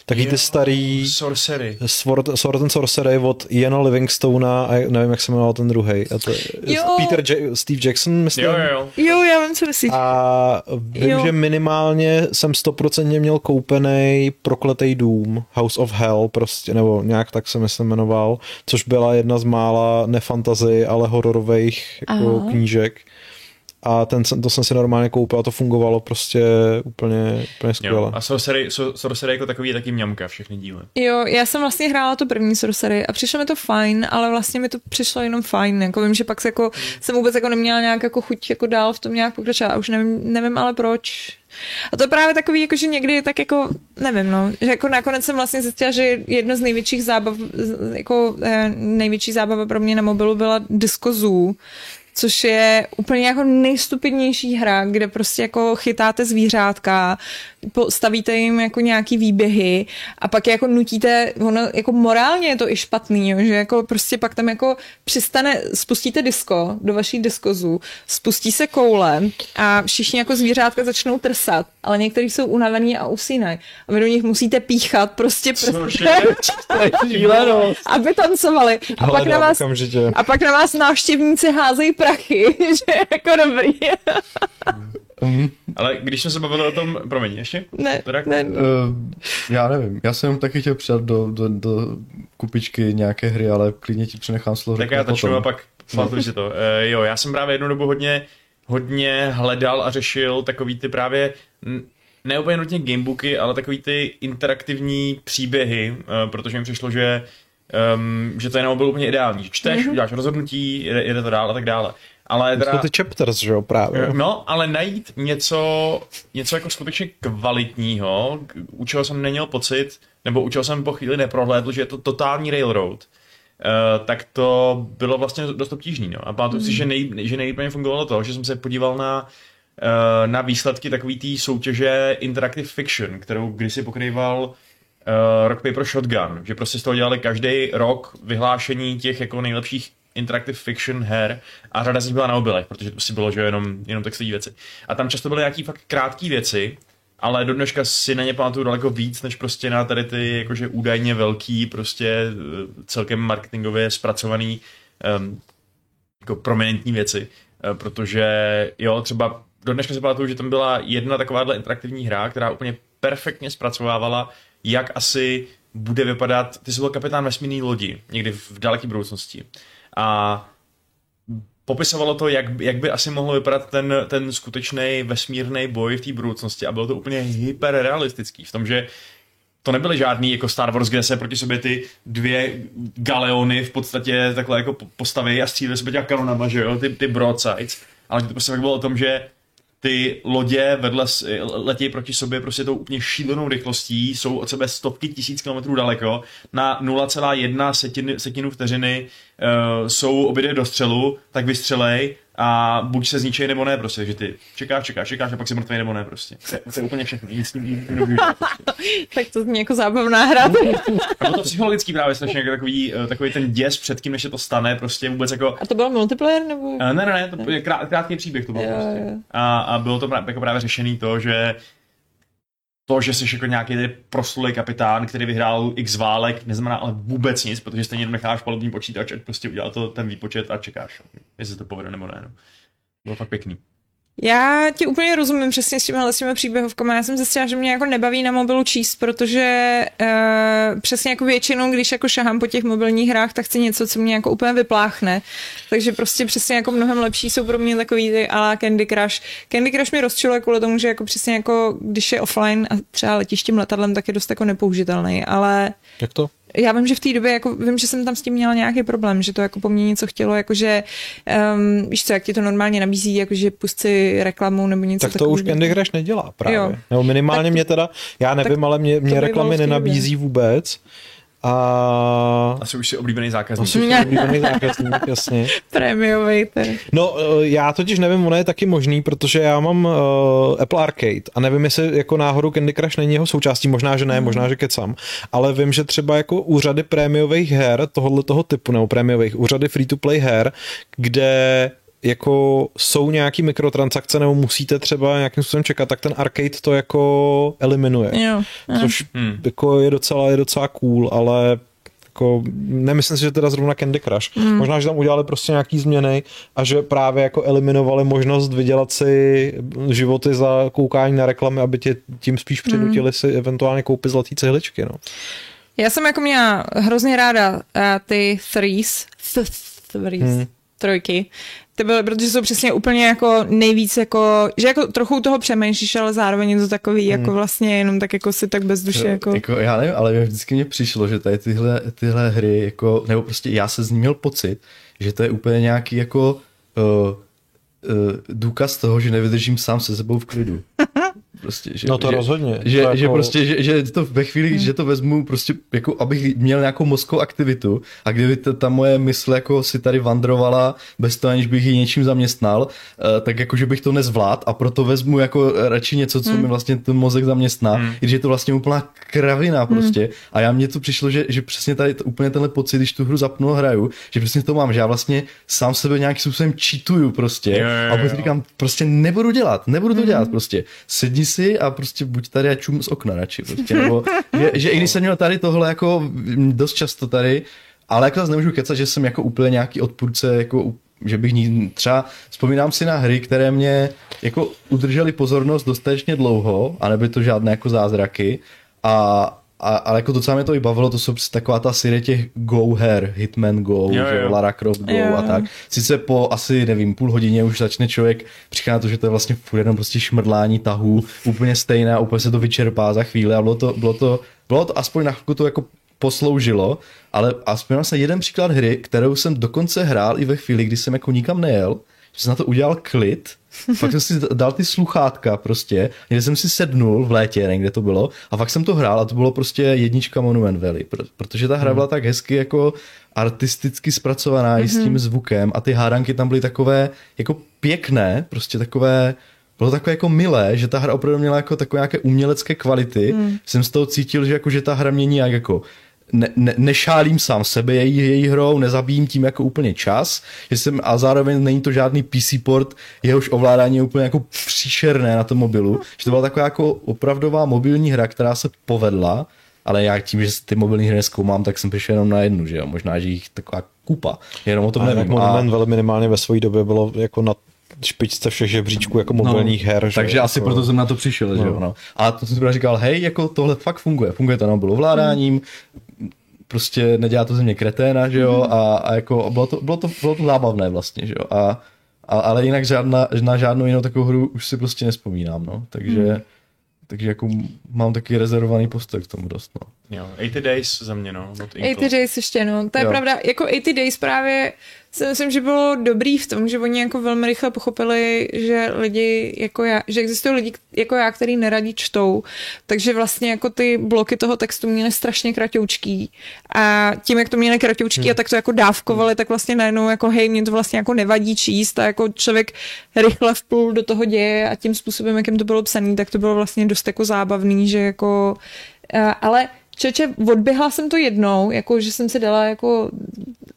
Taky ty starý Sorcery. Sword, Sword and Sorcery od Jana Livingstona a nevím, jak se jmenoval ten druhý. A to je Jo. Peter J- Steve Jackson, myslím. Jo, jo, jo. Jo, já vím, co myslíš. A vím, Jo. že minimálně jsem stoprocentně měl koupený Prokletej dům, House of Hell prostě, nebo nějak tak se myslím jmenoval, což byla jedna z mála nefantazy, ale hororových jako Aha. knížek. A ten, to jsem si normálně koupil a to fungovalo prostě úplně, úplně skvěle. jo. A Sorcery, so, Sorcery jako takový je taky mňamka, všechny díly. Jo, já jsem vlastně hrála tu první Sorcery a přišlo mi to fajn, ale vlastně mi to přišlo jenom fajn. Jako vím, že pak se jako, jsem vůbec jako neměla nějak jako chuť jako dál v tom nějak pokračovat a už nevím, nevím ale proč. A to je právě takový, jako, že někdy tak jako, nevím, no, že jako nakonec jsem vlastně zjistila, že jedno z největších zábav, jako eh, největší zábava pro mě na mobilu byla Disco Zoo, což je úplně jako nejstupidnější hra, kde prostě jako chytáte zvířátka, stavíte jim jako nějaký výběhy a pak je jako nutíte, ono jako morálně je to i špatný, jo, že jako prostě pak tam jako přistane, spustíte disko do vaší diskozu, spustí se koule a všichni jako zvířátka začnou trsat, ale někteří jsou unavený a usínají a vy do nich musíte píchat prostě prstem, aby tancovali. A pak, na Hledám vás, a pak na vás návštěvníci házejí prachy, že je jako dobrý. Ale když jsme se bavili o tom, promiň, ještě? ne, Teda- ne, Uh, já nevím, já jsem taky chtěl přidat do, do, do kupičky nějaké hry, ale klidně ti přenechám slovo. Tak já tačnu potom. a pak pamatuju si to. Uh, jo, já jsem právě jednu dobu hodně, hodně hledal a řešil takový ty právě ne úplně nutně gamebooky, ale takový ty interaktivní příběhy, uh, protože mi přišlo, že um, že to jenom bylo úplně ideální. Čteš, mm-hmm. uděláš rozhodnutí, jede, jede to dál a tak dále. Ale To teda, jsou ty chapters, že jo, právě. No, ale najít něco, něco jako skutečně kvalitního, u čeho jsem neměl pocit, nebo u čeho jsem po chvíli neprohlédl, že je to totální railroad, uh, tak to bylo vlastně dost obtížný. No. A pamatuju si, že, nej, že nejlíp mě fungovalo to, že jsem se podíval na, uh, na výsledky takový té soutěže Interactive Fiction, kterou kdysi pokrýval uh, Rock Paper Shotgun, že prostě z toho dělali každý rok vyhlášení těch jako nejlepších interactive fiction her a řada z nich byla na mobilech, protože to prostě bylo, že jenom, jenom textové věci. A tam často byly nějaký fakt krátké věci, ale do dneška si na ně pamatuju daleko víc, než prostě na tady ty jakože údajně velký, prostě eh, celkem marketingově zpracovaný um, jako prominentní věci, eh, protože jo, třeba do dneška si pamatuju, že tam byla jedna takováhle interaktivní hra, která úplně perfektně zpracovávala, jak asi bude vypadat, ty jsi byl kapitán vesmírné lodi, někdy v daleké budoucnosti. A popisovalo to, jak, jak by asi mohlo vypadat ten, ten skutečný vesmírný boj v té budoucnosti a bylo to úplně hyperrealistický v tom, že to nebyly žádný jako Star Wars, kde se proti sobě ty dvě galeony v podstatě takhle jako po- postaví a stříleli sebe těma kanonama, že jo, ty, ty broadsides, ale to prostě bylo o tom, že ty lodě vedle letějí proti sobě prostě tou úplně šílenou rychlostí, jsou od sebe stovky tisíc kilometrů daleko, na 0,1 setiny, setinu vteřiny uh, jsou obě do střelu, tak vystřelej a buď se zničej nebo ne prostě, že ty čekáš, čekáš, čekáš a pak si mrtvý nebo ne prostě. To je, úplně všechno, nic s tím prostě. tak to zní jako zábavná hra. A bylo to psychologický právě strašně jako takový, eh, takový ten děs před tím, než se to stane, prostě vůbec jako A to byl multiplayer nebo? Eh, Ne, ne, ne, to je krát, krátký příběh to byl Jo, prostě. jo. A, a bylo to právě, jako právě řešený to, že to, že jsi jako nějaký proslulý kapitán, který vyhrál x válek, neznamená ale vůbec nic, protože stejně jenom necháš palubní počítač, ať prostě udělá to ten výpočet a čekáš, jestli to povede nebo ne. No. Bylo fakt pěkný. Já ti úplně rozumím přesně s těmihle s těmi příběhovkami. Já jsem zjistila, že mě jako nebaví na mobilu číst, protože uh, přesně jako většinou, když jako šahám po těch mobilních hrách, tak chci něco, co mě jako úplně vypláchne. Takže prostě přesně jako mnohem lepší jsou pro mě takový ty ala Candy Crush. Candy Crush mi rozčiluje kvůli tomu, že jako přesně jako když je offline a třeba letíš tím letadlem, tak je dost jako nepoužitelný, ale Jak to? Já vím, že v té době, jako vím, že jsem tam s tím měla nějaký problém, že to jako po mně něco chtělo, jakože um, víš co, jak ti to normálně nabízí, jakože pust si reklamu nebo něco Tak to už takového. Candy Crush nedělá právě. Jo. Nebo minimálně Tak- mě teda, já nevím, ale mě, mě reklamy nenabízí vůbec. A Asi už si oblíbený zákazník. Asi Ne. oblíbený zákazník, jasně. Prémiový ten. No, eh, já totiž nevím, ono je taky možný, protože já mám uh, Apple Arcade a nevím, jestli jako náhodou Candy Crush není jeho součástí, možná, že ne, možná, že kecam, ale vím, že třeba jako úřady prémiových her tohohle toho typu, nebo prémiových, úřady free-to-play her, kde jako jsou nějaký mikrotransakce nebo musíte třeba nějakým způsobem čekat, tak ten arcade to jako eliminuje. Jo. jo. Což Hmm. jako je docela, je docela cool, ale jako nemyslím si, že teda zrovna Candy Crush. Mm. Možná, že tam udělali prostě nějaký změny a že právě jako eliminovali možnost vydělat si životy za koukání na reklamy, aby tě tím spíš přinutili mm. si eventuálně koupit zlatý cihličky. No. Já jsem jako měla hrozně ráda uh, ty threes, th- threes, Hmm. trojky. Ty byly, protože jsou přesně úplně jako nejvíc jako, že jako trochu toho přemýšlíš, ale zároveň je to takový jako vlastně jenom tak jako si tak bez duše jako... jako... Já nevím, ale mě vždycky mě přišlo, že tady tyhle, tyhle hry, jako, nebo prostě já se z ní měl pocit, že to je úplně nějaký jako uh, uh, důkaz toho, že nevydržím sám se sebou v klidu. prostě. Že, No to že, rozhodně. Že, to že jako- prostě, že, že to ve chvíli, že to vezmu prostě, jako abych měl nějakou mozkovou aktivitu a kdyby ta, ta moje mysl jako si tady vandrovala bez toho, aniž bych ji něčím zaměstnal, eh, tak jako, že bych to nezvlád a proto vezmu jako radši něco, co mi vlastně ten mozek zaměstná, i když je to vlastně úplná kravina prostě a já mně to přišlo, že, že přesně tady to, úplně tenhle pocit, když tu hru zapnu a hraju, že přesně to mám, že já vlastně sám sebe nějakým způsobem cheatuju prostě Jo, jo, a opět jo. říkám, prostě nebudu dělat, nebudu to dělat prostě. Sedni si a prostě buď tady a čum z okna radši prostě. Nebo, že, že, i když jsem měl tady tohle jako dost často tady, ale jako zase nemůžu kecat, že jsem jako úplně nějaký odpůrce, jako že bych ní, třeba vzpomínám si na hry, které mě jako udržely pozornost dostatečně dlouho a nebyly to žádné jako zázraky a, a, ale jako docela mě to i bavilo, to jsou prostě taková ta série těch Go her, Hitman Go, Jo, jo, že jo. Lara Croft Go Jo, a tak. Sice po asi, nevím, půl hodině už začne člověk přicházet na to, že to je vlastně furt jenom prostě šmrdlání tahů, úplně stejné a úplně se to vyčerpá za chvíli a bylo to, bylo to, bylo to aspoň na chvilku to jako posloužilo, ale aspoň se jeden příklad hry, kterou jsem dokonce hrál i ve chvíli, kdy jsem jako nikam nejel, jsem na to udělal klid, fakt jsem si dal ty sluchátka prostě, někde jsem si sednul v létě, někde to bylo, a fakt jsem to hrál a to bylo prostě jednička Monument Valley, pr- protože ta hra byla tak hezky jako artisticky zpracovaná i s tím zvukem a ty hádanky tam byly takové jako pěkné, prostě takové bylo takové jako milé, že ta hra opravdu měla jako takové nějaké umělecké kvality. Hmm. Jsem z toho cítil, že jako, že ta hra mě nějak jako ne, ne, nešálím sám sebe její, její hrou, nezabijím tím jako úplně čas, že jsem, a zároveň není to žádný PC port, jehož ovládání je úplně jako příšerné na tom mobilu, že to byla taková jako opravdová mobilní hra, která se povedla, ale já tím, že ty mobilní hry neskoumám, tak jsem přišel jenom na jednu, že jo, možná, že jich taková kupa, jenom o tom Ale nevím. Monument velmi minimálně ve své době bylo jako na špičce všech žebříčků jako mobilních her. že Takže asi jako, proto jsem na to přišel, no. že jo, no. A to jsem si říkal, hej, jako tohle fakt funguje. Funguje to na mobilu ovládáním, prostě nedělá to ze mě kreténa, že jo, a, a jako bylo to, bylo, to, bylo to zábavné vlastně, že jo. A, a, ale jinak žádná, na žádnou jinou takovou hru už si prostě nespomínám, no. Takže, takže jako mám taky rezervovaný postoj k tomu dost, no. Jo, 80 Days za mě, no. Not 80 Days ještě, no. To je Jo. pravda. Jako 80 Days právě si myslím, že bylo dobrý v tom, že oni jako velmi rychle pochopili, že lidi jako já, že existují lidi jako já, který neradí čtou, takže vlastně jako ty bloky toho textu měly strašně kratoučký. A tím, jak to měli kratoučký hmm. a tak to jako dávkovali, tak vlastně najednou jako hej, mě to vlastně jako nevadí číst a jako člověk rychle vplul do toho děje a tím způsobem, jakým to bylo psaný, tak to bylo vlastně dost jako zábavný, že jako ale Čeče, odběhla jsem to jednou, jako že jsem si dala, jako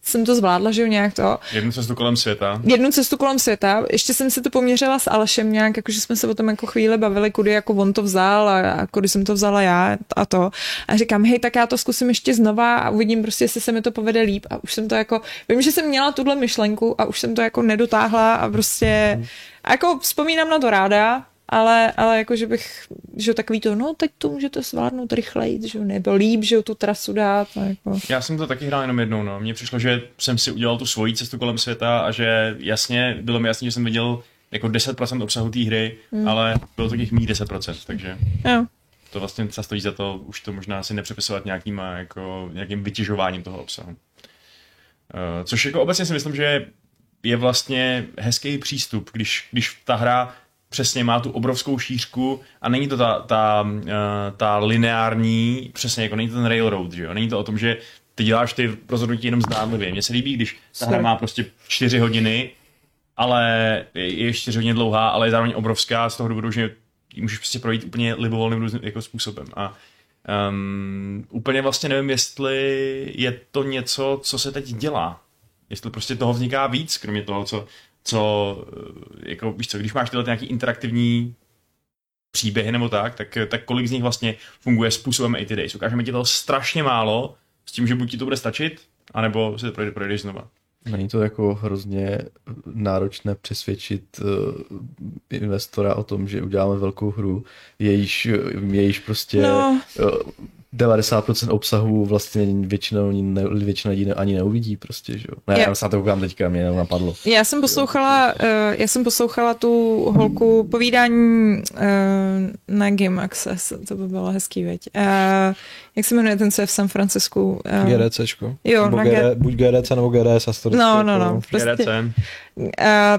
jsem to zvládla, že jo, nějak to. Jednu cestu kolem světa. Jednu cestu kolem světa, ještě jsem si to poměřila s Alešem nějak, jakože jsme se o tom jako chvíli bavili, kudy jako on to vzal a, a kudy jsem to vzala já a to. A říkám, hej, tak já to zkusím ještě znova a uvidím prostě, jestli se mi to povede líp. A už jsem to jako, vím, že jsem měla tuhle myšlenku a už jsem to jako nedotáhla a prostě, a jako vzpomínám na to ráda, ale, ale jako, že bych, že takový to, no teď to můžete zvládnout rychleji, že nebo líp, že tu trasu dát, a jako. Já jsem to taky hrál jenom jednou, no. Mně přišlo, že jsem si udělal tu svoji cestu kolem světa a že jasně, bylo mi jasné, že jsem viděl jako 10% obsahu té hry, hmm. ale bylo to těch mých 10%, takže Jo. to vlastně se stojí za to už to možná si nepřepisovat nějakýma, jako, nějakým vytěžováním toho obsahu. Uh, což jako obecně si myslím, že je vlastně hezký přístup, když, když ta hra přesně má tu obrovskou šířku a není to ta, ta, uh, ta lineární, přesně jako není to ten railroad, že jo? Není to o tom, že ty děláš ty rozhodnutí jenom zdánlivě. Mně se líbí, když ta hra má prostě čtyři hodiny, ale je čtyři hodiny dlouhá, ale je zároveň obrovská z toho důvodu, že ji můžeš prostě projít úplně libovolným různým jako způsobem. A um, úplně vlastně nevím, jestli je to něco, co se teď dělá. Jestli prostě toho vzniká víc, kromě toho, co, co eh, jako víš co, když máš tyhle nějaký interaktivní příběhy nebo tak, tak, tak kolik z nich vlastně funguje způsobem 80 Days. Ukážeme ti toho strašně málo, s tím, že buď ti to bude stačit, anebo si to projde, projdeš znova. Není to jako hrozně náročné přesvědčit uh, investora o tom, že uděláme velkou hru, jejíž, jejíž prostě No. uh, 90% obsahu vlastně většinou ne, většina lidí ani neuvidí prostě, že jo. Ne, Je- já se na to koukám teďka, mě jenom napadlo. Já jsem poslouchala, uh, já jsem poslouchala tu holku povídání uh, na Game Access, to by bylo hezký, veď. Uh, jak se jmenuje ten, co je v San Francisku? Uh, GDCčko. Jo, Nebo na GD, G- buď GDC nebo GDS. A to No, no, no. Prostě, GDC.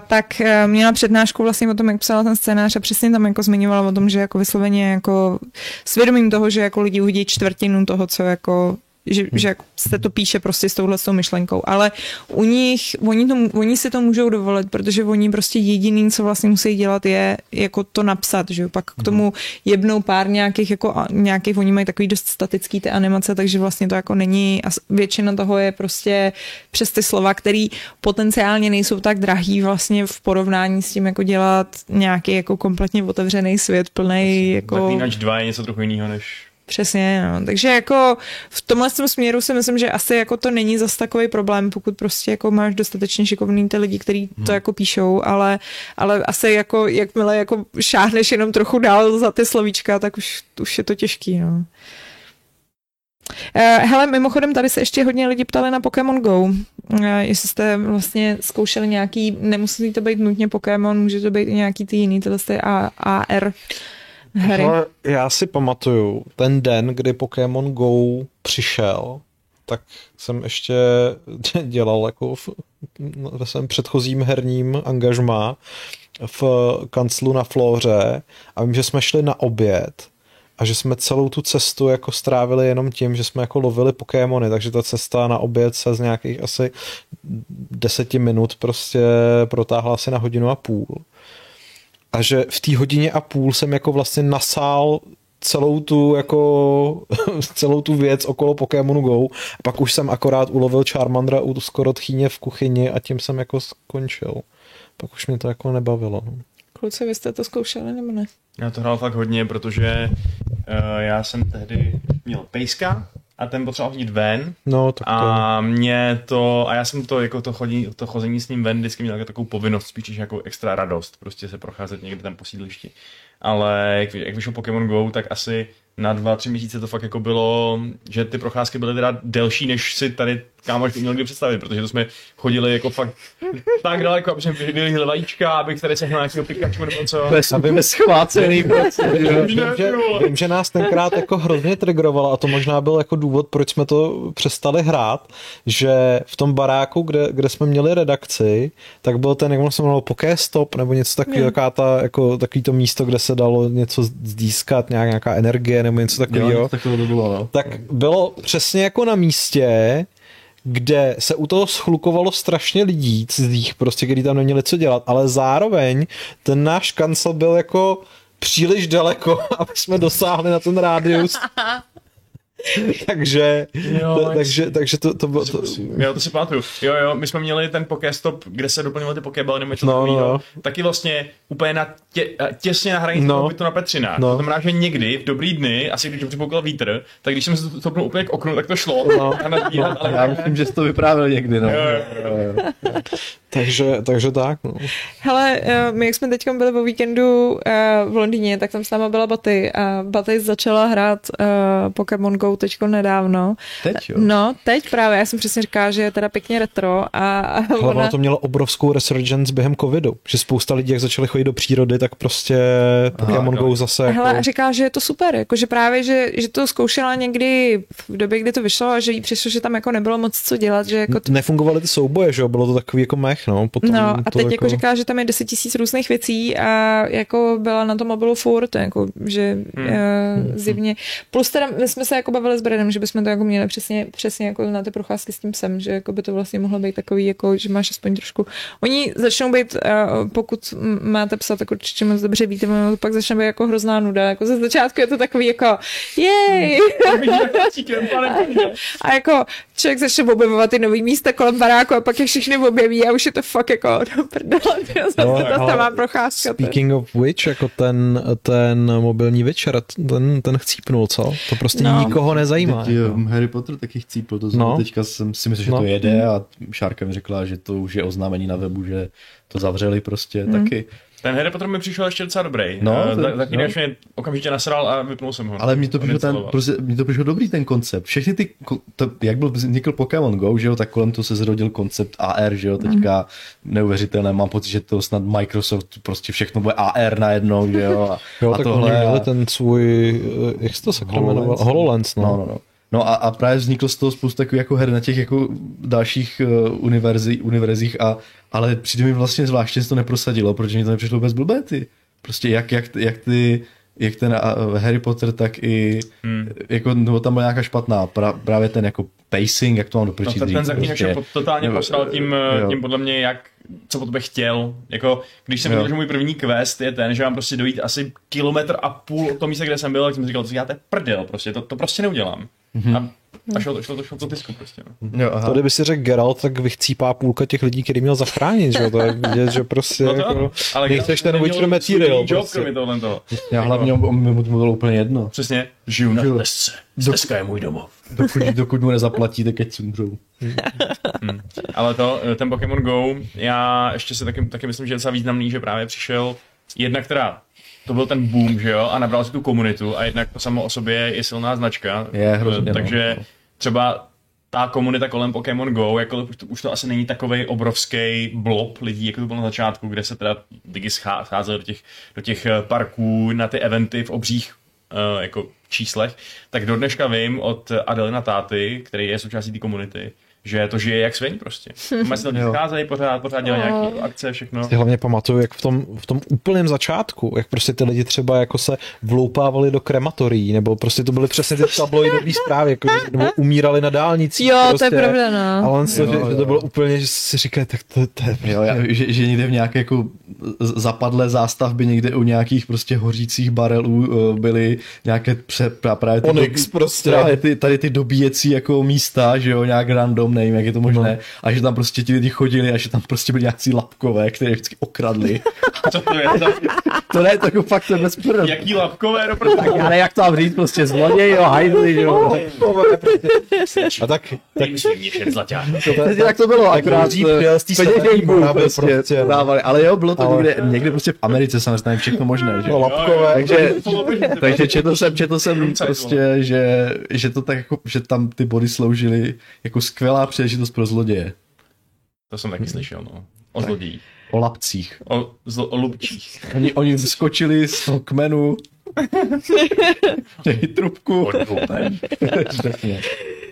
Tak eh, měla přednášku vlastně o tom, jak psala ten scénář a přesně tam jako zmiňovala o tom, že jako vysloveně jako svědomím toho, že jako lidi uvidí čtvrtinu toho, co jako že, hmm. že se to píše prostě s touhle myšlenkou, ale u nich, oni, to, oni si to můžou dovolit, protože oni prostě jediný, co vlastně musí dělat, je jako to napsat, že pak k tomu jednou pár nějakých, jako nějakých, oni mají takový dost statický ty animace, takže vlastně to jako není, a většina toho je prostě přes ty slova, který potenciálně nejsou tak drahý vlastně v porovnání s tím, jako dělat nějaký jako kompletně otevřený svět plný jako... Zaklínač 2 je něco trochu jiného než Přesně, no. Takže jako v tomhle směru si myslím, že asi jako to není zas takový problém, pokud prostě jako máš dostatečně šikovný ty lidi, kteří to hmm. jako píšou, ale, ale asi jako jakmile jako šáhneš jenom trochu dál za ty slovíčka, tak už, už je to těžký, no. Eh, hele, mimochodem, tady se ještě hodně lidi ptali na Pokémon Go. Eh, jestli jste vlastně zkoušeli nějaký, nemusí to být nutně Pokémon, může to být i nějaký ty jiný, tyhle AR hry. Ale já si pamatuju ten den, kdy Pokémon Go přišel, tak jsem ještě dělal jako v, ve svém předchozím herním angažmá v kanclu na Flóře a vím, že jsme šli na oběd a že jsme celou tu cestu jako strávili jenom tím, že jsme jako lovili Pokémony, takže ta cesta na oběd se z nějakých asi deseti minut prostě protáhla asi na hodinu a půl a že v té hodině a půl jsem jako vlastně nasál celou tu jako celou tu věc okolo Pokémonu Go. A pak už jsem akorát ulovil Charmandra u skoro tchýně v kuchyni a tím jsem jako skončil. Pak už mě to jako nebavilo. No. Kluci, vy jste to zkoušeli nebo ne? Já to hrál fakt hodně, protože uh, já jsem tehdy měl pejska a ten potřeboval chodit ven. No, tak to... A mě to, a já jsem to, jako to, chodí, to chození s ním ven vždycky měl jako takovou povinnost, spíš jako extra radost, prostě se procházet někde tam po sídlišti. Ale jak, jak vyšel Pokémon Go, tak asi na dva, tři měsíce to fakt jako bylo, že ty procházky byly teda delší, než si tady kámoš měl kdy představit, protože to jsme chodili jako fakt tak daleko, aby jsme vyhodili vajíčka, abych tady sehnal nějakého Pikachu nebo co. Aby bez schvácený vím, že, vím, že nás tenkrát jako hrozně trigrovalo a to možná byl jako důvod, proč jsme to přestali hrát, že v tom baráku, kde, kde jsme měli redakci, tak byl ten, jak se jmenovalo, Pokéstop nebo něco takového, taková ta, jako, takový to místo, kde se dalo něco získat, nějak, nějaká energie nebo něco takového. Jo, tak to bylo, no. Tak bylo přesně jako na místě, kde se u toho schlukovalo strašně lidí cizích, prostě, kteří tam neměli co dělat, ale zároveň ten náš kancel byl jako příliš daleko, aby jsme dosáhli na ten rádius takže, jo, to, takže, takže to, to bylo... To... Jo, to si pamatuju. Jo, jo, my jsme měli ten Pokestop, kde se doplňovaly ty Pokéball nebo něco no, no. taky vlastně úplně na tě, těsně na hranici no. bytu na Petřina. No. To znamená, že někdy v dobrý dny, asi když připoukal vítr, tak když jsem se stopnul úplně k oknu, tak to šlo. No. A nadíhat, ale... Já myslím, že jsi to vyprávěl někdy, no. Jo, jo, jo. Takže, takže tak, no. Hele, eh, my jak jsme teď byli po víkendu eh, v Londýně, tak tam s náma byla Baty a Baty začala hrát uh, Pokémon Go teďko nedávno. Teď jo? No, teď právě, já jsem přesně říkala, že je teda pěkně retro a, a ona... ono to mělo obrovskou resurgence během covidu, že spousta lidí, jak začali chodit do přírody, tak prostě Pokémon Go zase jako... Hele, říká, že je to super, jako že právě, že, že to zkoušela někdy v době, kdy to vyšlo a že jí přišlo, že tam jako nebylo moc co dělat, že jako... To... Nefungovaly ty souboje, že jo, bylo to takový jako mech, no. Potom no a teď jako... jako říká, že tam je 10 tisíc různých věcí a jako byla na tom mobilu furt, jako, že hmm. uh, zjevně. Plus teda my jsme se jako bavili s Bredem, že bychom to jako měli přesně, přesně jako na ty procházky s tím sem, že jako by to vlastně mohlo být takový, jako, že máš aspoň trošku. Oni začnou být, uh, pokud máte psat, tak určitě moc dobře víte, to pak začne být jako hrozná nuda. Jako ze začátku je to takový jako jej. a jako člověk začne objevovat ty nový místa kolem baráku a pak je všechny objeví a už je to fakt jako do prdele, no, to má procházka. Speaking of which, jako ten, ten mobilní večer, ten, ten chcípnul, co? To prostě no. nikoho nezajímá. Teď, jako. Harry Potter taky chcípl, to no. teďka jsem si myslel, že no. to jede a Šárka mi řekla, že to už je oznámení na webu, že to zavřeli prostě hmm. taky. Ten Harry Potter mi přišel ještě docela dobrý. No, uh, tak, taky no. mě okamžitě nasral a vypnul jsem ho. Ale mi to přišlo, ten, prostě, mi to přišlo dobrý ten koncept. Všechny ty, to, jak byl vznikl Pokémon Go, že jo, tak kolem toho se zrodil koncept AR, že jo, teďka mm. neuvěřitelné. Mám pocit, že to snad Microsoft prostě všechno bude AR najednou, že jo. A, jo, a tak tohle, oni měli ten svůj, jak se to se HoloLens, HoloLens no. no, no, no No a, a právě vzniklo z toho spoustu takových jako her na těch jako dalších uh, univerzi, univerzích, a, ale přijde mi vlastně zvláštně, že to neprosadilo, protože mi to nepřišlo vůbec blbé ty. Prostě jak, jak, jak ty jak ten Harry Potter, tak i hmm. jako, nebo tam byla nějaká špatná, pra, právě ten jako pacing, jak to mám doprčit no, ten, ten zatím prostě, jako totálně nebo, posral tím, jo. tím podle mě, jak co po tobě chtěl. Jako, když jsem viděl, že můj první quest je ten, že mám prostě dojít asi kilometr a půl od toho místa, kde jsem byl, tak jsem říkal, co děláte prdel, prostě, to, to prostě neudělám. Mm-hmm. A a šlo to, šlo to, šlo to tisku prostě. No. Jo, aha. To kdyby si řekl Geralt, tak vychcípá půlka těch lidí, který měl zachránit, že jo? To je vidět, že prostě no to, jako, ale nechceš ten Witcher material. Prostě. Job, tohle toho. Já hlavně on, mi mu bylo úplně jedno. Přesně, žiju na Stesce. Steska je můj domov. Dokud, dokud mu nezaplatíte, keď si umřou. hmm. Ale to, ten Pokémon Go, já ještě si taky, taky myslím, že je docela významný, že právě přišel jedna, která to byl ten boom, že jo, a nabral si tu komunitu a jednak to samo o sobě je silná značka. Je, hrozně, Takže no. Třeba ta komunita kolem Pokémon Go, jako už to, už to asi není takový obrovský blob lidí, jako to bylo na začátku, kde se teda lidi scházeli do těch, do těch eh, parků na ty eventy v obřích uh, jako číslech, tak do dneška vím od Adelina Táty, který je součástí té komunity, že to žije jak sviň prostě. Má se tam scházejí pořád, pořád dělají nějaké akce, všechno. Si hlavně pamatuju, jak v tom, v tom úplném začátku, jak prostě ty lidi třeba jako se vloupávali do krematorií, nebo prostě to byly přesně ty tabloidové zprávy, jako, nebo umírali na dálnici. Jo, prostě, to je pravda, no. Ale on si, jo, že, jo. že, to bylo úplně, že si říká, tak to, to je jo, já, že, že, někde v nějaké jako zapadlé zástavby někde u nějakých prostě hořících barelů uh, byly nějaké pře, právě ty, Onyx doby, prostě. Právě ty, tady ty dobíjecí jako místa, že jo, nějak random, nevím, jak je to možné, no. a že tam prostě ti lidi chodili a že tam prostě byli nějací lapkové, které vždycky okradli. Co to je? to ne, to jako fakt to je bez. Jaký lapkové, no tak já ne, jak to mám říct, prostě zloděj, jo, hajdli, jo. a tak, tak jak to bylo, akorát z té prostě, prostě dávali, ale jo, bylo to ale... někde, někde prostě v Americe samozřejmě všechno možné, že? No, lapkové. Takže, takže četl jsem, četl jsem prostě, že, že to tak jako, že tam ty body sloužily jako skvělá příležitost pro zloděje. To jsem taky slyšel, no. O zlodějích. O lapcích. O, zlo, o lubčích. Oni, oni skočili z toho kmenu. Dej trubku.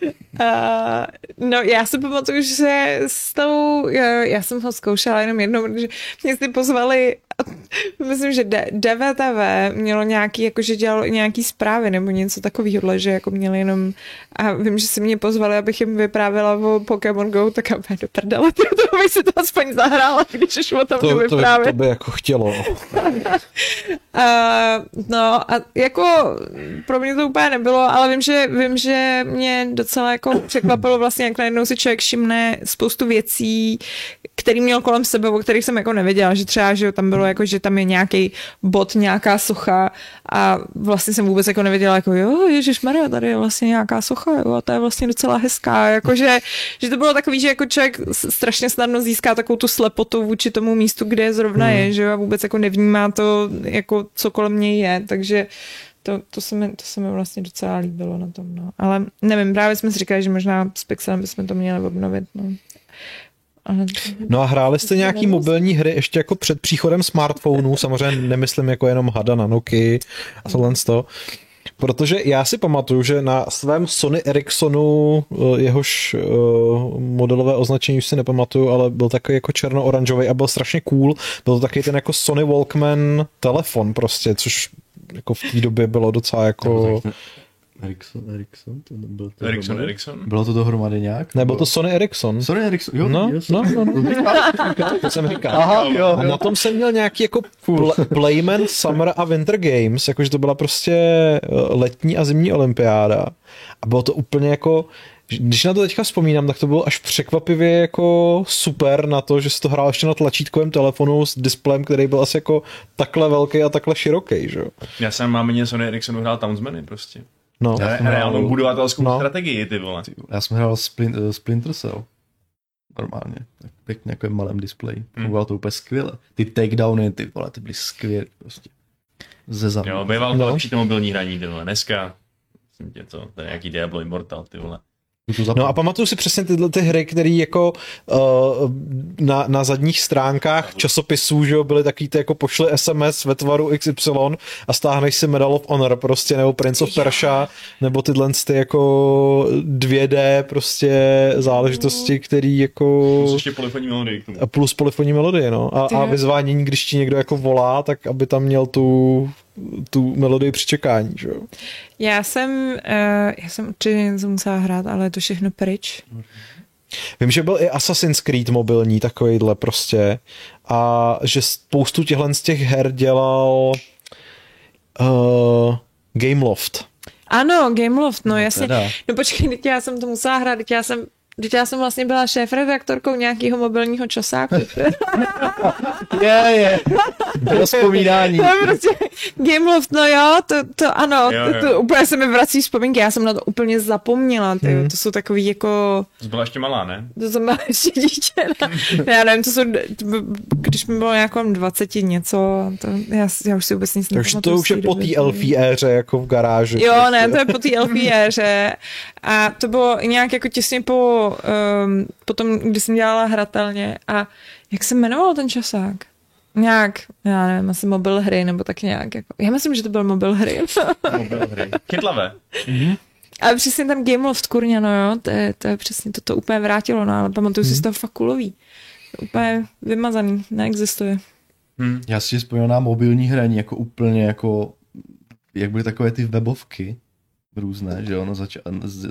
Uh, no já si pamatuju, že s tou, já, já jsem ho zkoušela jenom jednou, protože mě si pozvali, myslím, že DVTV mělo nějaký, jakože dělalo nějaký zprávy nebo něco takového, že jako měli jenom, a vím, že si mě pozvali, abych jim vyprávěla o Pokémon Go, tak aby do prdele, to bych si to aspoň zahrála, když už o tom to, vyprávět. To, to by jako chtělo. uh, no a jako pro mě to úplně nebylo, ale vím, že, vím, že mě docela jako jako překvapilo vlastně, jak najednou si člověk všimne spoustu věcí, který měl kolem sebe, o kterých jsem jako nevěděla, že třeba, že tam bylo jako, že tam je nějaký bod, nějaká socha a vlastně jsem vůbec jako nevěděla, jako jo, Ježíš Maria, tady je vlastně nějaká socha, jo, a to je vlastně docela hezká, jakože, že to bylo takový, že jako člověk strašně snadno získá takovou tu slepotu vůči tomu místu, kde zrovna hmm. je, že jo, a vůbec jako nevnímá to, jako co kolem něj je, takže to, to, se mi, to se mi vlastně docela líbilo na tom, no. Ale nevím, právě jsme si říkali, že možná s Pixelem bychom to měli obnovit, no. No a hráli jste nějaký mobilní hry ještě jako před příchodem smartphonů, samozřejmě nemyslím jako jenom Hada na Nokia a tohle to. Protože já si pamatuju, že na svém Sony Ericssonu, eh, jehož eh, modelové označení už si nepamatuju, ale byl takový jako černo-oranžový a byl strašně cool. Byl to taky ten jako Sony Walkman telefon prostě, což jako v té době bylo docela jako... Ericsson, Ericsson, to byl to Ericsson, dohromady? Ericsson. Bylo to dohromady nějak? Ne, byl to Sony Ericsson. Sony Ericsson, jo, no, no, no, no. to jsem říkal. Aha, jo, a na tom jsem měl nějaký jako pl- Playman Summer a Winter Games, jakože to byla prostě eh, letní a zimní olympiáda. A bylo to úplně jako, když na to teďka vzpomínám, tak to bylo až překvapivě jako super na to, že jsi to hrál ještě na tlačítkovém telefonu s displejem, který byl asi jako takhle velký a takhle široký, že jo? Já jsem mámině Sony Ericssonu hrál Townsmany prostě. No. Já jsem reálnou budovatelskou no. strategii, ty vole. Já jsem hrál Splin, uh, Splinter Cell. Normálně. Tak pěkně jako malém displeji. Hmm. Fungovalo to úplně skvěle. Ty takedowny, ty vole, ty byly skvělé prostě. Ze zadu. Jo, býval to no. lepší to mobilní hraní, ty vole. Dneska, myslím tě to, to je nějaký Diablo Immortal, ty vole. No a pamatuju si přesně tyhle ty hry, které jako uh, na, na zadních stránkách časopisů, že jo, byly takový ty jako pošly SMS ve tvaru XY a stáhneš si Medal of Honor prostě, nebo Prince of Persia, nebo tyhle ty jako 2D prostě záležitosti, který jako... Plus ještě polifonní melodii k tomu. A plus polifonní melodie, no. A, a vyzvánění, když ti někdo jako volá, tak aby tam měl tu tu melodii při čekání, že jo? Já jsem, uh, já jsem určitě něco musela hrát, ale je to všechno pryč. Vím, že byl i Assassin's Creed mobilní takovýhle prostě a že spoustu těchhle z těch her dělal uh, Gameloft. Ano, Gameloft, no, no jasně. Teda. No počkej, teď já jsem to musela hrát, teď já jsem Teď já jsem vlastně byla šéf-redaktorkou nějakého mobilního časáku. je, je. Rozpomínání. to je prostě Gameloft, no jo, to, to ano, jo, jo. To, to, úplně se mi vrací vzpomínky, já jsem na to úplně zapomněla, ty, hmm. to jsou takový jako... To byla ještě malá, ne? To jsem byla ještě dítě, ne? já nevím, to jsou, když mi bylo nějakou 20 něco, to, já, já už si vůbec nic Takže to už je po té elfí éře, jako v garáži. Jo, prostě. ne, to je po té elfí éře a to bylo nějak jako těsně po um, potom, když jsem dělala hratelně a jak se jmenoval ten časák? Nějak, já nevím, asi mobil hry, nebo tak nějak. Jako, já myslím, že to byl mobil hry. mobil hry. Chytlavé. Mm-hmm. Ale přesně tam Game Loft, kurňa, no jo, to je, to je přesně, to to úplně vrátilo, no, ale pamatuju mm-hmm. si z toho fakt kulový. Úplně vymazaný, neexistuje. Hmm. Já si vzpomínám na mobilní hraní, jako úplně jako, jak byly takové ty webovky, různé, že jo, na, zača-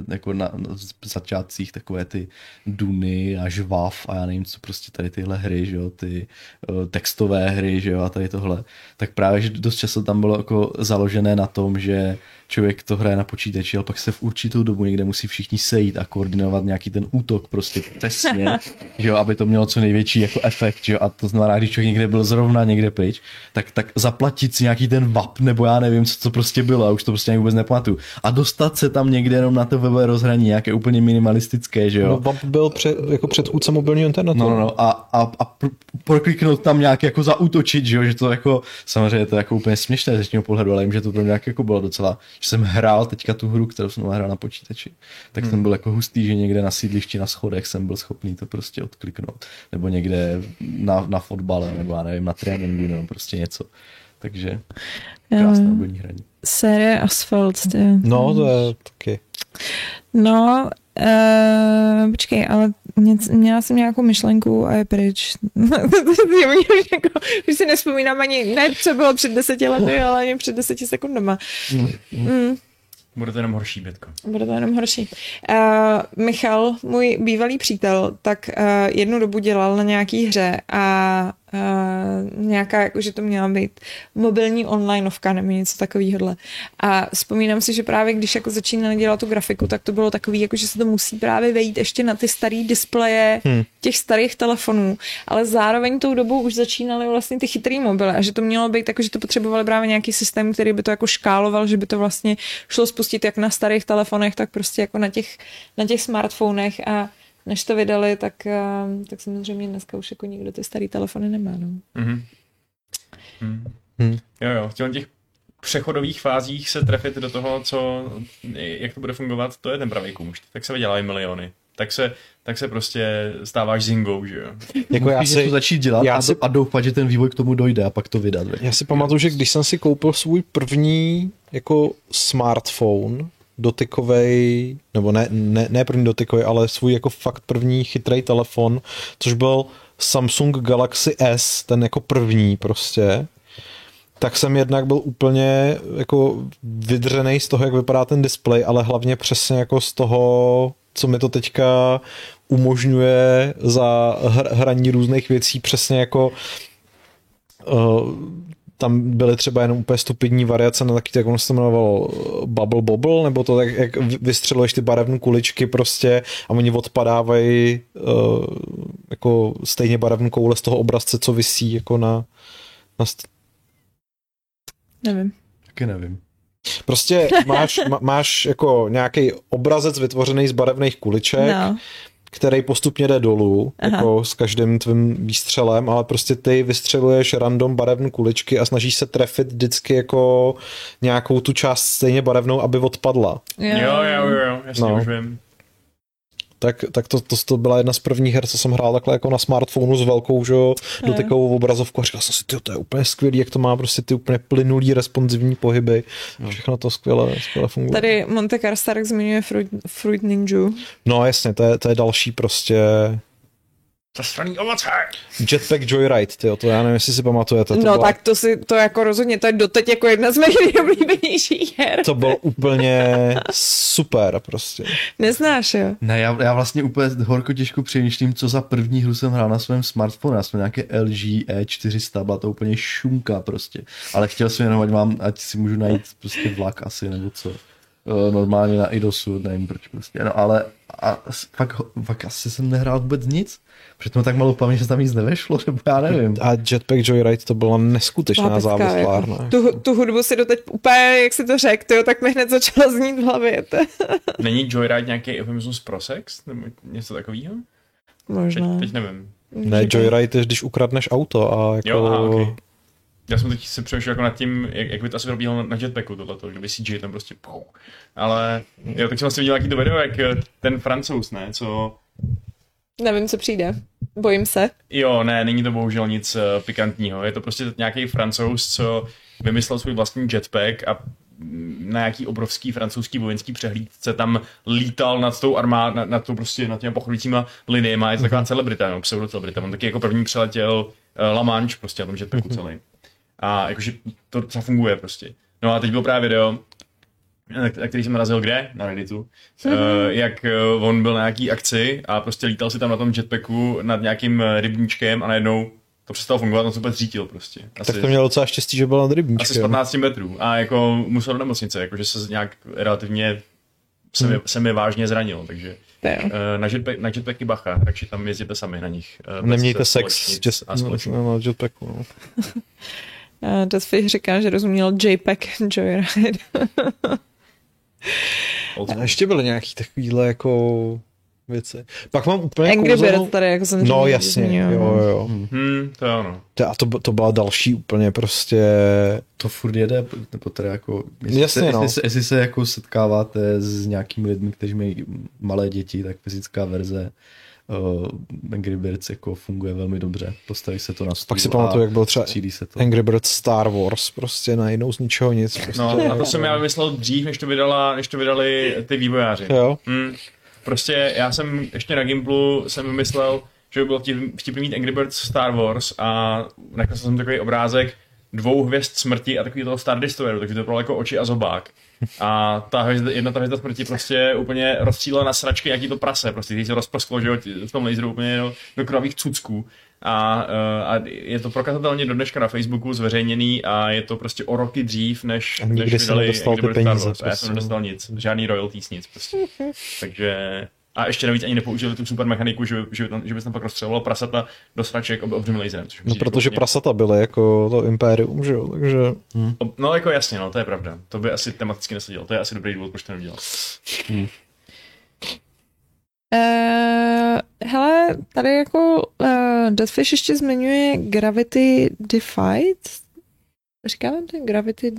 jako na, na začátcích takové ty Duny a Žvav a já nevím co, prostě tady tyhle hry, že jo, ty uh, textové hry, že jo, a tady tohle, tak právě, že dost často tam bylo jako založené na tom, že člověk to hraje na počítači, ale pak se v určitou dobu někde musí všichni sejít a koordinovat nějaký ten útok prostě přesně, že jo, aby to mělo co největší jako efekt, že jo, a to znamená, když člověk někde byl zrovna někde pryč, tak, tak zaplatit si nějaký ten VAP, nebo já nevím, co to prostě bylo, a už to prostě vůbec nepamatuju. A dostat se tam někde jenom na to webové rozhraní, nějaké úplně minimalistické, že jo. No, VAP byl před, jako předchůdce mobilního internetu. No, no, no a, a, a prokliknout tam nějak jako zautočit, že jo, že to jako, samozřejmě to je jako úplně směšné z dnešního pohledu, ale jim, že to pro mě jako bylo docela že jsem hrál teďka tu hru, kterou jsem hrál na počítači, tak hmm. jsem byl jako hustý, že někde na sídlišti na schodech jsem byl schopný to prostě odkliknout. Nebo někde na, na fotbale, nebo já nevím, na tréninku, nebo prostě něco. Takže krásné mobilní hraní. Série Asphalt. Tě. No, to je taky. No, Uh, počkej, ale měla jsem nějakou myšlenku a je pryč. jako, už si nespomínám ani, ne, co bylo před deseti lety, ale ani před deseti sekundama. Mm. Mm. Bude to jenom horší, Bětko. Bude to jenom horší. Uh, Michal, můj bývalý přítel, tak uh, jednu dobu dělal na nějaký hře a uh, nějaká, jako, že to měla být mobilní onlineovka nebo něco takového. A vzpomínám si, že právě když jako začínali dělat tu grafiku, tak to bylo takový, jako, že se to musí právě vejít ještě na ty staré displeje hmm. těch starých telefonů, ale zároveň tou dobou už začínaly vlastně ty chytrý mobily a že to mělo být jako, že to potřebovali právě nějaký systém, který by to jako škáloval, že by to vlastně šlo spustit jak na starých telefonech, tak prostě jako na těch, na těch smartfonech a než to vydali, tak, eh, tak samozřejmě dneska už jako nikdo ty staré telefony nemá. No. Mm-hmm. Mm. Mm. Jo, jo, v těch přechodových fázích se trefit do toho, co, jak to bude fungovat, to je ten pravý kůž. Tak se vydělají miliony. Tak se, tak se prostě stáváš zingou, že jo. Jako já si, to začít dělat já a, si, a doufat, že ten vývoj k tomu dojde a pak to vydat. Já si pamatuju, že když jsem si koupil svůj první jako smartphone, dotykový, nebo ne, ne, ne první dotykový, ale svůj jako fakt první chytrý telefon, což byl Samsung Galaxy S, ten jako první prostě, tak jsem jednak byl úplně jako vydřený z toho, jak vypadá ten displej, ale hlavně přesně jako z toho, co mi to teďka umožňuje za hraní různých věcí, přesně jako uh, tam byly třeba jenom úplně stupidní variace na taky, jak ono se to jmenovalo, Bubble Bobble, nebo to tak, jak vystřeluješ ty barevné kuličky prostě a oni odpadávají uh, jako stejně barevnou koule z toho obrazce, co visí jako na, na st- Nevím. Taky nevím. Prostě máš, máš jako nějaký obrazec vytvořený z barevných kuliček, no který postupně jde dolů, Aha. jako s každým tvým výstřelem, ale prostě ty vystřeluješ random barevné kuličky a snažíš se trefit vždycky jako nějakou tu část stejně barevnou, aby odpadla. Jo, jo, jo, jo jasně no. už vím. Tak, tak to, to, to, byla jedna z prvních her, co jsem hrál takhle jako na smartphonu s velkou že, dotykovou obrazovkou a říkal jsem si, tyjo, to je úplně skvělý, jak to má prostě ty úplně plynulý, responsivní pohyby. Všechno to skvěle, skvěle funguje. Tady Monte Karstark zmiňuje Fruit, Fruit Ninja. No jasně, to je, to je další prostě Zastraný ovoce! Jetpack Joyride, tyjo, to já nevím, jestli si pamatujete. To No byla, tak to si, to jako rozhodně, to je doteď jako jedna z mých nejoblíbenějších her. To byl úplně super prostě. Neznáš, jo? Ne, já, já vlastně úplně horko těžko přemýšlím, co za první hru jsem hrál na svém smartphonu. Já jsem nějaké LG E400, byla to úplně šunka prostě. Ale chtěl jsem jenom, ať mám, ať si můžu najít prostě vlak asi, nebo co. Eh, Normálně na IDOSu, nevím proč prostě. No ale a fakt, fakt asi jsem nehrál vůbec nic. Protože to mám tak malou paměť, že tam nic nevešlo, nebo já nevím. A Jetpack Joyride to byla neskutečná Pecka, závislárna. jako. tu, tu hudbu si doteď úplně, jak si to řekl, tyjo, tak mi hned začala znít v hlavě. To. Není Joyride nějaký eufemismus pro sex? Nebo něco takového? Teď, Možná. teď nevím. Ne, Joyride je, když ukradneš auto a jako... Jo, aha, okay. Já jsem teď si přemýšlel jako nad tím, jak, jak by to asi probíhalo na, na jetpacku tohleto, kdyby CJ tam prostě pou. Ale jo, tak jsem vlastně viděl nějaký to video, jak eh, ten francouz, ne, co... Nevím, co přijde. Bojím se. Jo, ne, není to bohužel nic uh, pikantního. Je to prostě nějaký francouz, co vymyslel svůj vlastní jetpack a na nějaký obrovský francouzský vojenský přehlídce tam lítal nad tou armád, nad, nad tou prostě nad těma pochodujícíma liniema. Je to taková celebrita, no, pseudocelebrita. On taky jako první přeletěl uh, La Manche prostě na tom jetpacku celý. A jakože to docela funguje prostě. No a teď byl právě video, na který jsem narazil kde? Na Redditu. Uh, jak uh, on byl na nějaký akci a prostě lítal si tam na tom jetpacku nad nějakým eh, rybníčkem a najednou to přestalo fungovat, on se úplně zřítil prostě. Asi, Tak to měl docela štěstí, že byl nad asi z rybníčkem. 15 metrů a jako musel do nemocnice, jakože se nějak relativně se, mi, se mi vážně zranil, takže uh, na, jetpack, na jetpacky bacha, takže tam jezděte sami na nich. Uh, Nemějte sex s jet, a no, no, jetpacku. No. Deathfish říká, že rozuměl JPEG Joyride. School. ještě byly nějaký takovýhle jako věci. Pak mám úplně Angry kouzelnou- Bird tady, jako jsem No říkal, jasně, zmiňoval. jo, jo. Hmm, to je ono. To- A to, to byla další úplně prostě... To furt jede, nebo teda jako, Jasně, jestli, se, no. jestli, se, jestli se jako setkáváte s nějakými lidmi, kteří mají malé děti, tak fyzická verze uh, Angry Birds jako funguje velmi dobře. Postaví se to na stůl Pak si pamatuju, jak byl třeba se to. Angry Birds Star Wars, prostě najednou z ničeho nic. Prostě. No, a to jsem já vymyslel dřív, než to, vydala, než to vydali ty vývojáři. Jo, Hmm. Prostě já jsem ještě na Gimplu jsem vymyslel, že by bylo vtip- vtipný mít Angry Birds Star Wars a nakreslil jsem takový obrázek dvou hvězd smrti a takový toho Star Destroyeru, takže to bylo jako oči a zobák. A ta hvězda, jedna ta hvězda smrti prostě úplně rozstřílela na sračky nějaký to prase, prostě když se rozprsklo, že v tom laseru úplně do, do krvavých cucků. A, eh, a je to prokazatelně do dneška na Facebooku zveřejněný a je to prostě o roky dřív, než, A než vydali nedostal ty peníze. A já jsem prostě. nedostal nic, žádný royalties, nic prostě. Takže a ještě navíc ani nepoužili tu super mechaniku, že, že, by tam, že bys tam pak rozstřelovalo prasata do sraček ob, obřím laserem. Což no protože prasata byly jako to impérium, že jo, takže... Ob- No jako jasně, no, to je pravda. To by asi tematicky nesedělo. To je asi dobrý důvod, proč to neudělal. Uh, hele, tady jako uh, Deathfish ještě zmiňuje Gravity Defied. Říkáme to Gravity...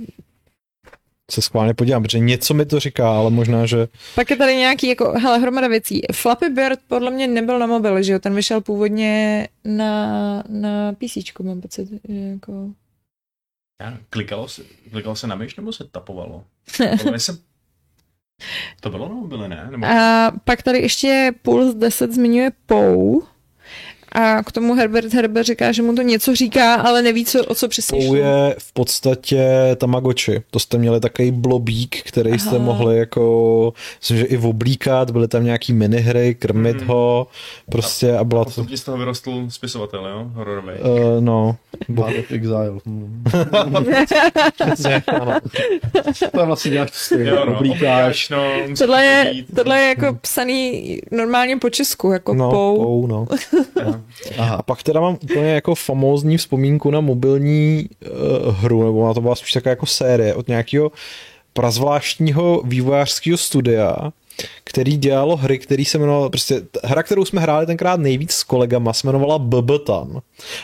Se schválně podívám, protože něco mi to říká, ale možná, že... Pak je tady nějaký, jako, hele, hromada věcí. Flappy Bird podle mě nebyl na mobil, že jo? Ten vyšel původně na, na PC, mám pocit. že Jako... Já, klikalo, se, klikalo se na myš nebo se tapovalo? Podle se... To bylo na mobile, ne? Nebo... A pak tady ještě Puls 10 zmiňuje POU. A k tomu Herbert Herbert říká, že mu to něco říká, ale neví, co, o co přesně šlo. je v podstatě Tamagotchi. To jste měli takový blobík, který jste Aha. mohli jako, myslím, že i oblíkat, byly tam nějaký minihry, krmit Mhm. ho, prostě a byla to, Postupně z toho vyrostl spisovatel, jo? Hororový. uh, no, Path of Exile. Přesně, ano. To vlastně děláš to stejně. Jo, no, Oblíkáš. no, Tohle je, tohle je jako psaný normálně po česku, jako No, POU. pou, no. Aha. A pak teda mám úplně jako famózní vzpomínku na mobilní uh, hru, nebo na to byla spíš taková jako série od nějakého prazvláštního vývojářského studia, který dělalo hry, který se jmenoval, prostě hra, kterou jsme hráli tenkrát nejvíc s kolegama, se jmenovala BBTAN.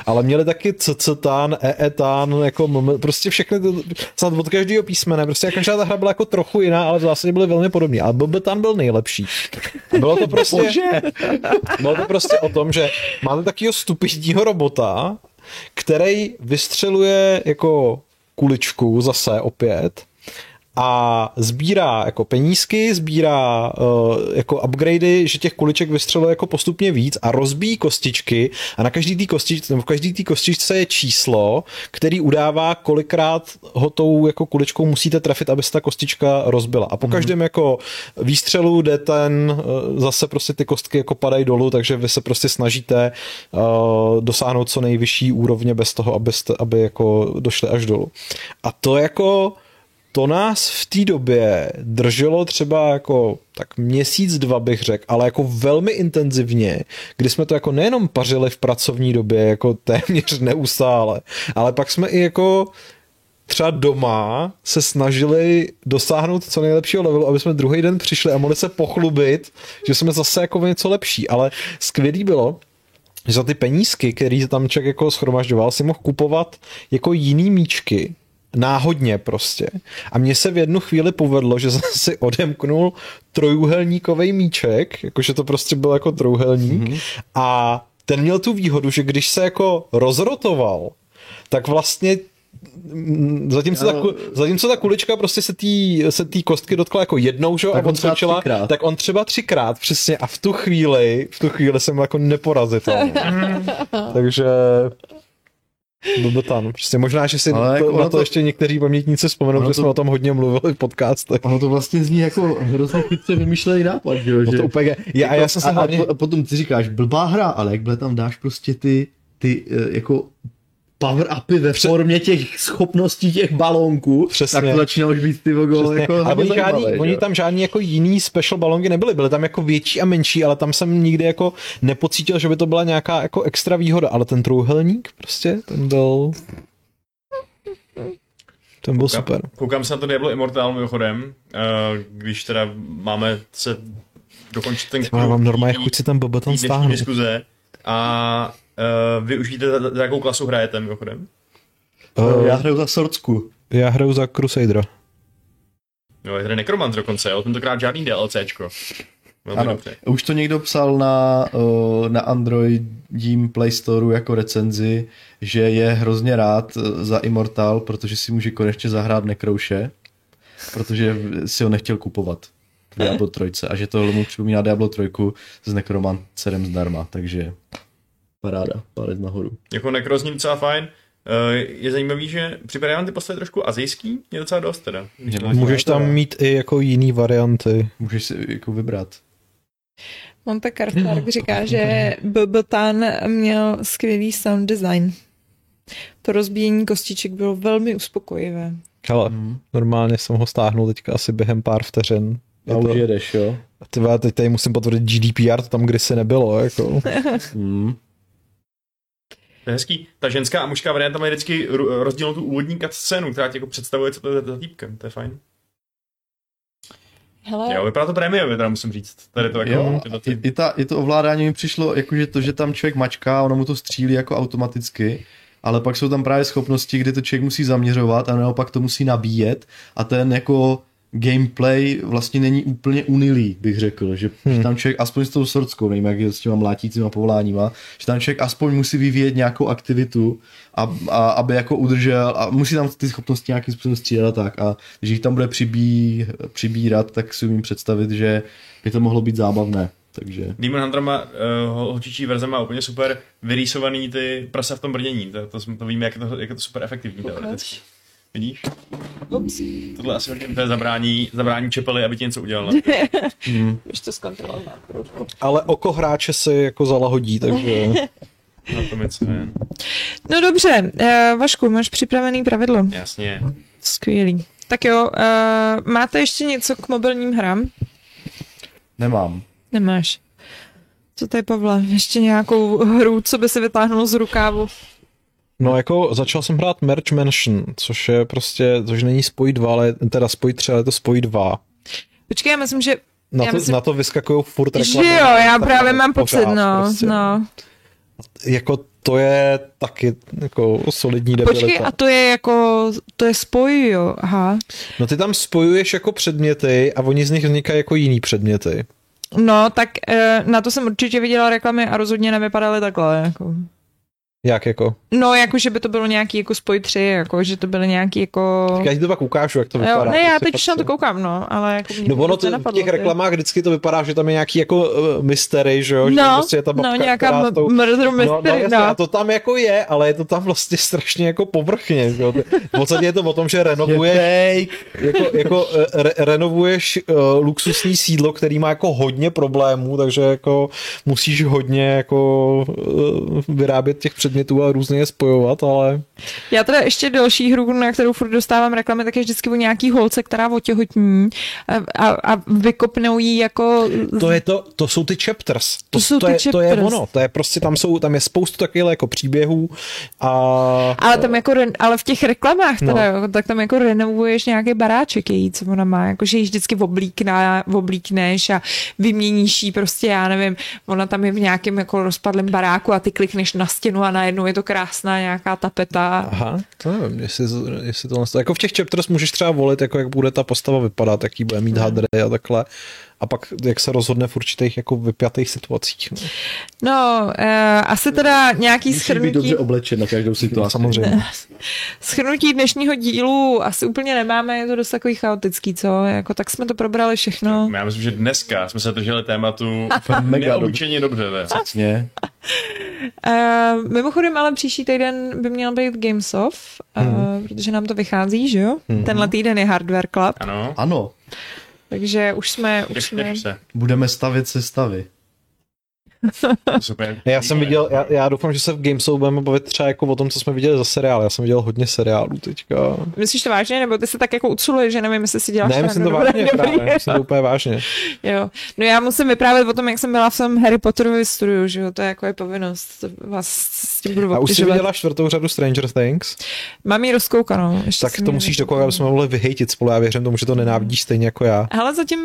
Ale měli taky CCTAN, EETAN, jako MM, prostě všechny, to, snad od každého písmene, prostě každá ta hra byla jako trochu jiná, ale v zásadě byly velmi podobné. A BBTAN byl nejlepší. A bylo to prostě, bylo to prostě o tom, že máte takového stupidního robota, který vystřeluje jako kuličku zase opět a sbírá jako penízky, sbírá uh, jako upgradey, že těch kuliček vystřeluje jako postupně víc a rozbíjí kostičky a na každý té kostičce, v každý té kostičce je číslo, který udává, kolikrát ho tou jako kuličkou musíte trefit, aby se ta kostička rozbila. A po každém jako výstřelu jde ten, uh, zase prostě ty kostky jako padají dolů, takže vy se prostě snažíte uh, dosáhnout co nejvyšší úrovně bez toho, abyste, aby jako došli až dolů. A to jako to nás v té době drželo třeba jako tak měsíc, dva bych řekl, ale jako velmi intenzivně, kdy jsme to jako nejenom pařili v pracovní době, jako téměř neustále, ale pak jsme i jako třeba doma se snažili dosáhnout co nejlepšího levelu, aby jsme druhý den přišli a mohli se pochlubit, že jsme zase jako něco lepší, ale skvělý bylo, že za ty penízky, který tam člověk jako schromažďoval, si mohl kupovat jako jiný míčky, náhodně prostě. A mně se v jednu chvíli povedlo, že jsem si odemknul trojuhelníkový míček, jakože to prostě byl jako trojuhelník mm-hmm. a ten měl tu výhodu, že když se jako rozrotoval, tak vlastně mm, Zatímco ta, zatímco ta kulička prostě se tý, se tý kostky dotkla jako jednou, že? jo, Tak a on třikrát. tak on třeba třikrát, přesně, a v tu chvíli, v tu chvíli jsem jako neporazitelný. Takže Bobotan. Prostě možná, že si Ale to, jako na ono to, to- ještě někteří pamětníci vzpomenou, že to- jsme o tom hodně mluvili v podcastech. Ono to vlastně zní jako hrozně chytře vymyšlený nápad, že jo? No to úplně, já, a já jsem se a, hlavně... a, potom ty říkáš blbá hra, ale jakhle tam dáš prostě ty, ty eh, jako power upy ve formě těch schopností těch balónků, Přesně. tak to začíná už být ty vogo, jako ale hodně oni, žádný, že oni tam žádný jako jiný special balongy nebyly, byly tam jako větší a menší, ale tam jsem nikdy jako nepocítil, že by to byla nějaká jako extra výhoda, ale ten trouhelník prostě, ten byl... Ten byl Koukám- super. Koukám se na to Diablo Immortal mimochodem, eh, když teda máme se dokončit ten Já mám normálně chuť si ten tý dnešní stáhnout. diskuze. A uh, vy už víte, za, za jakou klasu hrajete mimochodem? Uh, Já hraju za Sorcku. já hraju za Crusadera. Jo, je tady Necromant dokonce, jo, tentokrát žádný DLCčko. Velmi Ano, dobře. už to někdo psal na, uh, na Androidím Play Storeu jako recenzi, že je hrozně rád eh, za Immortal, protože si může konečně zahrát Nekrouše, protože si ho nechtěl kupovat v Diablo 3 a že tohle mu připomíná Diablo 3 s Necromancerem zdarma, takže paráda, palec nahoru. Jako Necro zní docela fajn. Eh, je zajímavý, že připadá ty postavy trošku azijský, je docela dost teda. Můžeš tam mít i jako jiný varianty. Můžeš si jako vybrat. Monte Cartark říká, že Bobotan měl skvělý sound design. To rozbíjení kostiček bylo velmi uspokojivé. Ale Mm. normálně jsem ho stáhnul teďka asi během pár vteřin. A Je to- už jedeš, jo? Ty vole, teď tady musím potvrdit GDPR, to tam kdysi nebylo, jako. Mm. To je hezký. Ta ženská a mužská varianta má vždycky ro- rozdílnou tu úvodní scénu, která ti jako představuje, co to je za týpkem. To je fajn. Hele, Jo, vypadá to prémiově, teda musím říct. Tady to jako, Jo, tyhle i, ty, i, ta, i to ovládání mi přišlo, jakože to, že tam člověk mačká, ono mu to střílí jako automaticky, ale pak jsou tam právě schopnosti, kdy to člověk musí zaměřovat a naopak to musí nabíjet a ten jako gameplay vlastně není úplně unilý, bych řekl, že, hmm. že tam člověk aspoň s tou sorckou, nevím jak je s těma mlátícíma povoláníma, že tam člověk aspoň musí vyvíjet nějakou aktivitu, a, a, aby jako udržel a musí tam ty schopnosti nějakým způsobem střídat a tak a když jich tam bude přibí, přibírat, tak si umím představit, že by to mohlo být zábavné, takže Demon Hunter má, uh, holčičí verze má úplně super vyrýsovaný ty prasa v tom brnění. To, to, to víme, jak je to, jak je to super efektivní teoreticky. Vidíš? ups, Tohle asi hodně to je zabrání, zabrání čepely, aby ti něco udělal. už to zkontrolovat. Ale oko hráče si jako zalahodí, takže... Na tom je. No dobře, uh, Vašku, máš připravený pravidlo. Jasně. Skvělý. Tak jo, uh, máte ještě něco k mobilním hrám? nemám. Nemáš. Co to je, Pavle? Ještě nějakou hru, co by se vytáhnulo z rukávu? No jako začal jsem hrát Merge Mansion, což je prostě, což není spoj 2, ale teda spoj 3, ale to spoj 2. Počkej, já myslím, že Na Já to, myslím- na to vyskakují furt Že reklamy. jo, já právě mám pocit, no, prostě. no. Jako to je taky jako solidní debilita. Počkej, a to je jako, to je spoj, jo, aha. No ty tam spojuješ jako předměty a oni z nich vznikají jako jiný předměty. No, tak eh, na to jsem určitě viděla reklamy a rozhodně nevypadaly takhle, jako. Jak jako? No, jako, že by to bylo nějaký jako spoj tři, jako, že to byly nějaký jako... Já ti to pak ukážu, jak to vypadá. Jo, ne, já prostě teď fakt už na to koukám, no, ale jako mě No ono to, v těch ty. reklamách vždycky to vypadá, že tam je nějaký jako uh, mystery, že jo? že tam No, prostě je ta babka, no, nějaká m- tou- murder No, no, mystery, jasně, no. a to tam jako je, ale je to tam vlastně strašně jako povrchně. Že jo? V podstatě je to o tom, že renovuješ, jako, jako eh, re, renovuješ uh, luxusní sídlo, který má jako hodně problémů, takže jako musíš hodně jako uh, vyrábět těch předmětů a různě je spojovat, ale Já teda ještě další hru, na kterou furt dostávám reklamy, tak je vždycky o nějaký holce, která otěhotní a, a, a vykopnou jí jako... to je to, to jsou ty chapters. To, To jsou to, ty je, to je chapters. ono, to je prostě, tam jsou, tam je spoustu takových jako příběhů a Ale tam jako, ale v těch reklamách teda, No. jo, tak tam jako renovuješ nějaký baráček její, co ona má, jako že ji vždycky oblíkne, oblíkneš a vyměníš jí prostě, já nevím, ona tam je v nějakém jako rozpadlém baráku a ty klikneš na stěnu a najednou je to krásná nějaká tapeta. Aha, to nevím, jestli, jestli to jako v těch chapters můžeš třeba volit, jako jak bude ta postava vypadat, jaký bude mít hadry a takhle. A pak jak se rozhodne v určitých jako vypjatých situacích. No. No, uh, asi teda nějaký Musí být schrnutí, dobře oblečen na každou situaci. Samozřejmě. schrnutí dnešního dílu asi úplně nemáme, je to dost takový chaotický, co? Jako tak jsme to probrali všechno. Já myslím, že dneska jsme se drželi tématu Mega dobře. dobře. ne? Přesně. Uh, mimochodem, ale příští týden by měl být Gamesoft, uh, Mhm. protože nám to vychází, že jo? Tenhle týden je Hardware Club, Ano, Ano, takže už jsme, už jsme... budeme stavět sestavy. Super. Já jsem viděl, já, já doufám, že se v Gamesou budeme bavit třeba jako o tom, co jsme viděli za seriál. Já jsem viděl hodně seriálů teďka. Myslíš to vážně, nebo ty se tak jako uculuješ, že nevím, jestli si děláš ne, myslím to vážně dobrý- právě, myslím to úplně vážně. Jo. No já musím vyprávět o tom, jak jsem byla v tom Harry Potterovi studiu, že jo, to je jako je povinnost, to vás s tím budu A už jsi viděla čtvrtou řadu Stranger Things? Mám ji rozkoukanou. Ještě Tak to musíš dokoukat, aby jsme mohli vyhejtit spolu. Já věřím tomu, že to nenávidíš stejně jako já. Hele, zatím,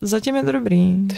zatím je to dobrý. Jo,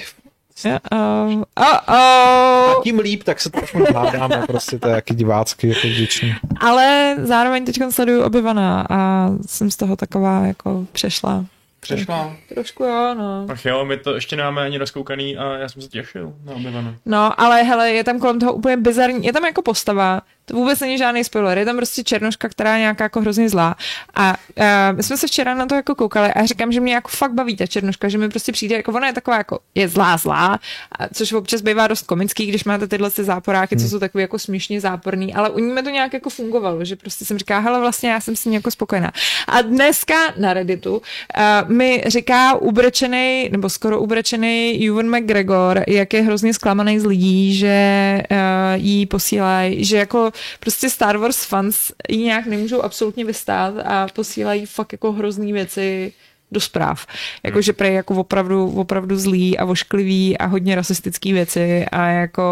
oh, oh, A oh. tím líp, tak se to aspoň hádáme, prostě to je jaký divácky, jako vděčný. Ale zároveň teď sleduju obyvaná a jsem z toho taková jako přešla. Přešla. Trošku jo, no. Ach jo, my to ještě nemáme ani rozkoukaný a já jsem se těšil na objevané. No, ale hele, je tam kolem toho úplně bizarní, je tam jako postava, to vůbec není žádný spoiler, je tam prostě černoška, která je nějaká jako hrozně zlá. A uh, my jsme se včera na to jako koukali a já říkám, že mě jako fakt baví ta černoška, že mi prostě přijde, jako ona je taková jako, je zlá, zlá, a což občas bývá dost komický, když máte tyhle ty záporáky, co jsou takový jako směšně záporný, ale u ní mi to nějak jako fungovalo, že prostě jsem říká, hele, vlastně já jsem s ní jako spokojená. A dneska na Redditu uh, mi říká ubrečený, nebo skoro ubrečený Ewan McGregor, jak je hrozně zklamaný z lidí, že uh, jí posílají, že jako prostě Star Wars fans ji nějak nemůžou absolutně vystát a posílají fakt jako hrozný věci do zpráv. Jako, že prej jako opravdu, opravdu zlý a vošklivý a hodně rasistický věci a jako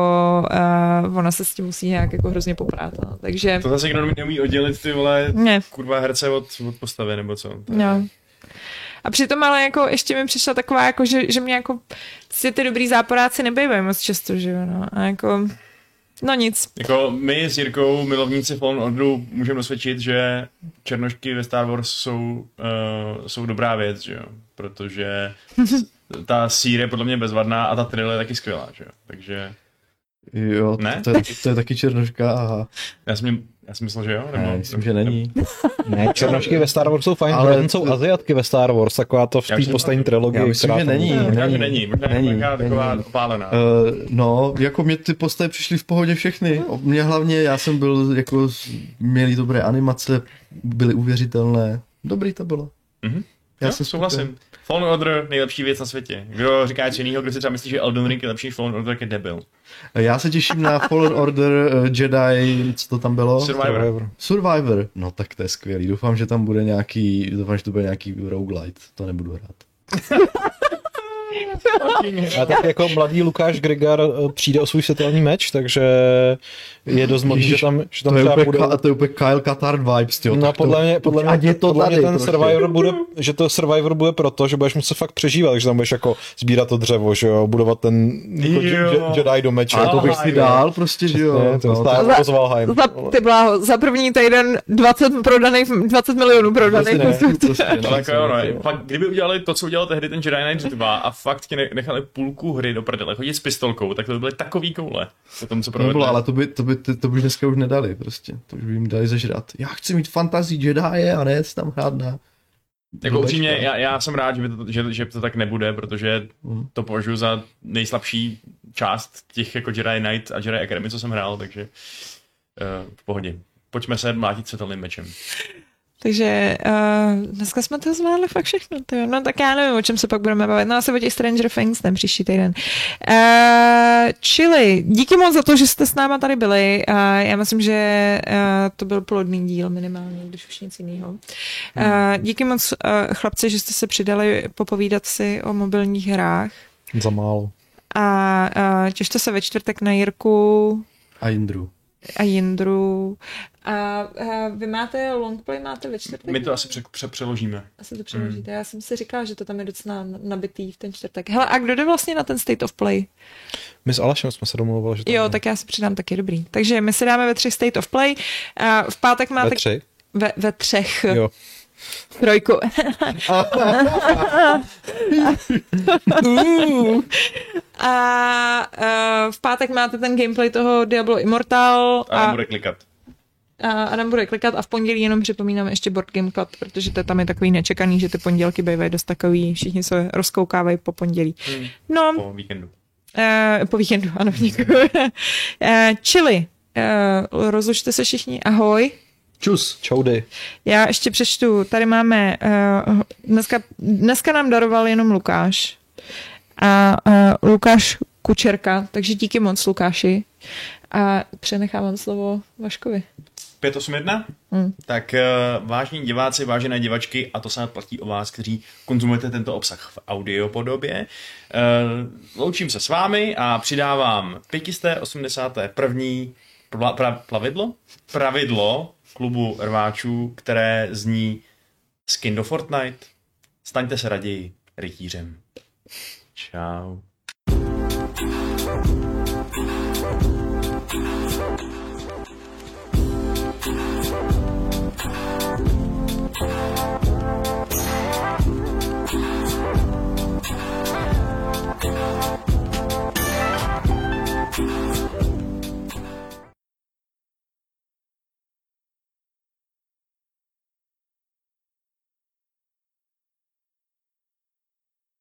uh, ona se s tím musí nějak jako hrozně poprát. No. Takže To zase někdo neumí oddělit ty vole ne. kurva herce od, od postavy, nebo co? To je- No. A přitom ale jako ještě mi přišla taková, jako, že, že mě jako si ty dobrý záporáci nebývají moc často, že jo, no. A jako, no nic. Jako my s Jirkou, milovníci Fallen Orderu, můžeme dosvědčit, že černošky ve Star Wars jsou, uh, jsou dobrá věc, že jo? Protože ta sír je podle mě bezvadná a ta trill je taky skvělá, že jo? Takže Jo, Ne? to, je, to je taky černoška, aha. já jsem, já jsem myslel, že jo? Ne, myslím, že není. Ne, černošky ve Star Wars jsou fajn, Ale ale jsou to- Aziatky ve Star Wars, taková to v té poslední trilogii. já myslím, že není. Možná, že není, možná Není, není, nějaká taková není. opálená. Uh, no, jako mě ty postavy přišly v pohodě všechny. O- Mě hlavně, já jsem byl, jako, měli dobré animace, byly uvěřitelné. Dobrý to bylo. Mhm. Já Já jsem souhlasím. Fallen Order, nejlepší věc na světě. Kdo říká něco jiného, kdo si třeba myslí, že Elden Ring je lepší než Fallen Order, tak je debil. Já se těším na Fallen Order, uh, Jedi, co to tam bylo? Survivor. Survivor. No tak to je skvělý. Doufám, že tam bude nějaký, doufám, že to bude nějaký roguelite. To nebudu hrát. A tak jako mladý Lukáš Grigar eh, přijde o svůj světelný meč, takže je dost možný, že tam, že tam to, je třeba úplně, budou... Ka- to je úplně Kyle Katar vibes, tyjo. No podle mě, podle mě, ať je to podle tady mě ten prostě. Survivor bude, že to Survivor bude proto, že budeš muset fakt přežívat, takže tam budeš jako sbírat to dřevo, že jo, budovat ten jako Jedi do meče. Ale to bych si dál prostě, že jo. To no, Za- jako Valheim. Za, ty bláho, za první týden 20 prodaných, 20 milionů prodaných. prostě ne, prostě, No, tak jo, no. Fakt, kdyby udělali to, co udělal tehdy ten Jedi Knight 2 a fakt ti ne- nechali půlku hry do prdele chodit s pistolkou, tak to by byly takový koule. Po tom, co No bylo, ale to by, to by, to, to by už dneska už nedali prostě. To už by jim dali zažrat. Já chci mít fantazii Jedi a ne tam hrát na... Jako upřímně, já, já jsem rád, že, by to, že, že to tak nebude, protože Mhm. to považuji za nejslabší část těch jako Jedi Knight a Jedi Academy, co jsem hrál, takže uh, v pohodě. Pojďme se mlátit světelným mečem. Takže uh, dneska jsme to zvládli fakt všechno. To jo. No tak já nevím, o čem se pak budeme bavit. No asi o těch Stranger Things ten příští týden. Uh, čili díky moc za to, že jste s náma tady byli. Uh, já myslím, že uh, to byl plodný díl minimálně, když už nic jiného. Uh, díky moc uh, chlapci, že jste se přidali popovídat si o mobilních hrách. Za málo. A uh, těšte se ve čtvrtek na Jirku A Indru. A Jindru. A uh, vy máte longplay, máte ve čtvrtek? My to asi pře- pře- přeložíme. Asi to přeložíte. Já jsem si říkala, že to tam je docela nabitý v ten čtvrtek. Hele, a kdo jde vlastně na ten State of Play? My s Alešem jsme se domluvili, že tam Jo, je. tak já si přidám taky dobrý. Takže my si dáme ve třech State of Play. A v pátek máte... Ve tři? Ve, ve třech. Jo. Trojku. a uh, v pátek máte ten gameplay toho Diablo Immortal A a, bude klikat. a Adam bude klikat a v pondělí jenom připomínám ještě Board Game Club, protože to tam je takový nečekaný, že ty pondělky bývají dost takový, všichni se rozkoukávají po pondělí. Hmm. No, Po víkendu. Uh, po víkendu, ano, děkuji. uh, čili, uh, rozlučte se všichni, ahoj. Čus. Čoudy. Já ještě přečtu, tady máme, uh, dneska, dneska nám daroval jenom Lukáš. A uh, Lukáš Kučerka, takže díky moc Lukáši. A přenechávám slovo Vaškovi. 581? Hmm. Tak uh, vážení diváci, vážené divačky, a to se platí o vás, kteří konzumujete tento obsah v audiopodobě. Uh, loučím se s vámi a přidávám 581. Pla, pra, plavidlo? Pravidlo klubu rváčů, které zní Skin do Fortnite. Staňte se raději rytířem. Ciao.